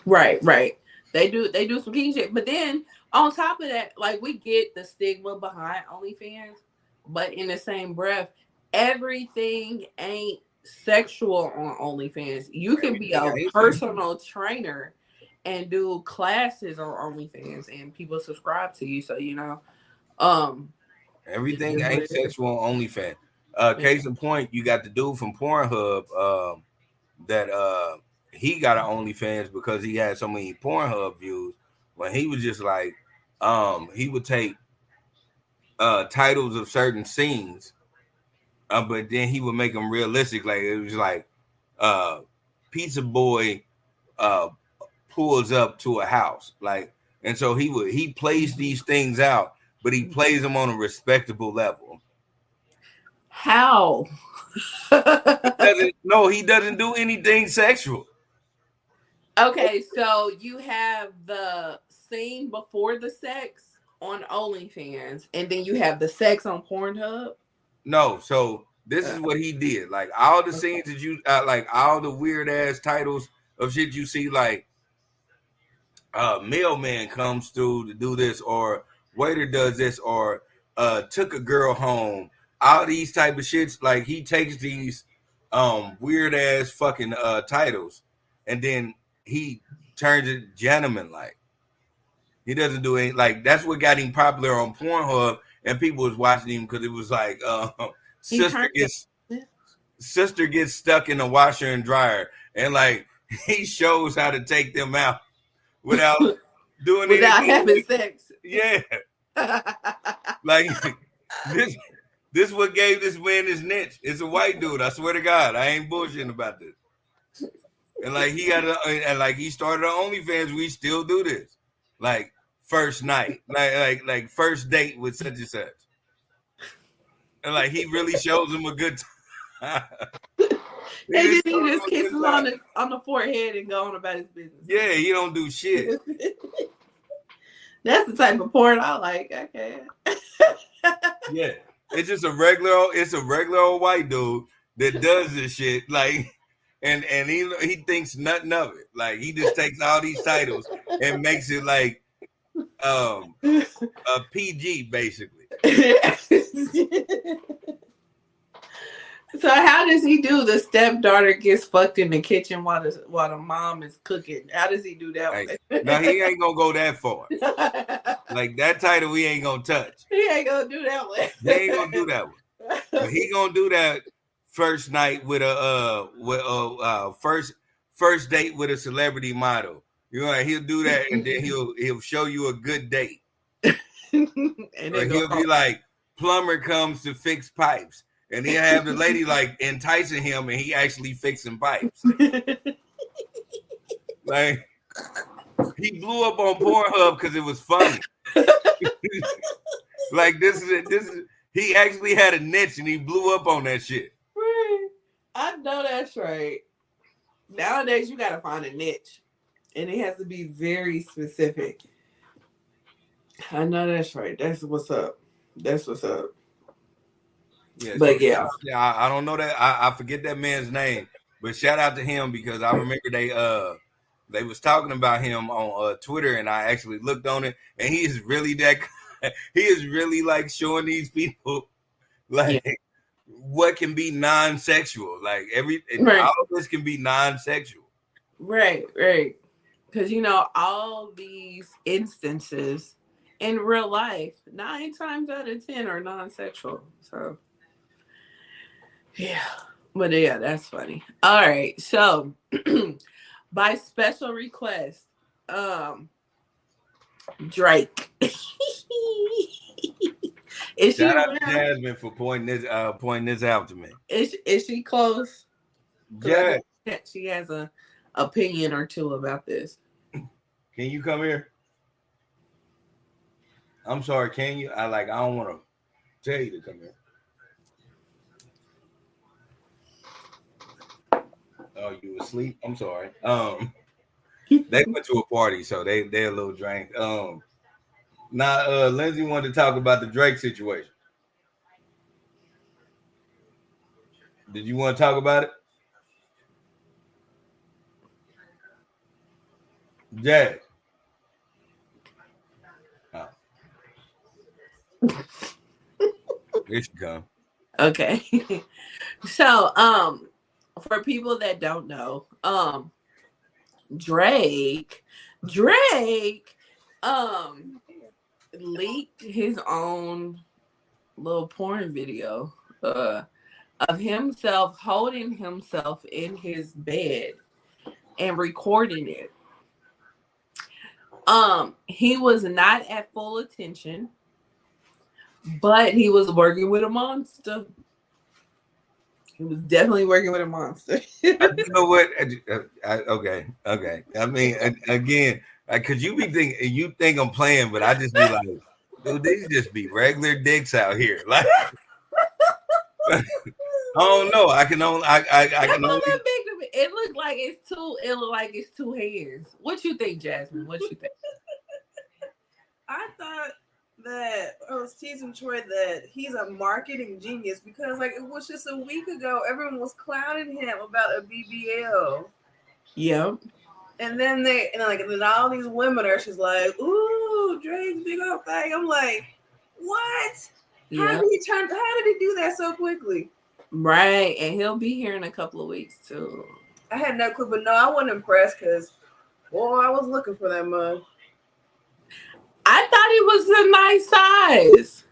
right, right. They do they do some kinky shit, but then on top of that, like we get the stigma behind OnlyFans, but in the same breath, everything ain't sexual on OnlyFans. You can be a personal trainer and do classes on OnlyFans, and people subscribe to you. So you know, um, Everything ain't sexual on OnlyFans. Uh, case in point, you got the dude from Pornhub um, that uh, he got an OnlyFans because he had so many Pornhub views. When he was just like, um, he would take uh, titles of certain scenes, uh, but then he would make them realistic. Like it was like, uh, Pizza Boy uh, pulls up to a house, like, and so he would he plays these things out but he plays them on a respectable level. how? No, he doesn't do anything sexual. okay, so you have the scene before the sex on OnlyFans, and then you have the sex on Pornhub. No, so this is what he did. Like all the scenes that you uh, like, all the weird ass titles of shit you see, like uh mailman comes through to do this, or waiter does this, or uh took a girl home. All these type of shits, like he takes these um weird ass fucking uh titles, and then he turns it gentleman like. He doesn't do any like that's what got him popular on Pornhub, and people was watching him because it was like <laughs> uh, sister gets sister gets stuck in the washer and dryer, and like <laughs> he shows how to take them out without <laughs> doing Without anything. having sex. Yeah, like this. This what gave this man his niche. It's a white dude. I swear to God, I ain't bullshitting about this. And like he got a, and like he started on OnlyFans. We still do this, like first night, like like like first date with such and such. And like he really shows him a good time. <laughs> and then he just kisses good on the on the forehead and go on about his business. Yeah, he don't do shit. <laughs> That's the type of porn I like. Okay. Yeah, it's just a regular. old- It's a regular old white dude that does this shit. Like, and and he he thinks nothing of it. Like he just takes all these titles and makes it like um a PG basically. <laughs> so how does he do the stepdaughter gets fucked in the kitchen while the while the mom is cooking? How does he do that? Now he ain't gonna go that far. <laughs> Like that title, we ain't gonna touch. he ain't gonna do that one. He ain't gonna do that one. But he gonna do that first night with a uh with a uh first first date with a celebrity model. You know, he'll do that and then <laughs> he'll he'll show you a good date. <laughs> and he'll be like, plumber comes to fix pipes. And he'll have the lady <laughs> like enticing him and he actually fixing pipes. Like he blew up on Pornhub because it was funny. like this is it. This is he actually had a niche and he blew up on that shit. I know that's right. Nowadays, you gotta find a niche, and it has to be very specific. I know that's right. That's what's up. That's what's up. Yeah, But yeah. yeah, I, I don't know that. I, I forget that man's name, but shout out to him because I remember they uh they was talking about him on uh, Twitter, and I actually looked on it, and he is really that. <laughs> he is really like showing these people <laughs> like what can be non-sexual. Like every Right. all of this can be non-sexual. Right, right. Because you know all these instances in real life, nine times out of ten are non-sexual. So, yeah, but yeah, that's funny. All right, so <clears throat> by special request, um, Drake. <laughs> is she Shout out to? Jasmine for pointing this uh pointing this out to me. Is is she close? Yeah, she has a opinion or two about this. can you come here? I'm sorry, can you? I like I don't want to tell you to come here. Oh, you asleep? I'm sorry. Um, they went to a party, so they they're a little drank. Um, now uh, Lindsay wanted to talk about the Drake situation. Did you want to talk about it? Jazz. Oh. <laughs> Here she come. Okay. <laughs> so, um, for people that don't know, um, Drake, Drake, um, leaked his own little porn video, uh, of himself holding himself in his bed and recording it. Um, he was not at full attention, but he was working with a monster. He was definitely working with a monster. you know what? I, I, okay, okay. I mean, a- again, because you be thinking you think I'm playing, but I just be like, dude, these just be regular dicks out here. <laughs> Like, I don't know. I can only, I, I, I can only. that big of it. It looked like it's two. It looked like it's two hairs. What you think, Jasmine? What you think? <laughs> I thought that I was teasing Troy that he's a marketing genius because like it was just a week ago everyone was clowning him about a BBL. Yep. And then they and like and then all these women are she's like, ooh, Drake's big old thing. I'm like, what? How Yeah. did he turn how did he do that so quickly? Right. And he'll be here in a couple of weeks too. I had no clue, but no, I wasn't impressed because boy, I was looking for that mug. I thought it was a nice size.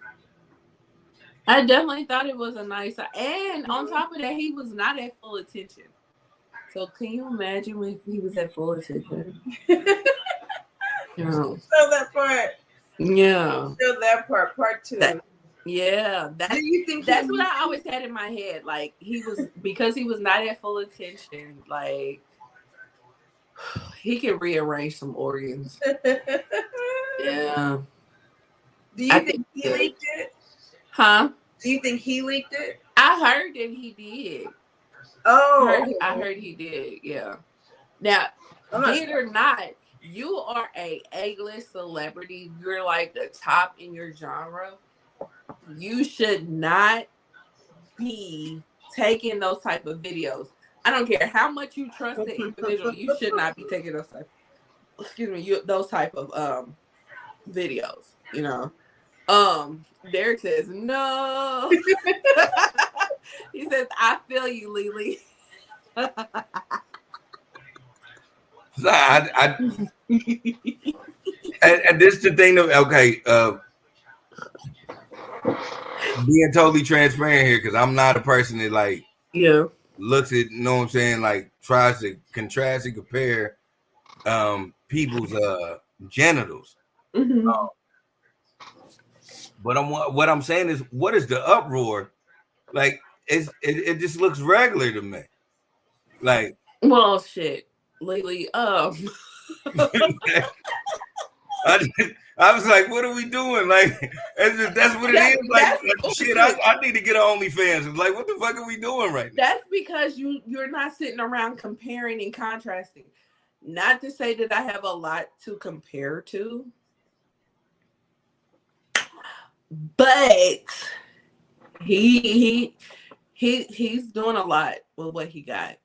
I definitely thought it was a nice size. And on mm-hmm. top of that, he was not at full attention. So can you imagine when he was at full attention? Yeah. So that part, Yeah. so that part, part two. That- Yeah. That, do you think that's he- what I always had in my head. Like he was because he was not at full attention, like he could rearrange some organs. <laughs> Yeah. Do you I think think he that- leaked it? Huh? Do you think he leaked it? I heard that he did. Oh, I heard, I heard he did. Yeah. Now, not- did or not, you are a A-list celebrity. You're like the top in your genre. You should not be taking those type of videos. I don't care how much you trust the individual. You should not be taking those type. Excuse me. You those type of um videos. You know. Um. Derek says no. <laughs> <laughs> <laughs> he says I feel you, Lily. So I, I, and, and this the thing that okay, uh, being totally transparent here because I'm not a person that like Yeah. looks at, you know what I'm saying, like tries to contrast and compare um people's uh genitals. Mhm. But I'm what I'm saying is, what is the uproar? Like, it's it, it just looks regular to me. Like, Well, shit, Lately, Um. <laughs> I, just- I was like, what are we doing? Like, that's, just, that's what it That- is. Like, like, shit, I, I need to get on OnlyFans. Like, what the fuck are we doing right now? That's because you you're not sitting around comparing and contrasting. Not to say that I have a lot to compare to, but he he he he's doing a lot with what he got.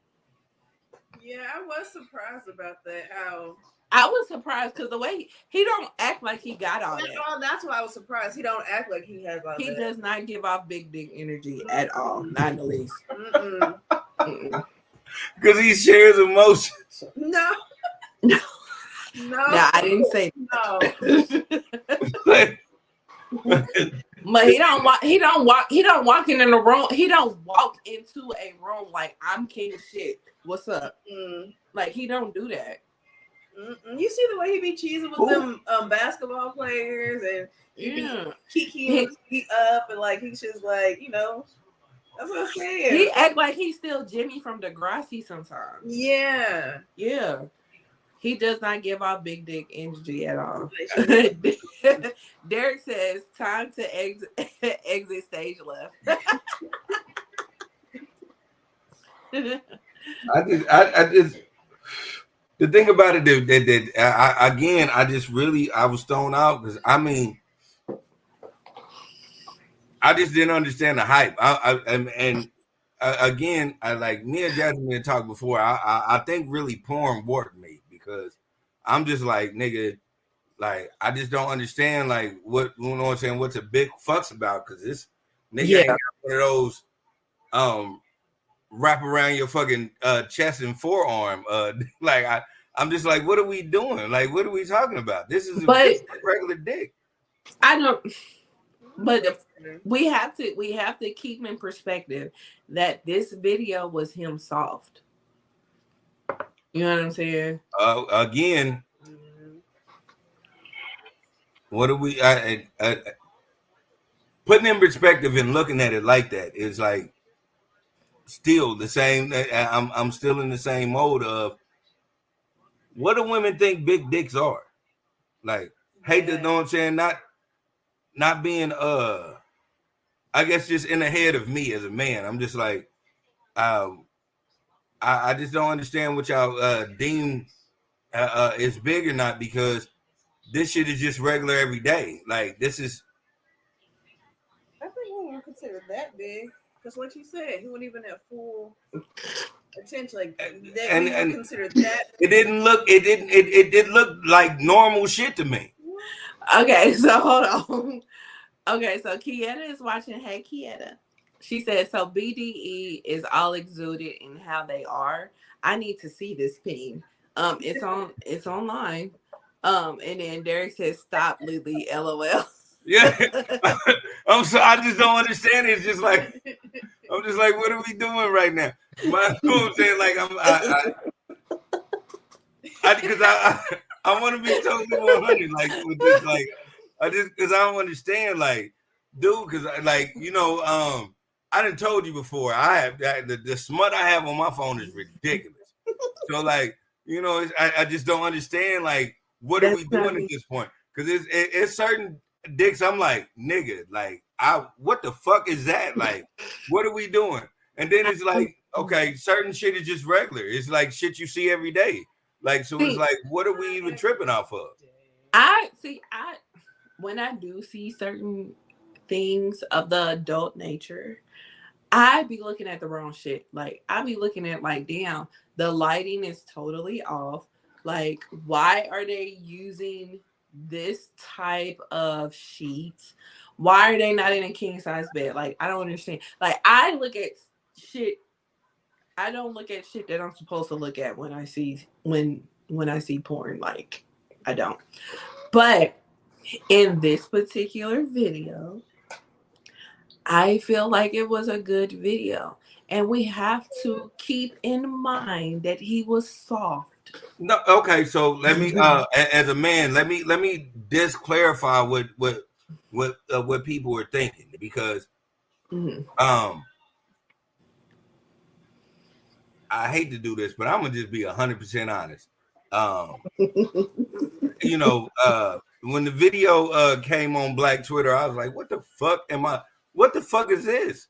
yeah, I was surprised about that. How I was surprised because the way he, he don't act like he got all that. Oh, that's why I was surprised. He don't act like he has all He that. does not give off big dick energy at all, not in the least. <laughs> Because he shares emotions. No. No. No. Now I didn't say No. <laughs> <laughs> But he don't walk. He don't walk. He don't walk in the room. He don't walk into a room like I'm king of shit. What's up? Mm. Like he don't do that. Mm-mm. You see the way he be cheesing with Who? them um, basketball players and he be Yeah. kiki He- up and like he's just like you know. That's what I'm saying. He act like he's still Jimmy from Degrassi sometimes. yeah. Yeah. He does not give off big dick energy at all. <laughs> Derek says, "Time to exit, <laughs> exit stage left." <laughs> I just, I, I just, the thing about it that, that, that I, again, I just really, I was thrown out because I mean, I just didn't understand the hype. I, I and, and uh, again, I like me and Jasmine talked before. I, I, I think really porn warped me because I'm just like nigga, like I just don't understand like what you know what I'm saying. What's a big fucks about? Because this nigga Yeah. ain't got one of those um wrap around your fucking uh chest and forearm. Uh <laughs> like I I'm just like, what are we doing? Like, what are we talking about? This is But- a regular dick. I don't. But if we have to, we have to keep in perspective that this video was him soft. You know what I'm saying? Uh again, Mhm. what do we I, I, I putting in perspective and looking at it like that is like still the same I'm I'm still in the same mode of what do women think big dicks are? Like hate to know what I'm saying, not not being uh I guess just in the head of me as a man. I'm just like um I, I just don't understand what y'all uh deem uh, uh is big or not because this shit is just regular every day. Like this is I think we wouldn't consider that big. Because what you said, he wasn't even at full attention. Like that And- we and- consider that it didn't look it didn't it, it did look like normal shit to me. Okay, <laughs> so hold on. Okay, so Kieta is watching. Hey, Kieta. She said, so BDE is all exuded in how they are. I need to see this pin. Um, it's on it's online. Um, and then Derek says, stop Lily, LOL. Yeah. <laughs> <laughs> I'm so I just don't understand it. It's just like I'm just like, what are we doing right now? My, <laughs> you know I'm saying? Like I'm I I I because I, I I want to be totally 100 like with this like I just because I don't understand like dude because like you know um I didn't told you before I have that the, the smut I have on my phone is ridiculous. <laughs> So like you know it's, I, I just don't understand like what are we doing at this point? Because it's it, it's certain dicks I'm like nigga like I what the fuck is that? Like what are we doing? And then it's like okay certain shit is just regular. It's like shit you see every day. Like so it's like what are we even tripping off of? I see. I when I do see certain things of the adult nature, I be looking at the wrong shit. Like I be looking at like, damn, the lighting is totally off. Like, why are they using this type of sheets? Why are they not in a king size bed? Like, I don't understand. Like, I look at shit. I don't look at shit that I'm supposed to look at when I see when when I see porn. Like, I don't. But in this particular video, I feel like it was a good video. And we have to keep in mind that he was soft. No, okay. So let me, uh, <laughs> as a man, let me let me just clarify what what what uh, what people were thinking because Mhm. um, I hate to do this, but I'm gonna just be hundred percent honest. Um, you know, uh, when the video uh came on Black Twitter, I was like, "What the fuck am I? What the fuck is this?"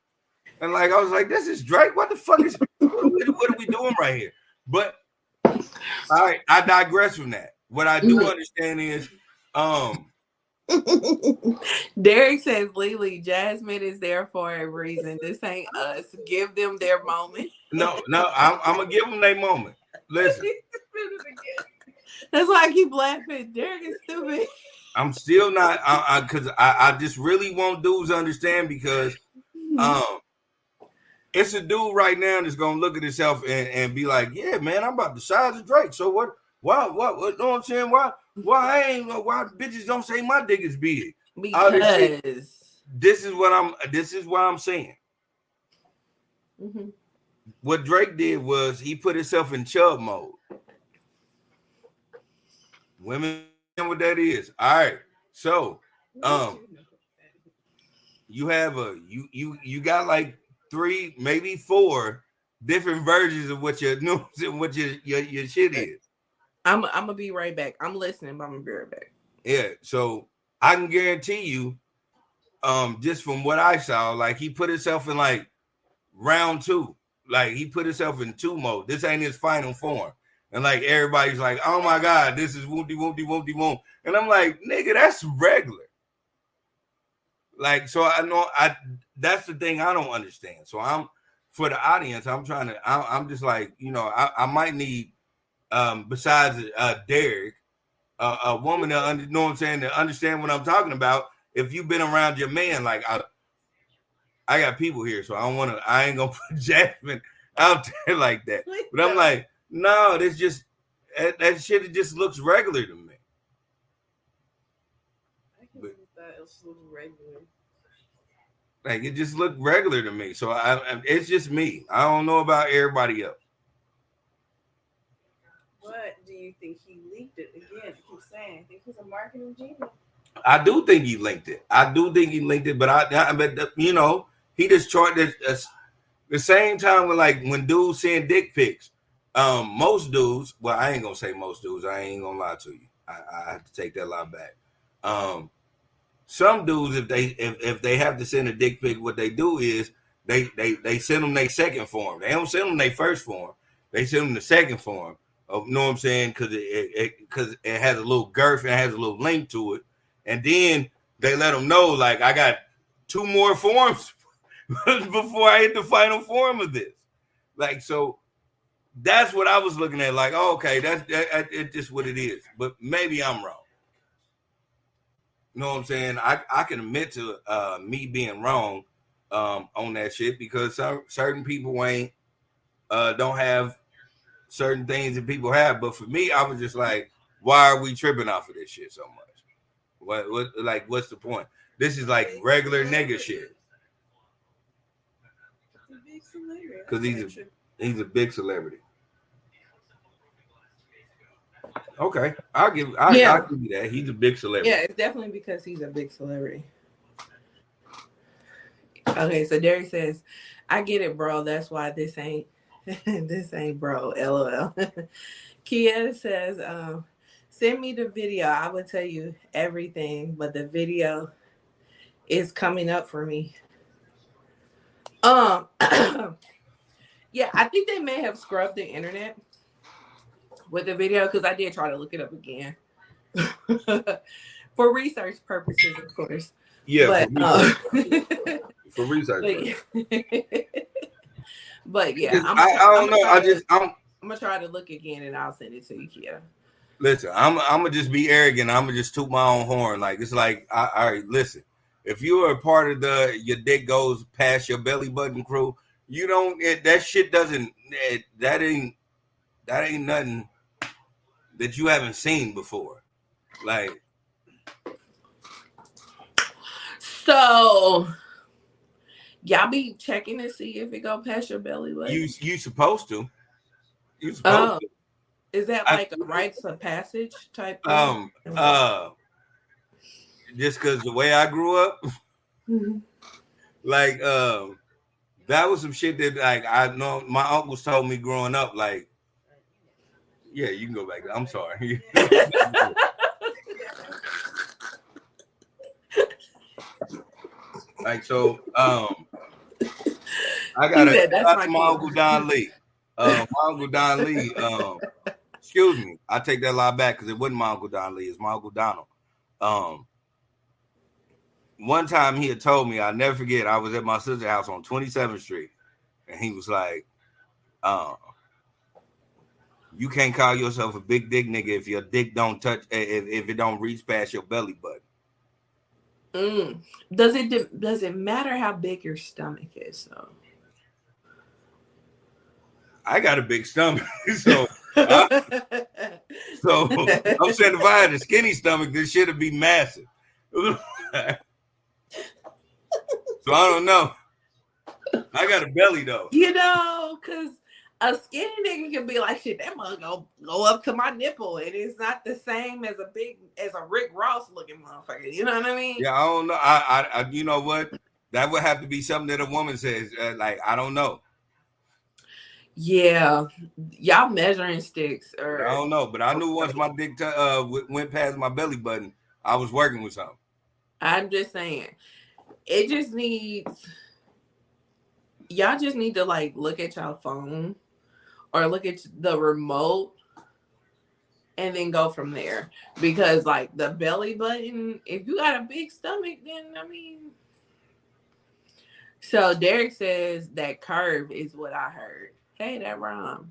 And like, I was like, "This is Drake. What the fuck is? <laughs> what, what are we doing right here?" But all right, I digress from that. What I do Mhm. understand is, um, <laughs> Derek says, Lily, Jasmine is there for a reason. This ain't us. Give them their moment. no, no, I'm, I'm gonna give them their moment. Listen, <laughs> That's why I keep laughing. Derek is stupid. I'm still not, I, I, cause I, I just really want dudes to understand because, um, it's a dude right now that's gonna look at himself and, and be like, yeah, man, I'm about the size of Drake. So what? Why? What? What? Know what I'm saying? Why? Why I ain't? Why bitches don't say my dick is big? Because This is what I'm. This is what I'm saying. Mhm. What Drake did was he put himself in chub mode. Women what that is. All right. So um you have a you you you got like three, maybe four different versions of what your <laughs> news and what your, your your shit is. I'm I'm gonna be right back. I'm listening, but I'm gonna be right back. Yeah. So I can guarantee you, um, just from what I saw, like he put himself in like round two. Like he put himself in two mode. This ain't his final form. And like everybody's like, oh my God, this is woonty woonty woonty woon. And I'm like, nigga, that's regular. Like, so I know I that's the thing I don't understand. So I'm for the audience, I'm trying to I, I'm just like, you know, I, I might need um besides uh Derek, a, a woman to under, know what I'm saying to understand what I'm talking about. If you've been around your man, like I, I got people here, so I don't want to. I ain't gonna <laughs> put Jasmine out there like that. But I'm <laughs> like, no, this just that, that shit. It just looks regular to me. I can think that else looks regular. Like it just looked regular to me. So I, I- it's just me. I don't know about everybody else. What do you think he leaked it again? I keep saying, I think he's a marketing genius. I do think he linked it. I do think he linked it, but I, I but the- you know, he just charted this the same time with like when dudes send dick pics. Um, most dudes, well, I ain't gonna say most dudes. I ain't gonna lie to you. I, I have to take that lie back. Um, some dudes, if they if, if they have to send a dick pic, what they do is they they they send them their second form. They don't send them their first form. They send them the second form. Of, know what I'm saying? Because it it it, it has a little girth and it has a little length to it, and then they let them know like I got two more forms <laughs> before I hit the final form of this. Like so, that's what I was looking at. Like, oh, okay, that's that, it's just what it is. But maybe I'm wrong. You know what I'm saying? I, I can admit to uh, me being wrong um, on that shit because some, certain people ain't uh, don't have certain things that people have. But for me, I was just like, why are we tripping off of this shit so much? What what like what's the point? This is like regular nigga shit. Because he's a he's a big celebrity. Okay, I'll give I, Yeah. I'll give you that. He's a big celebrity. Yeah, it's definitely because he's a big celebrity. Okay, so Derek says, I get it, bro. That's why this ain't <laughs> this ain't bro. LOL. <laughs> Kia says, um, send me the video. I will tell you everything, but the video is coming up for me. Um <clears throat> yeah, I think they may have scrubbed the internet with the video because I did try to look it up again. <laughs> For research purposes, of course. Yeah, but for research. uh, for research. but, <laughs> but yeah, I'm, I, I don't I'm know. I try to- just I'm I'm gonna try to look again and I'll send it to you, Kia. listen. I'm I'm gonna just be arrogant. I'm gonna just toot my own horn. Like it's like I, all right. Listen, if you are a part of the your dick goes past your belly button crew, you don't. It, that shit doesn't. It, that ain't that ain't nothing that you haven't seen before. Like So y'all be checking to see if it go past your belly button. you you supposed to. You supposed Oh, to. is that like a rites of passage type? thing? Um. Uh. Just because the way I grew up. Mhm. like um that was some shit that like I know my uncles told me growing up like yeah you can go back. I'm sorry. <laughs> Like so um I got a "That's my to my kid." uncle Don Lee. <laughs> Uh, my uncle Don Lee um excuse me I take that lie back because it wasn't my uncle Don Lee it's my uncle Donald. Um one time he had told me, I'll never forget, I was at my sister's house on 27th Street, and he was like, uh, you can't call yourself a big dick nigga if your dick don't touch if, if it don't reach past your belly button. Mm. Does it does it matter how big your stomach is though? I got a big stomach, <laughs> so <laughs> I- so I'm saying if I had a skinny stomach, this shit would be massive. <laughs> so I don't know. I got a belly though. you know, because a skinny nigga can be like, shit, that mug go go up to my nipple, and it's not the same as a big as a Rick Ross looking motherfucker. You know what I mean? Yeah, I don't know. I, I, I you know what? That would have to be something that a woman says. Uh, like I don't know. Yeah, y'all measuring sticks or I don't know. But I knew once my dick t- uh w- went past my belly button, I was working with something. I'm just saying, it just needs y'all just need to like look at y'all phone or look at the remote and then go from there. Because like the belly button, if you got a big stomach, then I mean. So Derek says that curve is what I heard. Hey, that rhymed.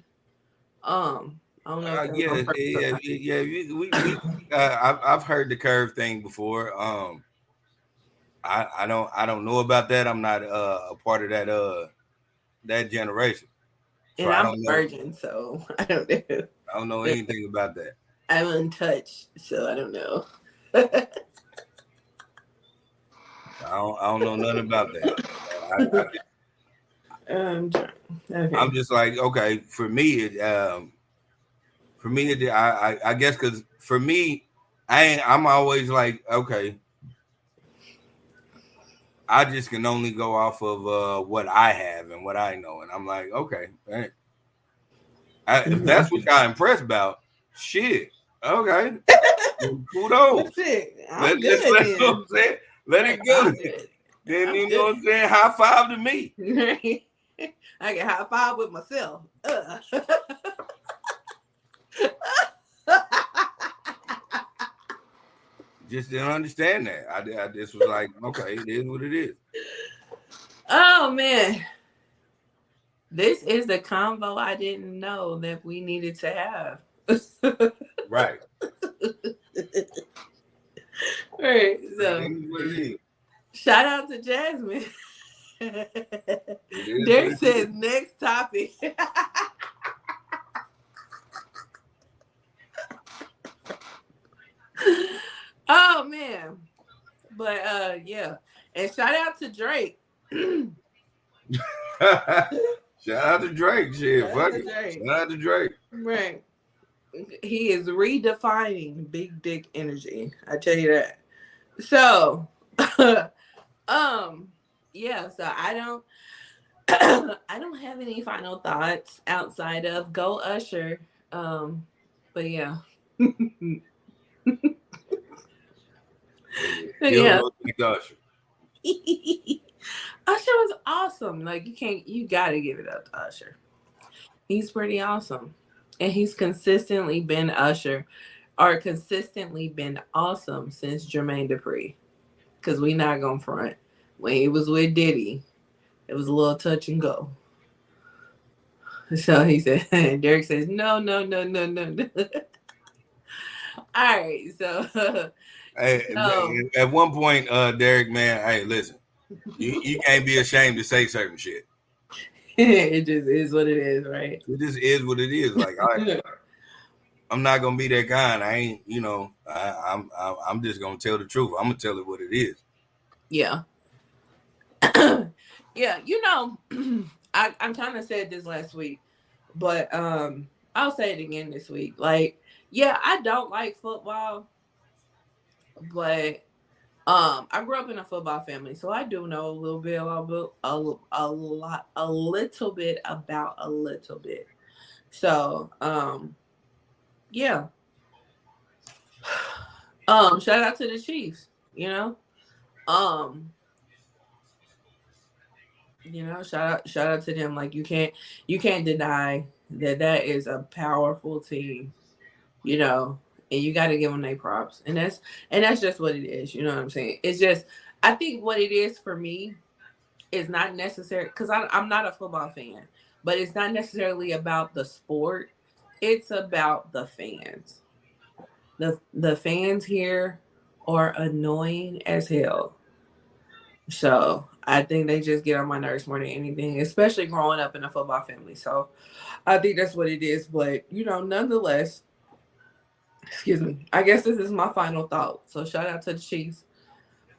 Um, I don't know. Uh, if that was yeah, on purpose or yeah, yeah, yeah. We, we, we, uh, I've, I've heard the curve thing before. Um, I, I don't, I don't know about that. I'm not uh, a part of that, uh, that generation. So And I'm a know. virgin, so <laughs> I don't know. I don't know anything about that. <laughs> I'm untouched, so I don't know. I don't, I don't know nothing about that. I, Um, <laughs> okay. I'm just like, okay, for me, it, um, for me, it, I, I, I guess because for me, I ain't, I'm always like, okay, I just can only go off of uh, what I have and what I know, and I'm like, okay. I, if that's what y'all impressed about, shit, okay, <laughs> kudos. That's it. I'm Let, good let, let, then. know what I'm saying? let it go. Good. Then I'm you know what I'm saying? High five to me. <laughs> I can high five with myself. Ugh. <laughs> Just didn't understand that. I, I just was like, okay, it is what it is. Oh man. This is the convo I didn't know that we needed to have. Right. <laughs> right. So It is what it is. shout out to Jasmine. Derek says next topic. <laughs> oh man. But uh yeah. And shout out to Drake. <laughs> Shout out to Drake. Shit, Shout out fuck it. Drake. Shout out to Drake. Right. He is redefining big dick energy. I tell you that. So, <laughs> um, yeah. So I don't, <coughs> I don't have any final thoughts outside of go Usher. Um, but yeah, <laughs> Yeah. Usher. <laughs> Usher was awesome. Like you can't, you got to give it up to Usher. He's pretty awesome, and he's consistently been Usher, or consistently been awesome since Jermaine Dupri. Because we not gonna front. When he was with Diddy, it was a little touch and go. <laughs> So he said, <laughs> Derek says, no, no, no, no, no, no. All right, so Hey, No. at one point, uh, Derek, man, hey, listen, you, you can't be ashamed to say certain shit. <laughs> it just is what it is, right? It just is what it is. Like I, <laughs> I'm not gonna be that kind. I ain't, you know, I, I'm, I'm, I'm just gonna tell the truth. I'm gonna tell it what it is. Yeah. <clears throat> yeah, you know, <clears throat> I, I kind of said this last week, but um I'll say it again this week. Like, yeah, I don't like football, but um I grew up in a football family, so I do know a little bit about a, a lot a little bit about a little bit. So, um yeah. <sighs> Um shout out to the Chiefs, you know? Um you know shout out shout out to them like you can't you can't deny that that is a powerful team you know and you got to give them their props and that's and that's just what it is you know what i'm saying it's just i think what it is for me is not necessary because i'm not a football fan but it's not necessarily about the sport it's about the fans the the fans here are annoying as hell so I think they just get on my nerves more than anything, especially growing up in a football family. So I think that's what it is. But you know, nonetheless, excuse me. I guess this is my final thought. So shout out to the Chiefs.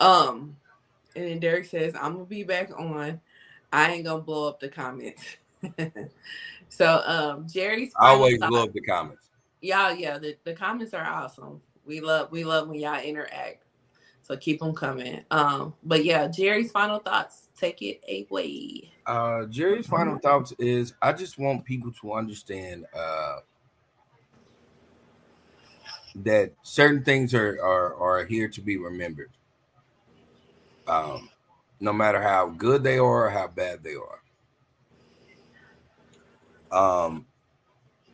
Um, and then Derek says, I'm gonna be back on. I ain't gonna blow up the comments. <laughs> so um Jerry's I always thought- love the comments. y'all yeah the, the comments are awesome we love we love when y'all interact so keep them coming um but yeah jerry's final thoughts take it away Uh, Jerry's final thoughts is I just want people to understand uh, that certain things are, are are here to be remembered. Um, no matter how good they are or how bad they are. Um,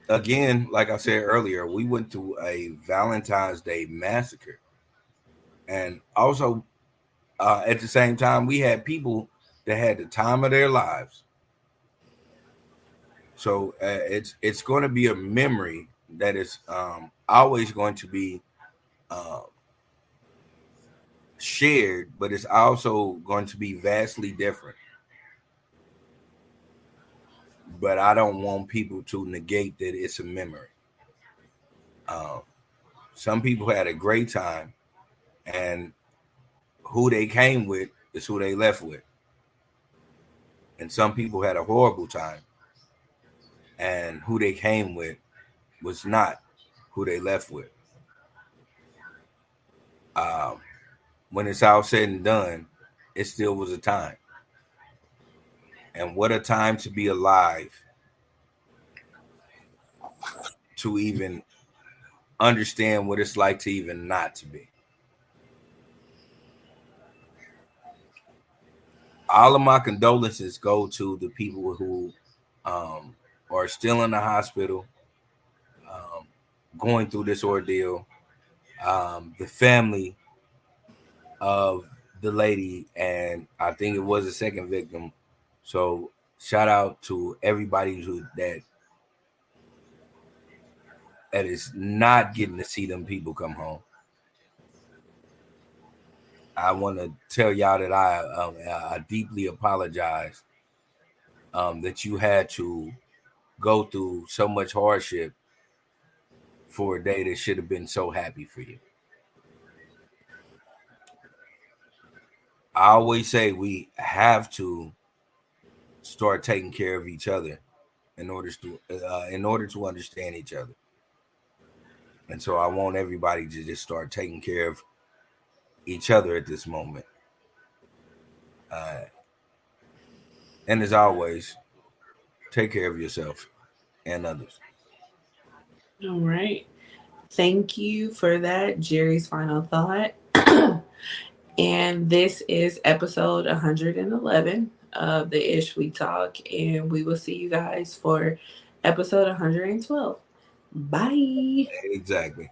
again, like I said earlier, we went through a Valentine's Day massacre, and also uh, at the same time, we had people that had the time of their lives. So uh, it's it's going to be a memory that is um, always going to be uh, shared, but it's also going to be vastly different. But I don't want people to negate that it's a memory. Um, some people had a great time, and who they came with is who they left with. And some people had a horrible time, and who they came with was not who they left with. Um, when it's all said and done, it still was a time. And what a time to be alive to even understand what it's like to even not to be. All of my condolences go to the people who um, are still in the hospital, going through this ordeal. Um, the family of the lady, and I think it was the second victim. So shout out to everybody who that that is not getting to see them people come home. I want to tell y'all that I, um, I deeply apologize um, that you had to go through so much hardship for a day that should have been so happy for you. I always say we have to start taking care of each other in order to uh, in order to understand each other. And so I want everybody to just start taking care of each other at this moment. Uh, and as always, take care of yourself and others. All right. Thank you for that, Jerry's final thought. <clears throat> and this is episode 111 of the Ish We Talk. And we will see you guys for episode 112. Bye. Exactly.